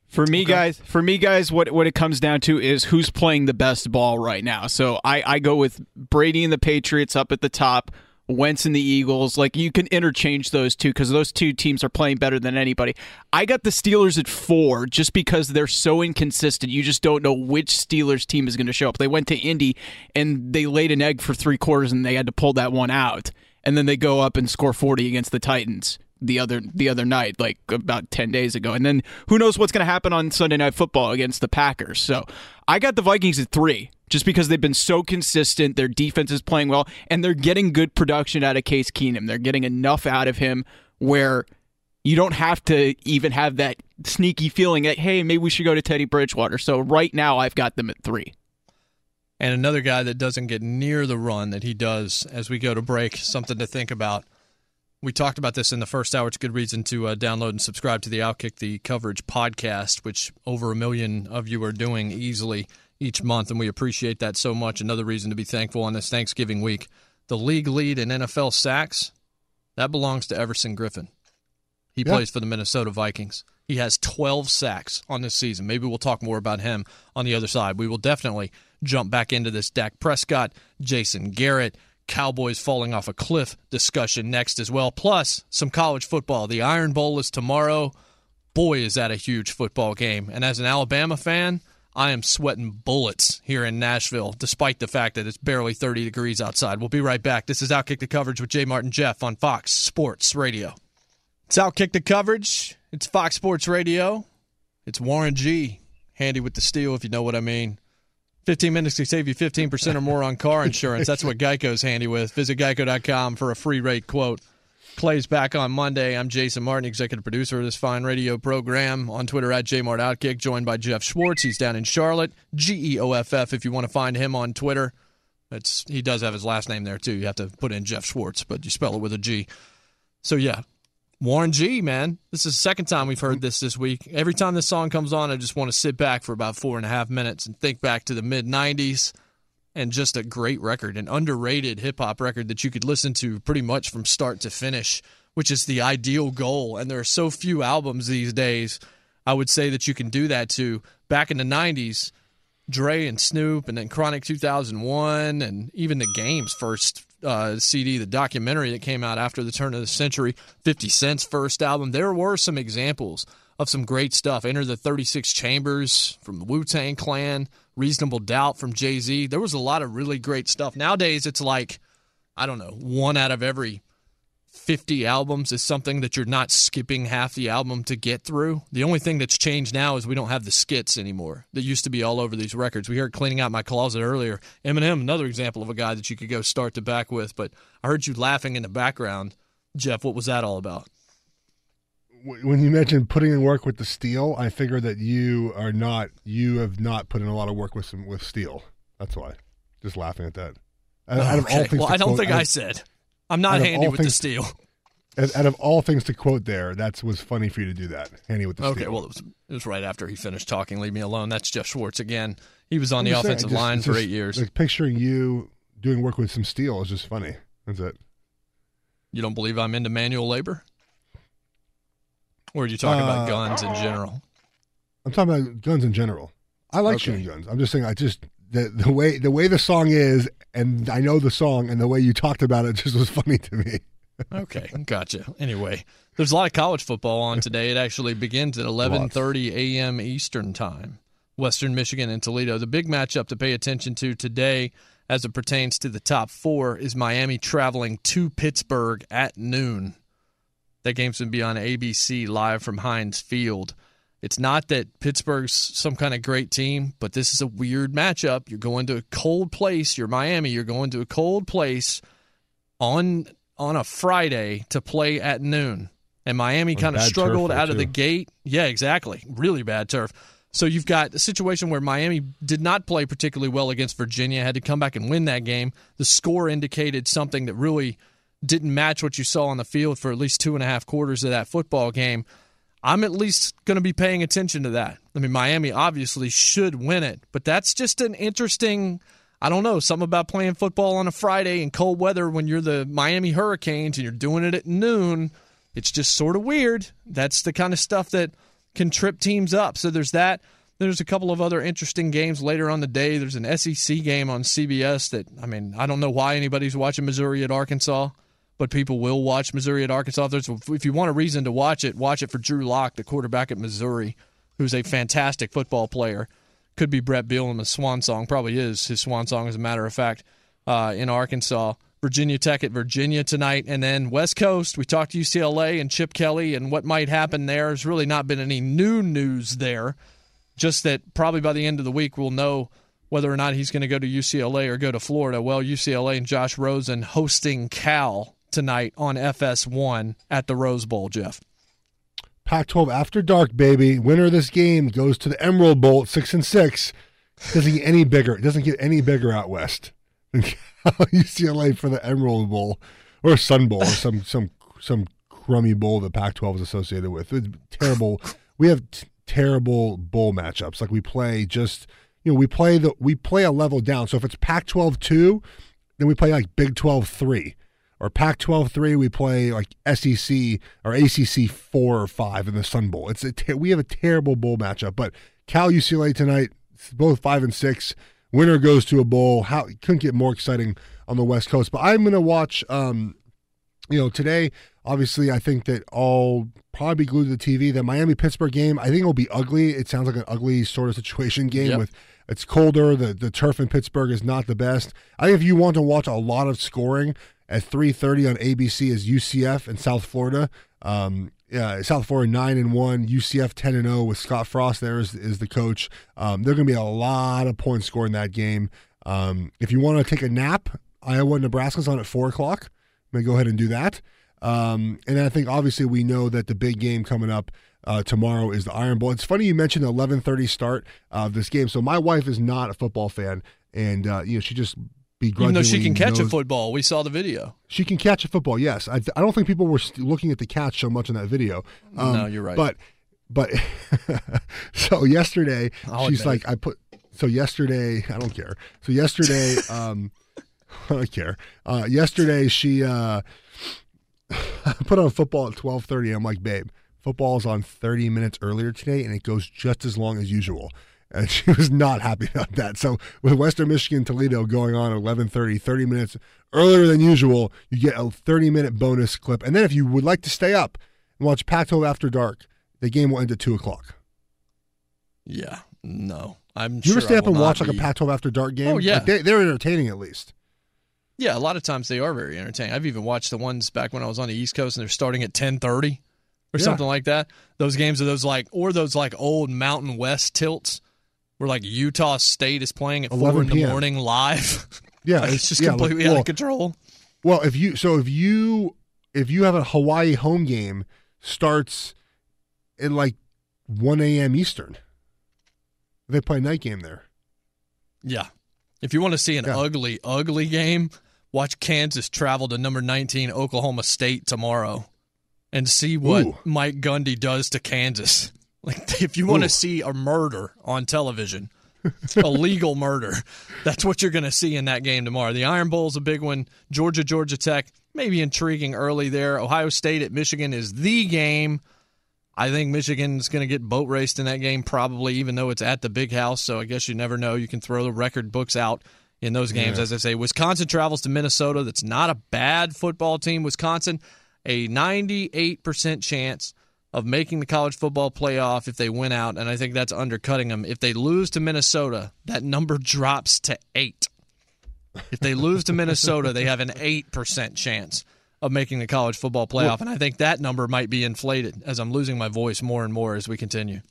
For me, guys, for me, guys, what what it comes down to is who's playing the best ball right now. So I I go with Brady and the Patriots up at the top, Wentz and the Eagles. Like you can interchange those two because those two teams are playing better than anybody. I got the Steelers at four just because they're so inconsistent. You just don't know which Steelers team is going to show up. They went to Indy and they laid an egg for three quarters and they had to pull that one out. And then they go up and score 40 against the Titans the other the other night, like about 10 days ago. And then who knows what's going to happen on Sunday Night Football against the Packers. So I got the Vikings at three just because they've been so consistent. Their defense is playing well, and they're getting good production out of Case Keenum. They're getting enough out of him where you don't have to even have that sneaky feeling that, hey, maybe we should go to Teddy Bridgewater. So right now, I've got them at three. And another guy that doesn't get near the run that he does as we go to break, something to think about. We talked about this in the first hour. It's a good reason to uh, download and subscribe to the Outkick the Coverage podcast, which over a million of you are doing easily each month, and we appreciate that so much. Another reason to be thankful on this Thanksgiving week. The league lead in NFL sacks, that belongs to Everson Griffen. He Yeah. plays for the Minnesota Vikings. He has 12 sacks on this season. Maybe we'll talk more about him on the other side. We will definitely jump back into this Dak Prescott, Jason Garrett, Cowboys falling off a cliff discussion next as well. Plus, some college football. The Iron Bowl is tomorrow. Boy, is that a huge football game. And as an Alabama fan, I am sweating bullets here in Nashville, despite the fact that it's barely 30 degrees outside. We'll be right back. This is Outkick the Coverage with Jay Martin Geoff on Fox Sports Radio. It's Outkick the Coverage. It's Fox Sports Radio. It's Warren G. Handy with the steel, if you know what I mean. 15 minutes to save you 15% or more on car insurance. That's what Geico's handy with. Visit geico.com for a free rate quote. Plays back on Monday. I'm Jason Martin, executive producer of this fine radio program. On Twitter at JMartOutkick, joined by Geoff Schwartz. He's down in Charlotte. G E O F F if you want to find him on Twitter. It's he does have his last name there too. You have to put in Geoff Schwartz, but you spell it with a G. So yeah, Warren G, man. This is the second time we've heard this this week. Every time this song comes on, I just want to sit back for about four and a half minutes and think back to the mid 90s and just a great record, an underrated hip hop record that you could listen to pretty much from start to finish. which is the ideal goal. And there are so few albums these days. I would say that you can do that to. Back in the '90s, Dre and Snoop, and then Chronic 2001, and even the Game's first uh, CD, the documentary that came out after the turn of the century, 50 Cent's first album. There were some examples of some great stuff. Enter the 36 Chambers from the Wu Tang Clan, Reasonable Doubt from Jay Z. There was a lot of really great stuff. Nowadays, it's like, I don't know, one out of every 50 albums is something that you're not skipping half the album to get through. The only thing that's changed now is we don't have the skits anymore that used to be all over these records. We heard Cleaning Out My Closet earlier. Eminem, another example of a guy that you could go start to back with. But I heard you laughing in the background. Geoff, what was that all about? when you mentioned putting in work with the steel, I figure that you are not you have not put in a lot of work with some with steel. That's why. Just laughing at that. Out, out of all Okay. things Well, I don't quote- think out I said. I'm not handy with the things- steel. Out of all things to quote there, that was funny for you to do that. Handy with the Okay, steel. Okay, well, it was, it was right after he finished talking. Leave me alone. That's Geoff Schwartz again. He was on I'm the just saying, offensive just- line for just, eight years. Like picturing you doing work with some steel is just funny. That's it. You don't believe I'm into manual labor? Or are you talking about Uh, guns in general? I'm talking about guns in general. I like Okay. shooting guns. I'm just saying. I just the the way the way the song is, and I know the song, and the way you talked about it just was funny to me. Okay, gotcha. Anyway, there's a lot of college football on today. It actually begins at 11:30 a.m. Eastern Time. Western Michigan and Toledo. The big matchup to pay attention to today as it pertains to the top 4 is Miami traveling to Pittsburgh at noon. That game's going to be on ABC live from Heinz Field. It's not that Pittsburgh's some kind of great team, but this is a weird matchup. You're going to a cold place. You're Miami. You're going to a cold place on on a Friday to play at noon. And Miami kind of struggled out of the gate. Yeah, exactly. Really bad turf. So you've got a situation where Miami did not play particularly well against Virginia, had to come back and win that game. The score indicated something that really didn't match what you saw on the field for at least two and a half quarters of that football game. I'm at least going to be paying attention to that. I mean, Miami obviously should win it, but that's just an interesting. I don't know, something about playing football on a Friday in cold weather when you're the Miami Hurricanes and you're doing it at noon. It's just sort of weird. That's the kind of stuff that can trip teams up. So there's that. There's a couple of other interesting games later on the day. There's an SEC game on CBS that, I mean, I don't know why anybody's watching Missouri at Arkansas, but people will watch Missouri at Arkansas. If, there's, if you want a reason to watch it, watch it for Drew Lock, the quarterback at Missouri, who's a fantastic football player. Could be Bret Bielema's swan song. Probably is his swan song, as a matter of fact, uh, in Arkansas. Virginia Tech at Virginia tonight. And then West Coast, we talked to UCLA and Chip Kelly and what might happen there. There's really not been any new news there. Just that probably by the end of the week, we'll know whether or not he's going to go to UCLA or go to Florida. Well, UCLA and Josh Rosen hosting Cal tonight on FS1 at the Rose Bowl, Geoff. Pac-12 after dark, baby. Winner of this game goes to the Emerald Bowl at six and six. Doesn't get any bigger. It doesn't get any bigger out west than UCLA for the Emerald Bowl or Sun Bowl or some some some crummy bowl that Pac-12 is associated with. It's terrible. We have t- terrible bowl matchups. Like we play just you know we play the we play a level down. So if it's Pac-12 two, then we play like Big 12 three or Pac 12 3, we play like SEC or ACC 4 or 5 in the Sun Bowl. It's a ter- We have a terrible bowl matchup, but Cal UCLA tonight, both 5 and 6. Winner goes to a bowl. How couldn't get more exciting on the West Coast. But I'm going to watch, um, you know, today, obviously, I think that I'll probably be glued to the TV. The Miami Pittsburgh game, I think it'll be ugly. It sounds like an ugly sort of situation game Yep. with it's colder. The the turf in Pittsburgh is not the best. I think if you want to watch a lot of scoring at 3:30 on ABC is UCF in South Florida. Um, South Florida nine and one, UCF ten and zero with Scott Frost there is, is the coach. Um, there are going to be a lot of points scored in that game. Um, if you want to take a nap, Iowa Nebraska's on at four o'clock. I'm going to go ahead and do that. Um, and I think obviously we know that the big game coming up uh, tomorrow is the Iron Bowl. It's funny you mentioned the 11:30 start of this game. So my wife is not a football fan, and uh, you know she just Even though she can catch a football, we saw the video. She can catch a football. Yes, I, I don't think people were looking at the catch so much in that video. Um, No, you're right. But but so yesterday I'll she's like I put so yesterday I don't care. So yesterday um I don't care. Uh, yesterday she uh put on football at 12:30. I'm like, babe, football is on 30 minutes earlier today, and it goes just as long as usual. And she was not happy about that. So with Western Michigan Toledo going on at 11:30, 30 minutes earlier than usual, you get a 30 minute bonus clip. And then if you would like to stay up and watch Pac-12 after dark, the game will end at two o'clock. Yeah, no. I'm Do you sure ever stay up and watch not like a be- Pac-12 after dark game? Oh, yeah. Like, they, they're entertaining at least. Yeah, a lot of times they are very entertaining. I've even watched the ones back when I was on the East Coast and they're starting at 10:30 or Yeah. something like that. Those games are those like or those like old Mountain West tilts where like Utah State is playing at 4 in the p.m.. morning live. Yeah, Like, it's just yeah, like, completely out of control. Well, if you so if you if you have a Hawaii home game starts at like one a.m. Eastern, they play a night game there. Yeah. If you want to see an ugly, ugly game, watch Kansas travel to number 19 Oklahoma State tomorrow and see what Ooh. Mike Gundy does to Kansas. Like if you want to see a murder on television, a legal murder, that's what you're going to see in that game tomorrow. The Iron Bowl is a big one. Georgia, Georgia Tech, maybe intriguing early there. Ohio State at Michigan is the game. I think Michigan's going to get boat raced in that game, probably, even though it's at the big house. So I guess you never know. You can throw the record books out in those games. Yeah. As I say, Wisconsin travels to Minnesota. That's not a bad football team. Wisconsin, a 98% chance of making the college football playoff if they win out. And I think that's undercutting them. If they lose to Minnesota, that number drops to eight. If they lose to Minnesota, they have an 8% chance of making the college football playoff. Well- and I think that number might be inflated as I'm losing my voice more and more as we continue.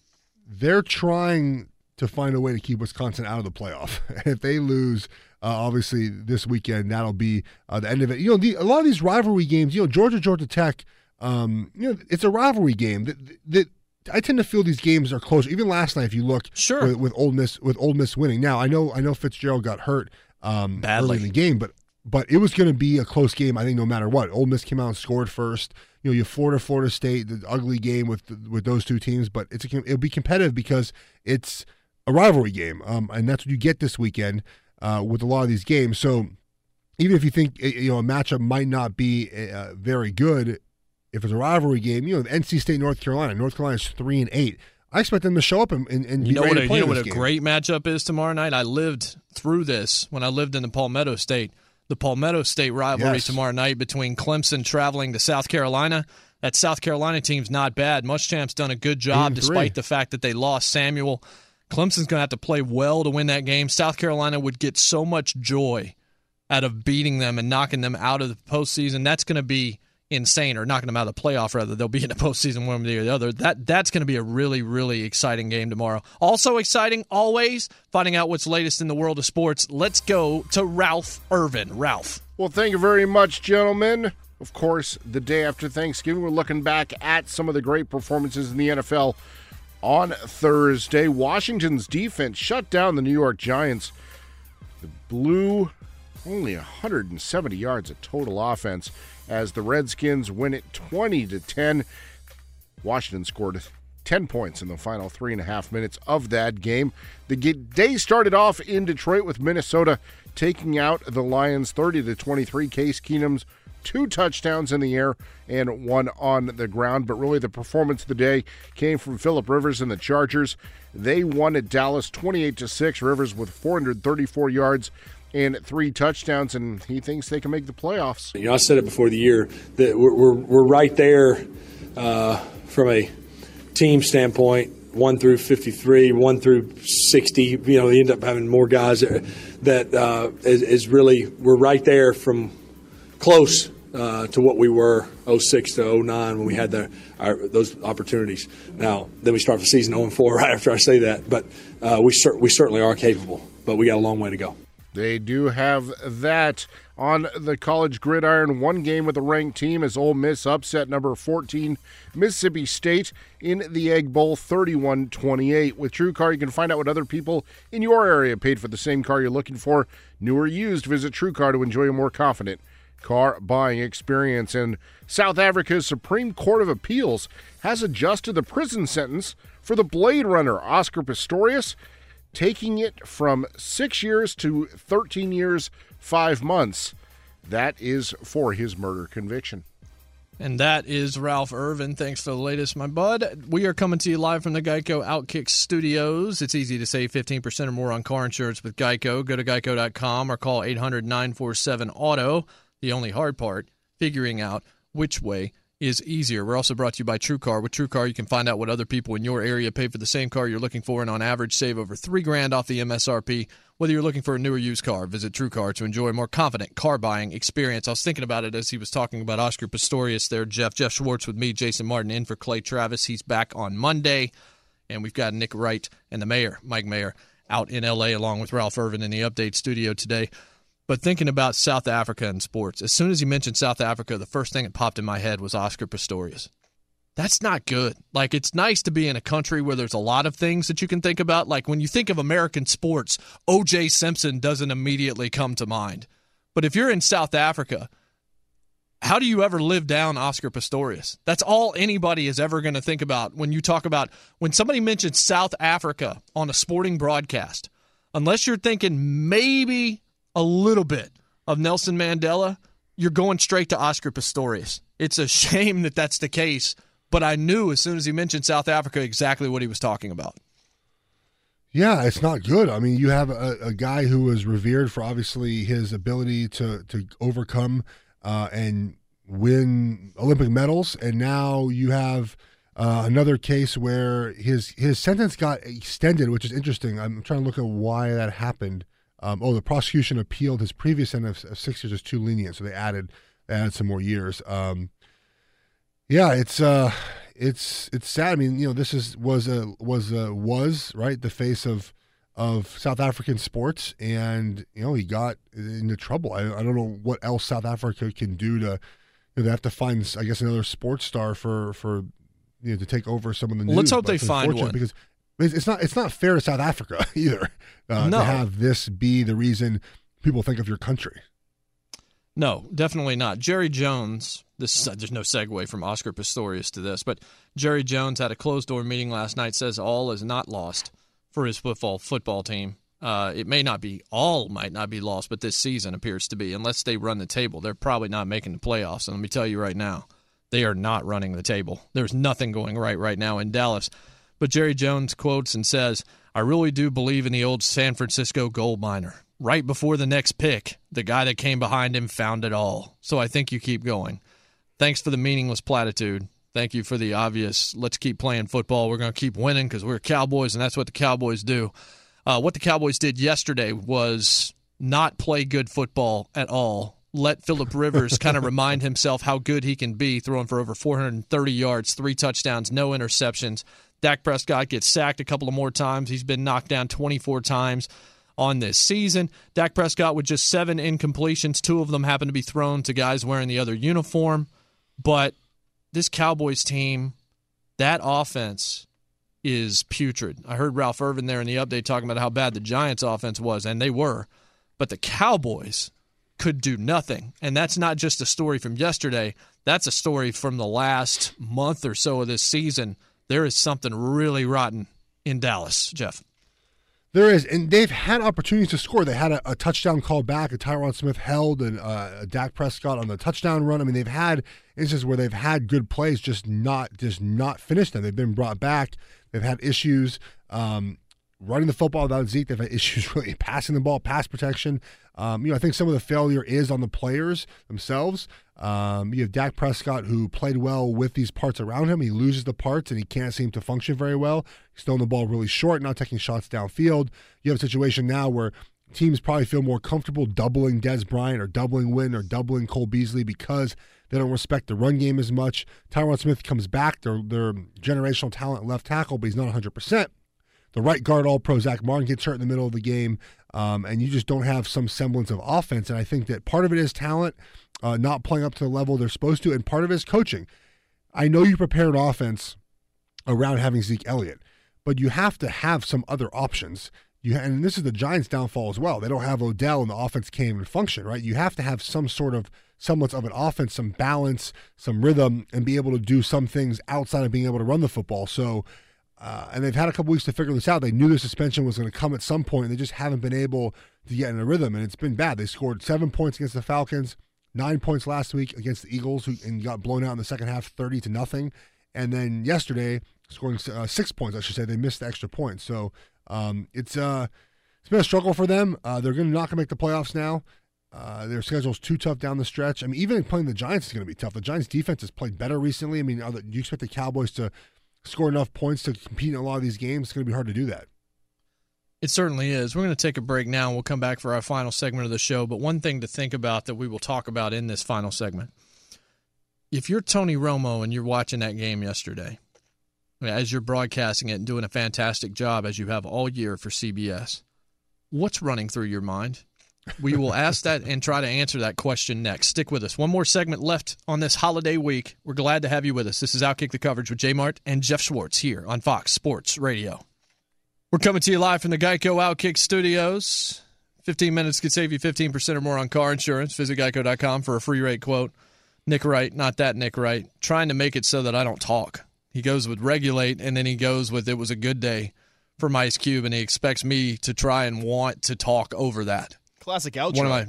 They're trying to find a way to keep Wisconsin out of the playoff. if they lose, uh, obviously this weekend, that'll be uh, the end of it. You know, the, a lot of these rivalry games. You know, Georgia, Georgia Tech. Um, you know, it's a rivalry game. That, that I tend to feel these games are closer. Even last night, if you look, sure, with, with Ole Miss, with Ole Miss winning. Now, I know, I know Fitzgerald got hurt um, early in the game, but but it was going to be a close game. I think no matter what, Ole Miss came out and scored first. You know, you have Florida, Florida State, the ugly game with with those two teams, but it's a, it'll be competitive because it's a rivalry game, um, and that's what you get this weekend uh, with a lot of these games. So even if you think eh, you know a matchup might not be uh, very good, if it's a rivalry game, you know, NC State, North Carolina, North Carolina's three and eight. I expect them to show up and, and, and be You know ready what? to A, play you know what a game. great matchup is tomorrow night. I lived through this when I lived in the Palmetto State. The Palmetto State rivalry Yes. tomorrow night between Clemson traveling to South Carolina. That South Carolina team's not bad. Muschamp's done a good job despite the fact that they lost Samuel. Clemson's going to have to play well to win that game. South Carolina would get so much joy out of beating them and knocking them out of the postseason. That's going to be insane, or knocking them out of the playoff. Rather, they'll be in the postseason one way or the other. That that's going to be a really really exciting game tomorrow. Also exciting, always finding out what's latest in the world of sports. Let's go to Ralph Irvin. Ralph. Well, thank you very much, gentlemen. Of course, the day after Thanksgiving, we're looking back at some of the great performances in the NFL on Thursday. Washington's defense shut down the New York Giants. The Blue only 170 yards of total offense as the Redskins win it 20 to 10. Washington scored 10 points in the final three and a half minutes of that game. The day started off in Detroit with Minnesota taking out the Lions 30 to 23. Case Keenum's two touchdowns in the air and one on the ground. But really, the performance of the day came from Philip Rivers and the Chargers. They won at Dallas 28 to 6. Rivers with 434 yards and three touchdowns, and he thinks they can make the playoffs. You know, I said it before the year that we're, we're, we're right there uh, from a team standpoint, one through 53, one through 60. You know, they end up having more guys that, uh, is, is really, we're right there from close uh, to what we were 06 to 09 when we had the, our, those opportunities. Now, then we start the season 0 4 right after I say that, but uh, we, cer- we certainly are capable, but we got a long way to go. They do have that on the college gridiron. One game with a ranked team as Ole Miss upset number 14 Mississippi State in the Egg Bowl 31 28. With TrueCar, you can find out what other people in your area paid for the same car you're looking for. New or used, visit TrueCar to enjoy a more confident car buying experience. And South Africa's Supreme Court of Appeals has adjusted the prison sentence for the Blade Runner Oscar Pistorius taking it from six years to 13 years, five months. That is for his murder conviction. And that is Ralph Irvin. Thanks for the latest, my bud. We are coming to you live from the Geico Outkick Studios. It's easy to save 15% or more on car insurance with Geico. Go to geico.com or call 800 947 Auto. The only hard part, figuring out which way is easier. We're also brought to you by TrueCar. With TrueCar, you can find out what other people in your area pay for the same car you're looking for, and on average, save over three grand off the MSRP. Whether you're looking for a new or used car, visit TrueCar to enjoy a more confident car buying experience. I was thinking about it as he was talking about Oscar Pistorius there, Geoff. Geoff Schwartz with me, Jason Martin in for Clay Travis. He's back on Monday, and we've got Nick Wright and the mayor, Mike Mayer, out in LA along with Ralph Irvin in the update studio today. But thinking about South Africa and sports, as soon as you mentioned South Africa, the first thing that popped in my head was Oscar Pistorius. That's not good. Like, it's nice to be in a country where there's a lot of things that you can think about. Like, when you think of American sports, OJ Simpson doesn't immediately come to mind. But if you're in South Africa, how do you ever live down Oscar Pistorius? That's all anybody is ever going to think about when you talk about when somebody mentions South Africa on a sporting broadcast. Unless you're thinking maybe a little bit of Nelson Mandela, you're going straight to Oscar Pistorius. It's a shame that that's the case, but I knew as soon as he mentioned South Africa exactly what he was talking about. Yeah, it's not good. I mean, you have a, a guy who was revered for obviously his ability to to overcome uh, and win Olympic medals, and now you have uh, another case where his his sentence got extended, which is interesting. I'm trying to look at why that happened. Um, oh, the prosecution appealed his previous sentence of six years is too lenient, so they added they added some more years. Um, yeah, it's uh, it's it's sad. I mean, you know, this is was a was a was right the face of of South African sports, and you know he got into trouble. I, I don't know what else South Africa can do to. You know, they have to find, I guess, another sports star for for you know to take over some of the news. Let's hope but they find one. because it's not it's not fair to South Africa either uh, No. to have this be the reason people think of your country. No, definitely not. Jerry Jones. This there's no segue from Oscar Pistorius to this, but Jerry Jones had a closed door meeting last night. Says all is not lost for his football football team. Uh, it may not be all might not be lost, but this season appears to be. Unless they run the table, they're probably not making the playoffs. And let me tell you right now, they are not running the table. There's nothing going right right now in Dallas. But Jerry Jones quotes and says, I really do believe in the old San Francisco gold miner. Right before the next pick, the guy that came behind him found it all. So I think you keep going. Thanks for the meaningless platitude. Thank you for the obvious, let's keep playing football. We're going to keep winning because we're Cowboys, and that's what the Cowboys do. Uh, what the Cowboys did yesterday was not play good football at all. Let Philip Rivers kind of remind himself how good he can be, throwing for over 430 yards, three touchdowns, no interceptions. Dak Prescott gets sacked a couple of more times. He's been knocked down 24 times on this season. Dak Prescott with just seven incompletions. Two of them happen to be thrown to guys wearing the other uniform. But this Cowboys team, that offense is putrid. I heard Ralph Irvin there in the update talking about how bad the Giants offense was, and they were. But the Cowboys could do nothing. And that's not just a story from yesterday. That's a story from the last month or so of this season. There is something really rotten in Dallas, Jeff. There is, and they've had opportunities to score. They had a, a touchdown call back. A Tyron Smith held, and uh, a Dak Prescott on the touchdown run. I mean, they've had instances where they've had good plays, just not just not finished them. They've been brought back. They've had issues um, running the football without Zeke. They've had issues really passing the ball, pass protection. Um, you know, I think some of the failure is on the players themselves. Um, you have Dak Prescott who played well with these parts around him. He loses the parts and he can't seem to function very well. He's throwing the ball really short, not taking shots downfield. You have a situation now where teams probably feel more comfortable doubling Dez Bryant or doubling Wynn or doubling Cole Beasley because they don't respect the run game as much. Tyron Smith comes back. They're, they're generational talent left tackle, but he's not 100%. The right guard, all pro Zack Martin, gets hurt in the middle of the game, um, and you just don't have some semblance of offense. And I think that part of it is talent, uh, not playing up to the level they're supposed to, and part of it is coaching. I know you prepare an offense around having Zeke Elliott, but you have to have some other options. You and this is the Giants' downfall as well. They don't have Odell, and the offense can't even function. Right? You have to have some sort of semblance of an offense, some balance, some rhythm, and be able to do some things outside of being able to run the football. So. Uh, and they've had a couple weeks to figure this out. They knew the suspension was going to come at some point. They just haven't been able to get in a rhythm, and it's been bad. They scored seven points against the Falcons, nine points last week against the Eagles, who and got blown out in the second half, thirty to nothing. And then yesterday, scoring uh, six points, I should say. They missed the extra point, so um, it's uh, it's been a struggle for them. Uh, they're going to not going to make the playoffs now. Uh, their schedule's too tough down the stretch. I mean, even playing the Giants is going to be tough. The Giants' defense has played better recently. I mean, do you expect the Cowboys to score enough points to compete in a lot of these games? It's going to be hard to do that. It certainly is. We're going to take a break now and we'll come back for our final segment of the show. But one thing to think about that we will talk about in this final segment if you're Tony Romo and you're watching that game yesterday, as you're broadcasting it and doing a fantastic job as you have all year for CBS, what's running through your mind? We will ask that and try to answer that question next. Stick with us. One more segment left on this holiday week. We're glad to have you with us. This is Outkick the Coverage with J Mart and Geoff Schwartz here on Fox Sports Radio. We're coming to you live from the Geico Outkick Studios. 15 minutes could save you 15% or more on car insurance. Visit geico.com for a free rate quote. Nick Wright, not that Nick Wright, trying to make it so that I don't talk. He goes with regulate, and then he goes with it was a good day from Ice Cube, and he expects me to try and want to talk over that. Classic outro. One of my,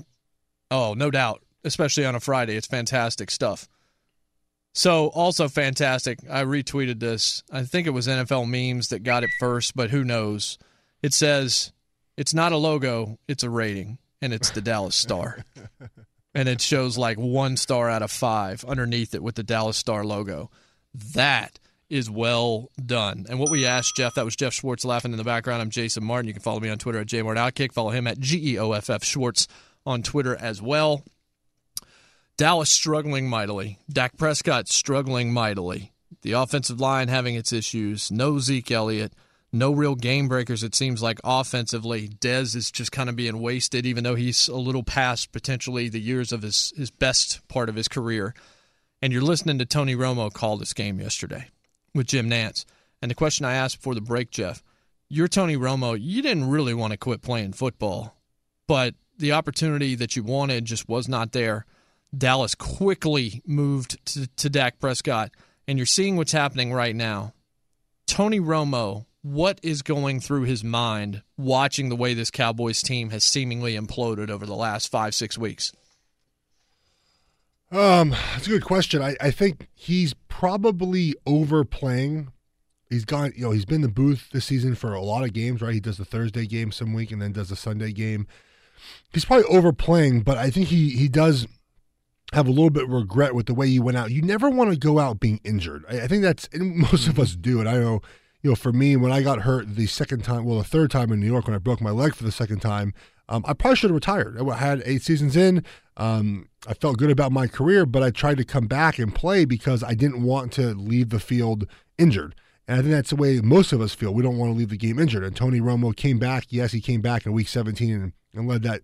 oh, no doubt, especially on a Friday. It's fantastic stuff. So, also fantastic. I retweeted this. I think it was NFL memes that got it first, but who knows? It says, it's not a logo, it's a rating, and it's the Dallas Star. and it shows like one star out of five underneath it with the Dallas Star logo. That is well done. And what we asked Geoff, that was Geoff Schwartz laughing in the background. I'm Jason Martin. You can follow me on Twitter at JMartOutkick. Follow him at GEOFF Schwartz on Twitter as well. Dallas struggling mightily. Dak Prescott struggling mightily. The offensive line having its issues. No Zeke Elliott. No real game breakers, it seems like, offensively. Dez is just kind of being wasted, even though he's a little past potentially the years of his, his best part of his career. And you're listening to Tony Romo call this game yesterday with Jim Nantz. And the question I asked before the break, Geoff, you're Tony Romo. You didn't really want to quit playing football, but the opportunity that you wanted just was not there. Dallas quickly moved to, to Dak Prescott, and you're seeing what's happening right now. Tony Romo, what is going through his mind watching the way this Cowboys team has seemingly imploded over the last five, six weeks? Um, that's a good question. I, I think he's probably overplaying. He's gone, you know, he's been in the booth this season for a lot of games, right? He does the Thursday game some week and then does the Sunday game. He's probably overplaying, but I think he he does have a little bit of regret with the way he went out. You never want to go out being injured. I, I think that's most of us do it. I know, you know, for me, when I got hurt the second time, well, the third time in New York when I broke my leg for the second time, um, I probably should have retired. I had eight seasons in. Um, I felt good about my career, but I tried to come back and play because I didn't want to leave the field injured. And I think that's the way most of us feel. We don't want to leave the game injured. And Tony Romo came back. Yes, he came back in week 17 and, and led that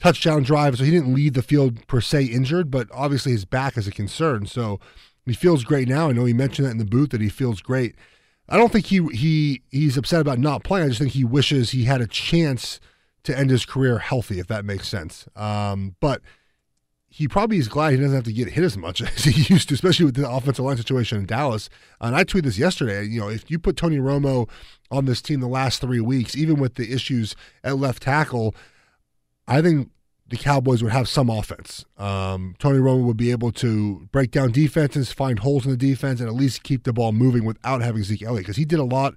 touchdown drive. So he didn't leave the field per se injured, but obviously his back is a concern. So he feels great now. I know he mentioned that in the booth that he feels great. I don't think he he he's upset about not playing. I just think he wishes he had a chance to end his career healthy, if that makes sense. Um, but he probably is glad he doesn't have to get hit as much as he used to, especially with the offensive line situation in Dallas. And I tweeted this yesterday. You know, if you put Tony Romo on this team the last three weeks, even with the issues at left tackle, I think the Cowboys would have some offense. Um, Tony Romo would be able to break down defenses, find holes in the defense, and at least keep the ball moving without having Zeke Elliott because he did a lot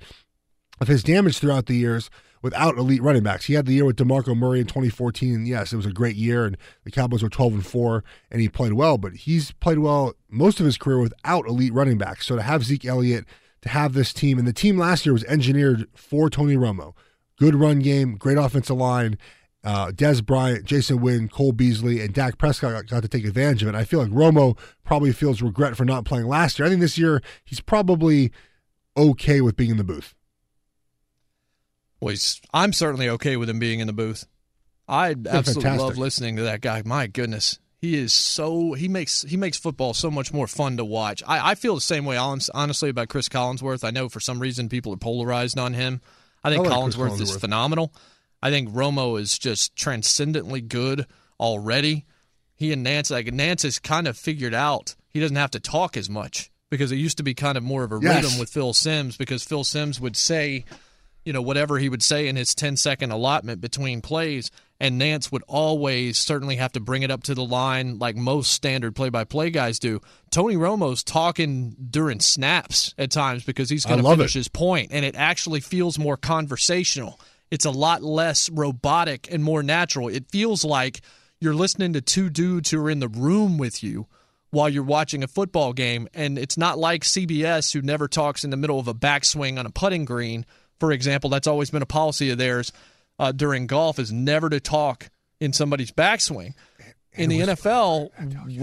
of his damage throughout the years without elite running backs. He had the year with DeMarco Murray in 2014, and yes, it was a great year, and the Cowboys were 12 and 4, and he played well, but he's played well most of his career without elite running backs. So to have Zeke Elliott, to have this team, and the team last year was engineered for Tony Romo. Good run game, great offensive line. Uh, Dez Bryant, Jason Witten, Cole Beasley, and Dak Prescott got, got to take advantage of it. I feel like Romo probably feels regret for not playing last year. I think this year he's probably okay with being in the booth. Well, he's, I'm certainly okay with him being in the booth. I absolutely fantastic. love listening to that guy. My goodness, he is so he makes he makes football so much more fun to watch. I, I feel the same way honestly about Chris Collinsworth. I know for some reason people are polarized on him. I think I like Collinsworth, Chris is phenomenal. I think Romo is just transcendently good already. He and Nantz, like Nantz has kind of figured out he doesn't have to talk as much because it used to be kind of more of a Yes. rhythm with Phil Simms because Phil Simms would say you know, whatever he would say in his 10 second allotment between plays. And Nantz would always certainly have to bring it up to the line like most standard play by play guys do. Tony Romo's talking during snaps at times because he's going to finish it. his point, and it actually feels more conversational. It's a lot less robotic and more natural. It feels like you're listening to two dudes who are in the room with you while you're watching a football game. And it's not like CBS, who never talks in the middle of a backswing on a putting green, for example. That's always been a policy of theirs uh, during golf, is never to talk in somebody's backswing. In the NFL,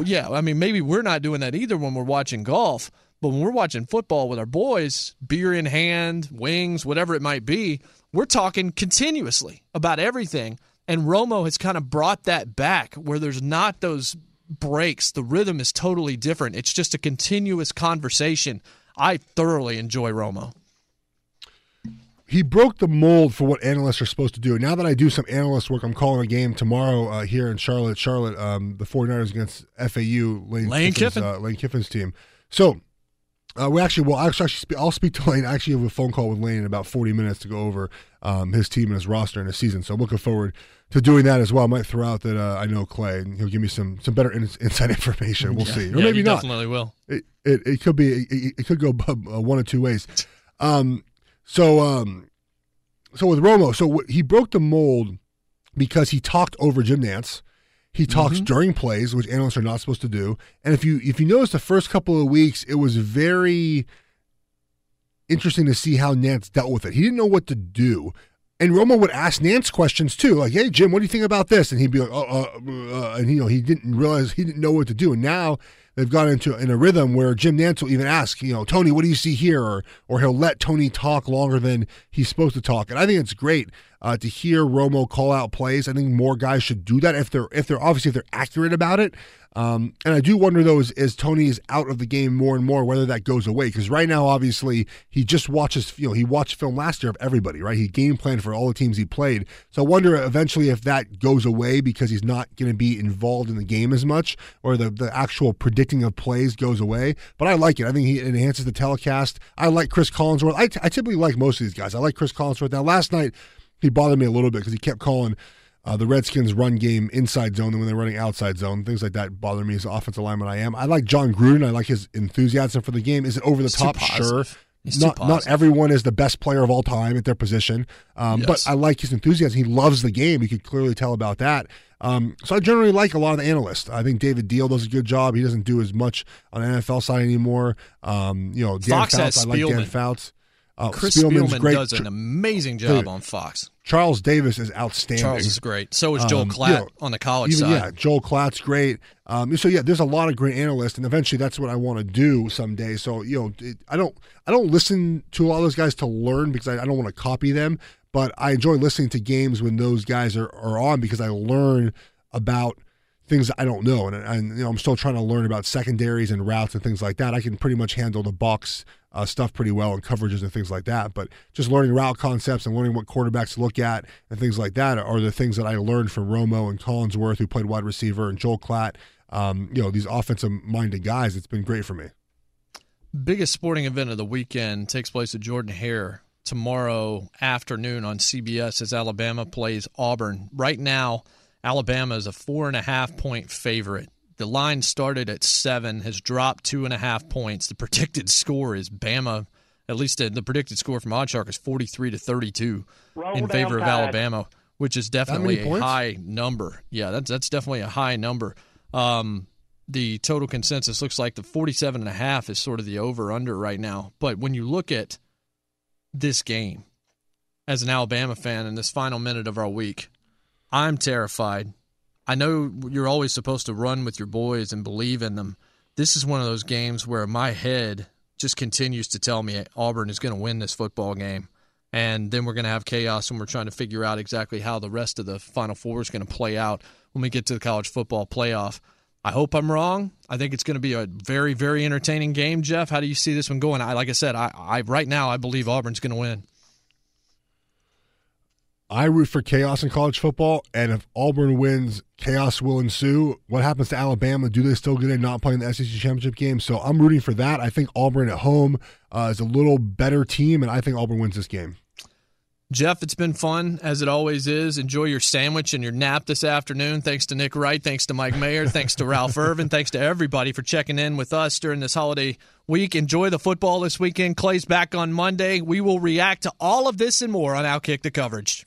yeah, I mean, maybe we're not doing that either when we're watching golf. But when we're watching football with our boys, beer in hand, wings, whatever it might be, we're talking continuously about everything. And Romo has kind of brought that back where there's not those breaks. The rhythm is totally different. It's just a continuous conversation. I thoroughly enjoy Romo. He broke the mold for what analysts are supposed to do. Now that I do some analyst work, I'm calling a game tomorrow uh, here in Charlotte. Charlotte, um, the 49ers against FAU, Lane, Lane Kiffin's, Kiffin. Uh, Lane Kiffin's team. So uh, we actually, well, I'll actually, I'll speak to Lane. I actually have a phone call with Lane in about 40 minutes to go over um, his team and his roster and his season. So I'm looking forward to doing that as well. I might throw out that uh, I know Clay, and he'll give me some some better in, inside information. We'll Yeah. see, or Yeah, maybe not. definitely will. It, it, it could be it, it could go uh, one or two ways. Um, so um, so with Romo, so what, he broke the mold because he talked over Jim Nantz. He talks Mm-hmm. during plays, which analysts are not supposed to do. And if you if you notice the first couple of weeks, it was very interesting to see how Nantz dealt with it. He didn't know what to do. And Romo would ask Nantz questions too, like, "Hey Jim, what do you think about this?" And he'd be like, "Oh," uh, uh, and you know he didn't realize he didn't know what to do. And now they've got into in a rhythm where Jim Nantz will even ask, you know, Tony, what do you see here? Or or he'll let Tony talk longer than he's supposed to talk. And I think it's great uh, to hear Romo call out plays. I think more guys should do that if they're if they're obviously if they're accurate about it. Um, and I do wonder though, as, as Tony is out of the game more and more, whether that goes away. Because right now, obviously, he just watches. You know, he watched film last year of everybody. Right, he game planned for all the teams he played. So I wonder eventually if that goes away because he's not going to be involved in the game as much, or the the actual predicting of plays goes away. But I like it. I think he enhances the telecast. I like Chris Collinsworth. I, I typically like most of these guys. I like Chris Collinsworth. Now last night he bothered me a little bit because he kept calling uh, the Redskins run game inside zone, and when they're running outside zone, things like that bother me as an offensive lineman. I am. I like Jon Gruden. I like his enthusiasm for the game. Is it over the too top? Sure. Not not everyone is the best player of all time at their position, um, but I like his enthusiasm. He loves the game. You could clearly tell about that. Um, so I generally like a lot of the analysts. I think David Diehl does a good job. He doesn't do as much on the NFL side anymore. Um, you know, Dan Fox Fouts, I like Dan Fouts. Uh, Chris Spielman's Spielman great. does an amazing job on Fox. Charles Davis is outstanding. Charles is great. So is Joel Um, Klatt you know, on the college even, side. Yeah, Joel Klatt's great. Um, so yeah, there's a lot of great analysts, and eventually that's what I want to do someday. So you know, it, I don't I don't listen to all those guys to learn because I, I don't want to copy them, but I enjoy listening to games when those guys are, are on because I learn about things that I don't know, and, and you know I'm still trying to learn about secondaries and routes and things like that. I can pretty much handle the box uh, stuff pretty well and coverages and things like that. But just learning route concepts and learning what quarterbacks look at and things like that are the things that I learned from Romo and Collinsworth, who played wide receiver, and Joel Klatt. Um, you know these offensive minded guys. It's been great for me. biggest sporting event of the weekend takes place at Jordan Hare tomorrow afternoon on CBS as Alabama plays Auburn. Right now, Alabama is a four and a half point favorite. The line started at seven, has dropped two and a half points. The predicted score is Bama, at least the, the predicted score from Oddshark is 43 to 32 Roll in favor of. Alabama, which is definitely a points? high number. Yeah, that's that's definitely a high number. Um, the total consensus looks like the 47 and a half is sort of the over under right now. But when you look at this game as an Alabama fan in this final minute of our week, I'm terrified. I know you're always supposed to run with your boys and believe in them. This is one of those games where my head just continues to tell me Auburn is going to win this football game. And then we're going to have chaos when we're trying to figure out exactly how the rest of the Final Four is going to play out when we get to the college football playoff. I hope I'm wrong. I think it's going to be a very, very entertaining game. Geoff, how do you see this one going? I, like I said, I, I right now I believe Auburn's going to win. I root for chaos in college football, and if Auburn wins, chaos will ensue. What happens to Alabama? Do they still get in not playing the SEC championship game? So I'm rooting for that. I think Auburn at home uh, is a little better team, and I think Auburn wins this game. Geoff, it's been fun as it always is. Enjoy your sandwich and your nap this afternoon. Thanks to Nick Wright. Thanks to Mike Mayer. thanks to Ralph Irvin. Thanks to everybody for checking in with us during this holiday week. Enjoy the football this weekend. Clay's back on Monday. We will react to all of this and more on Outkick the Coverage.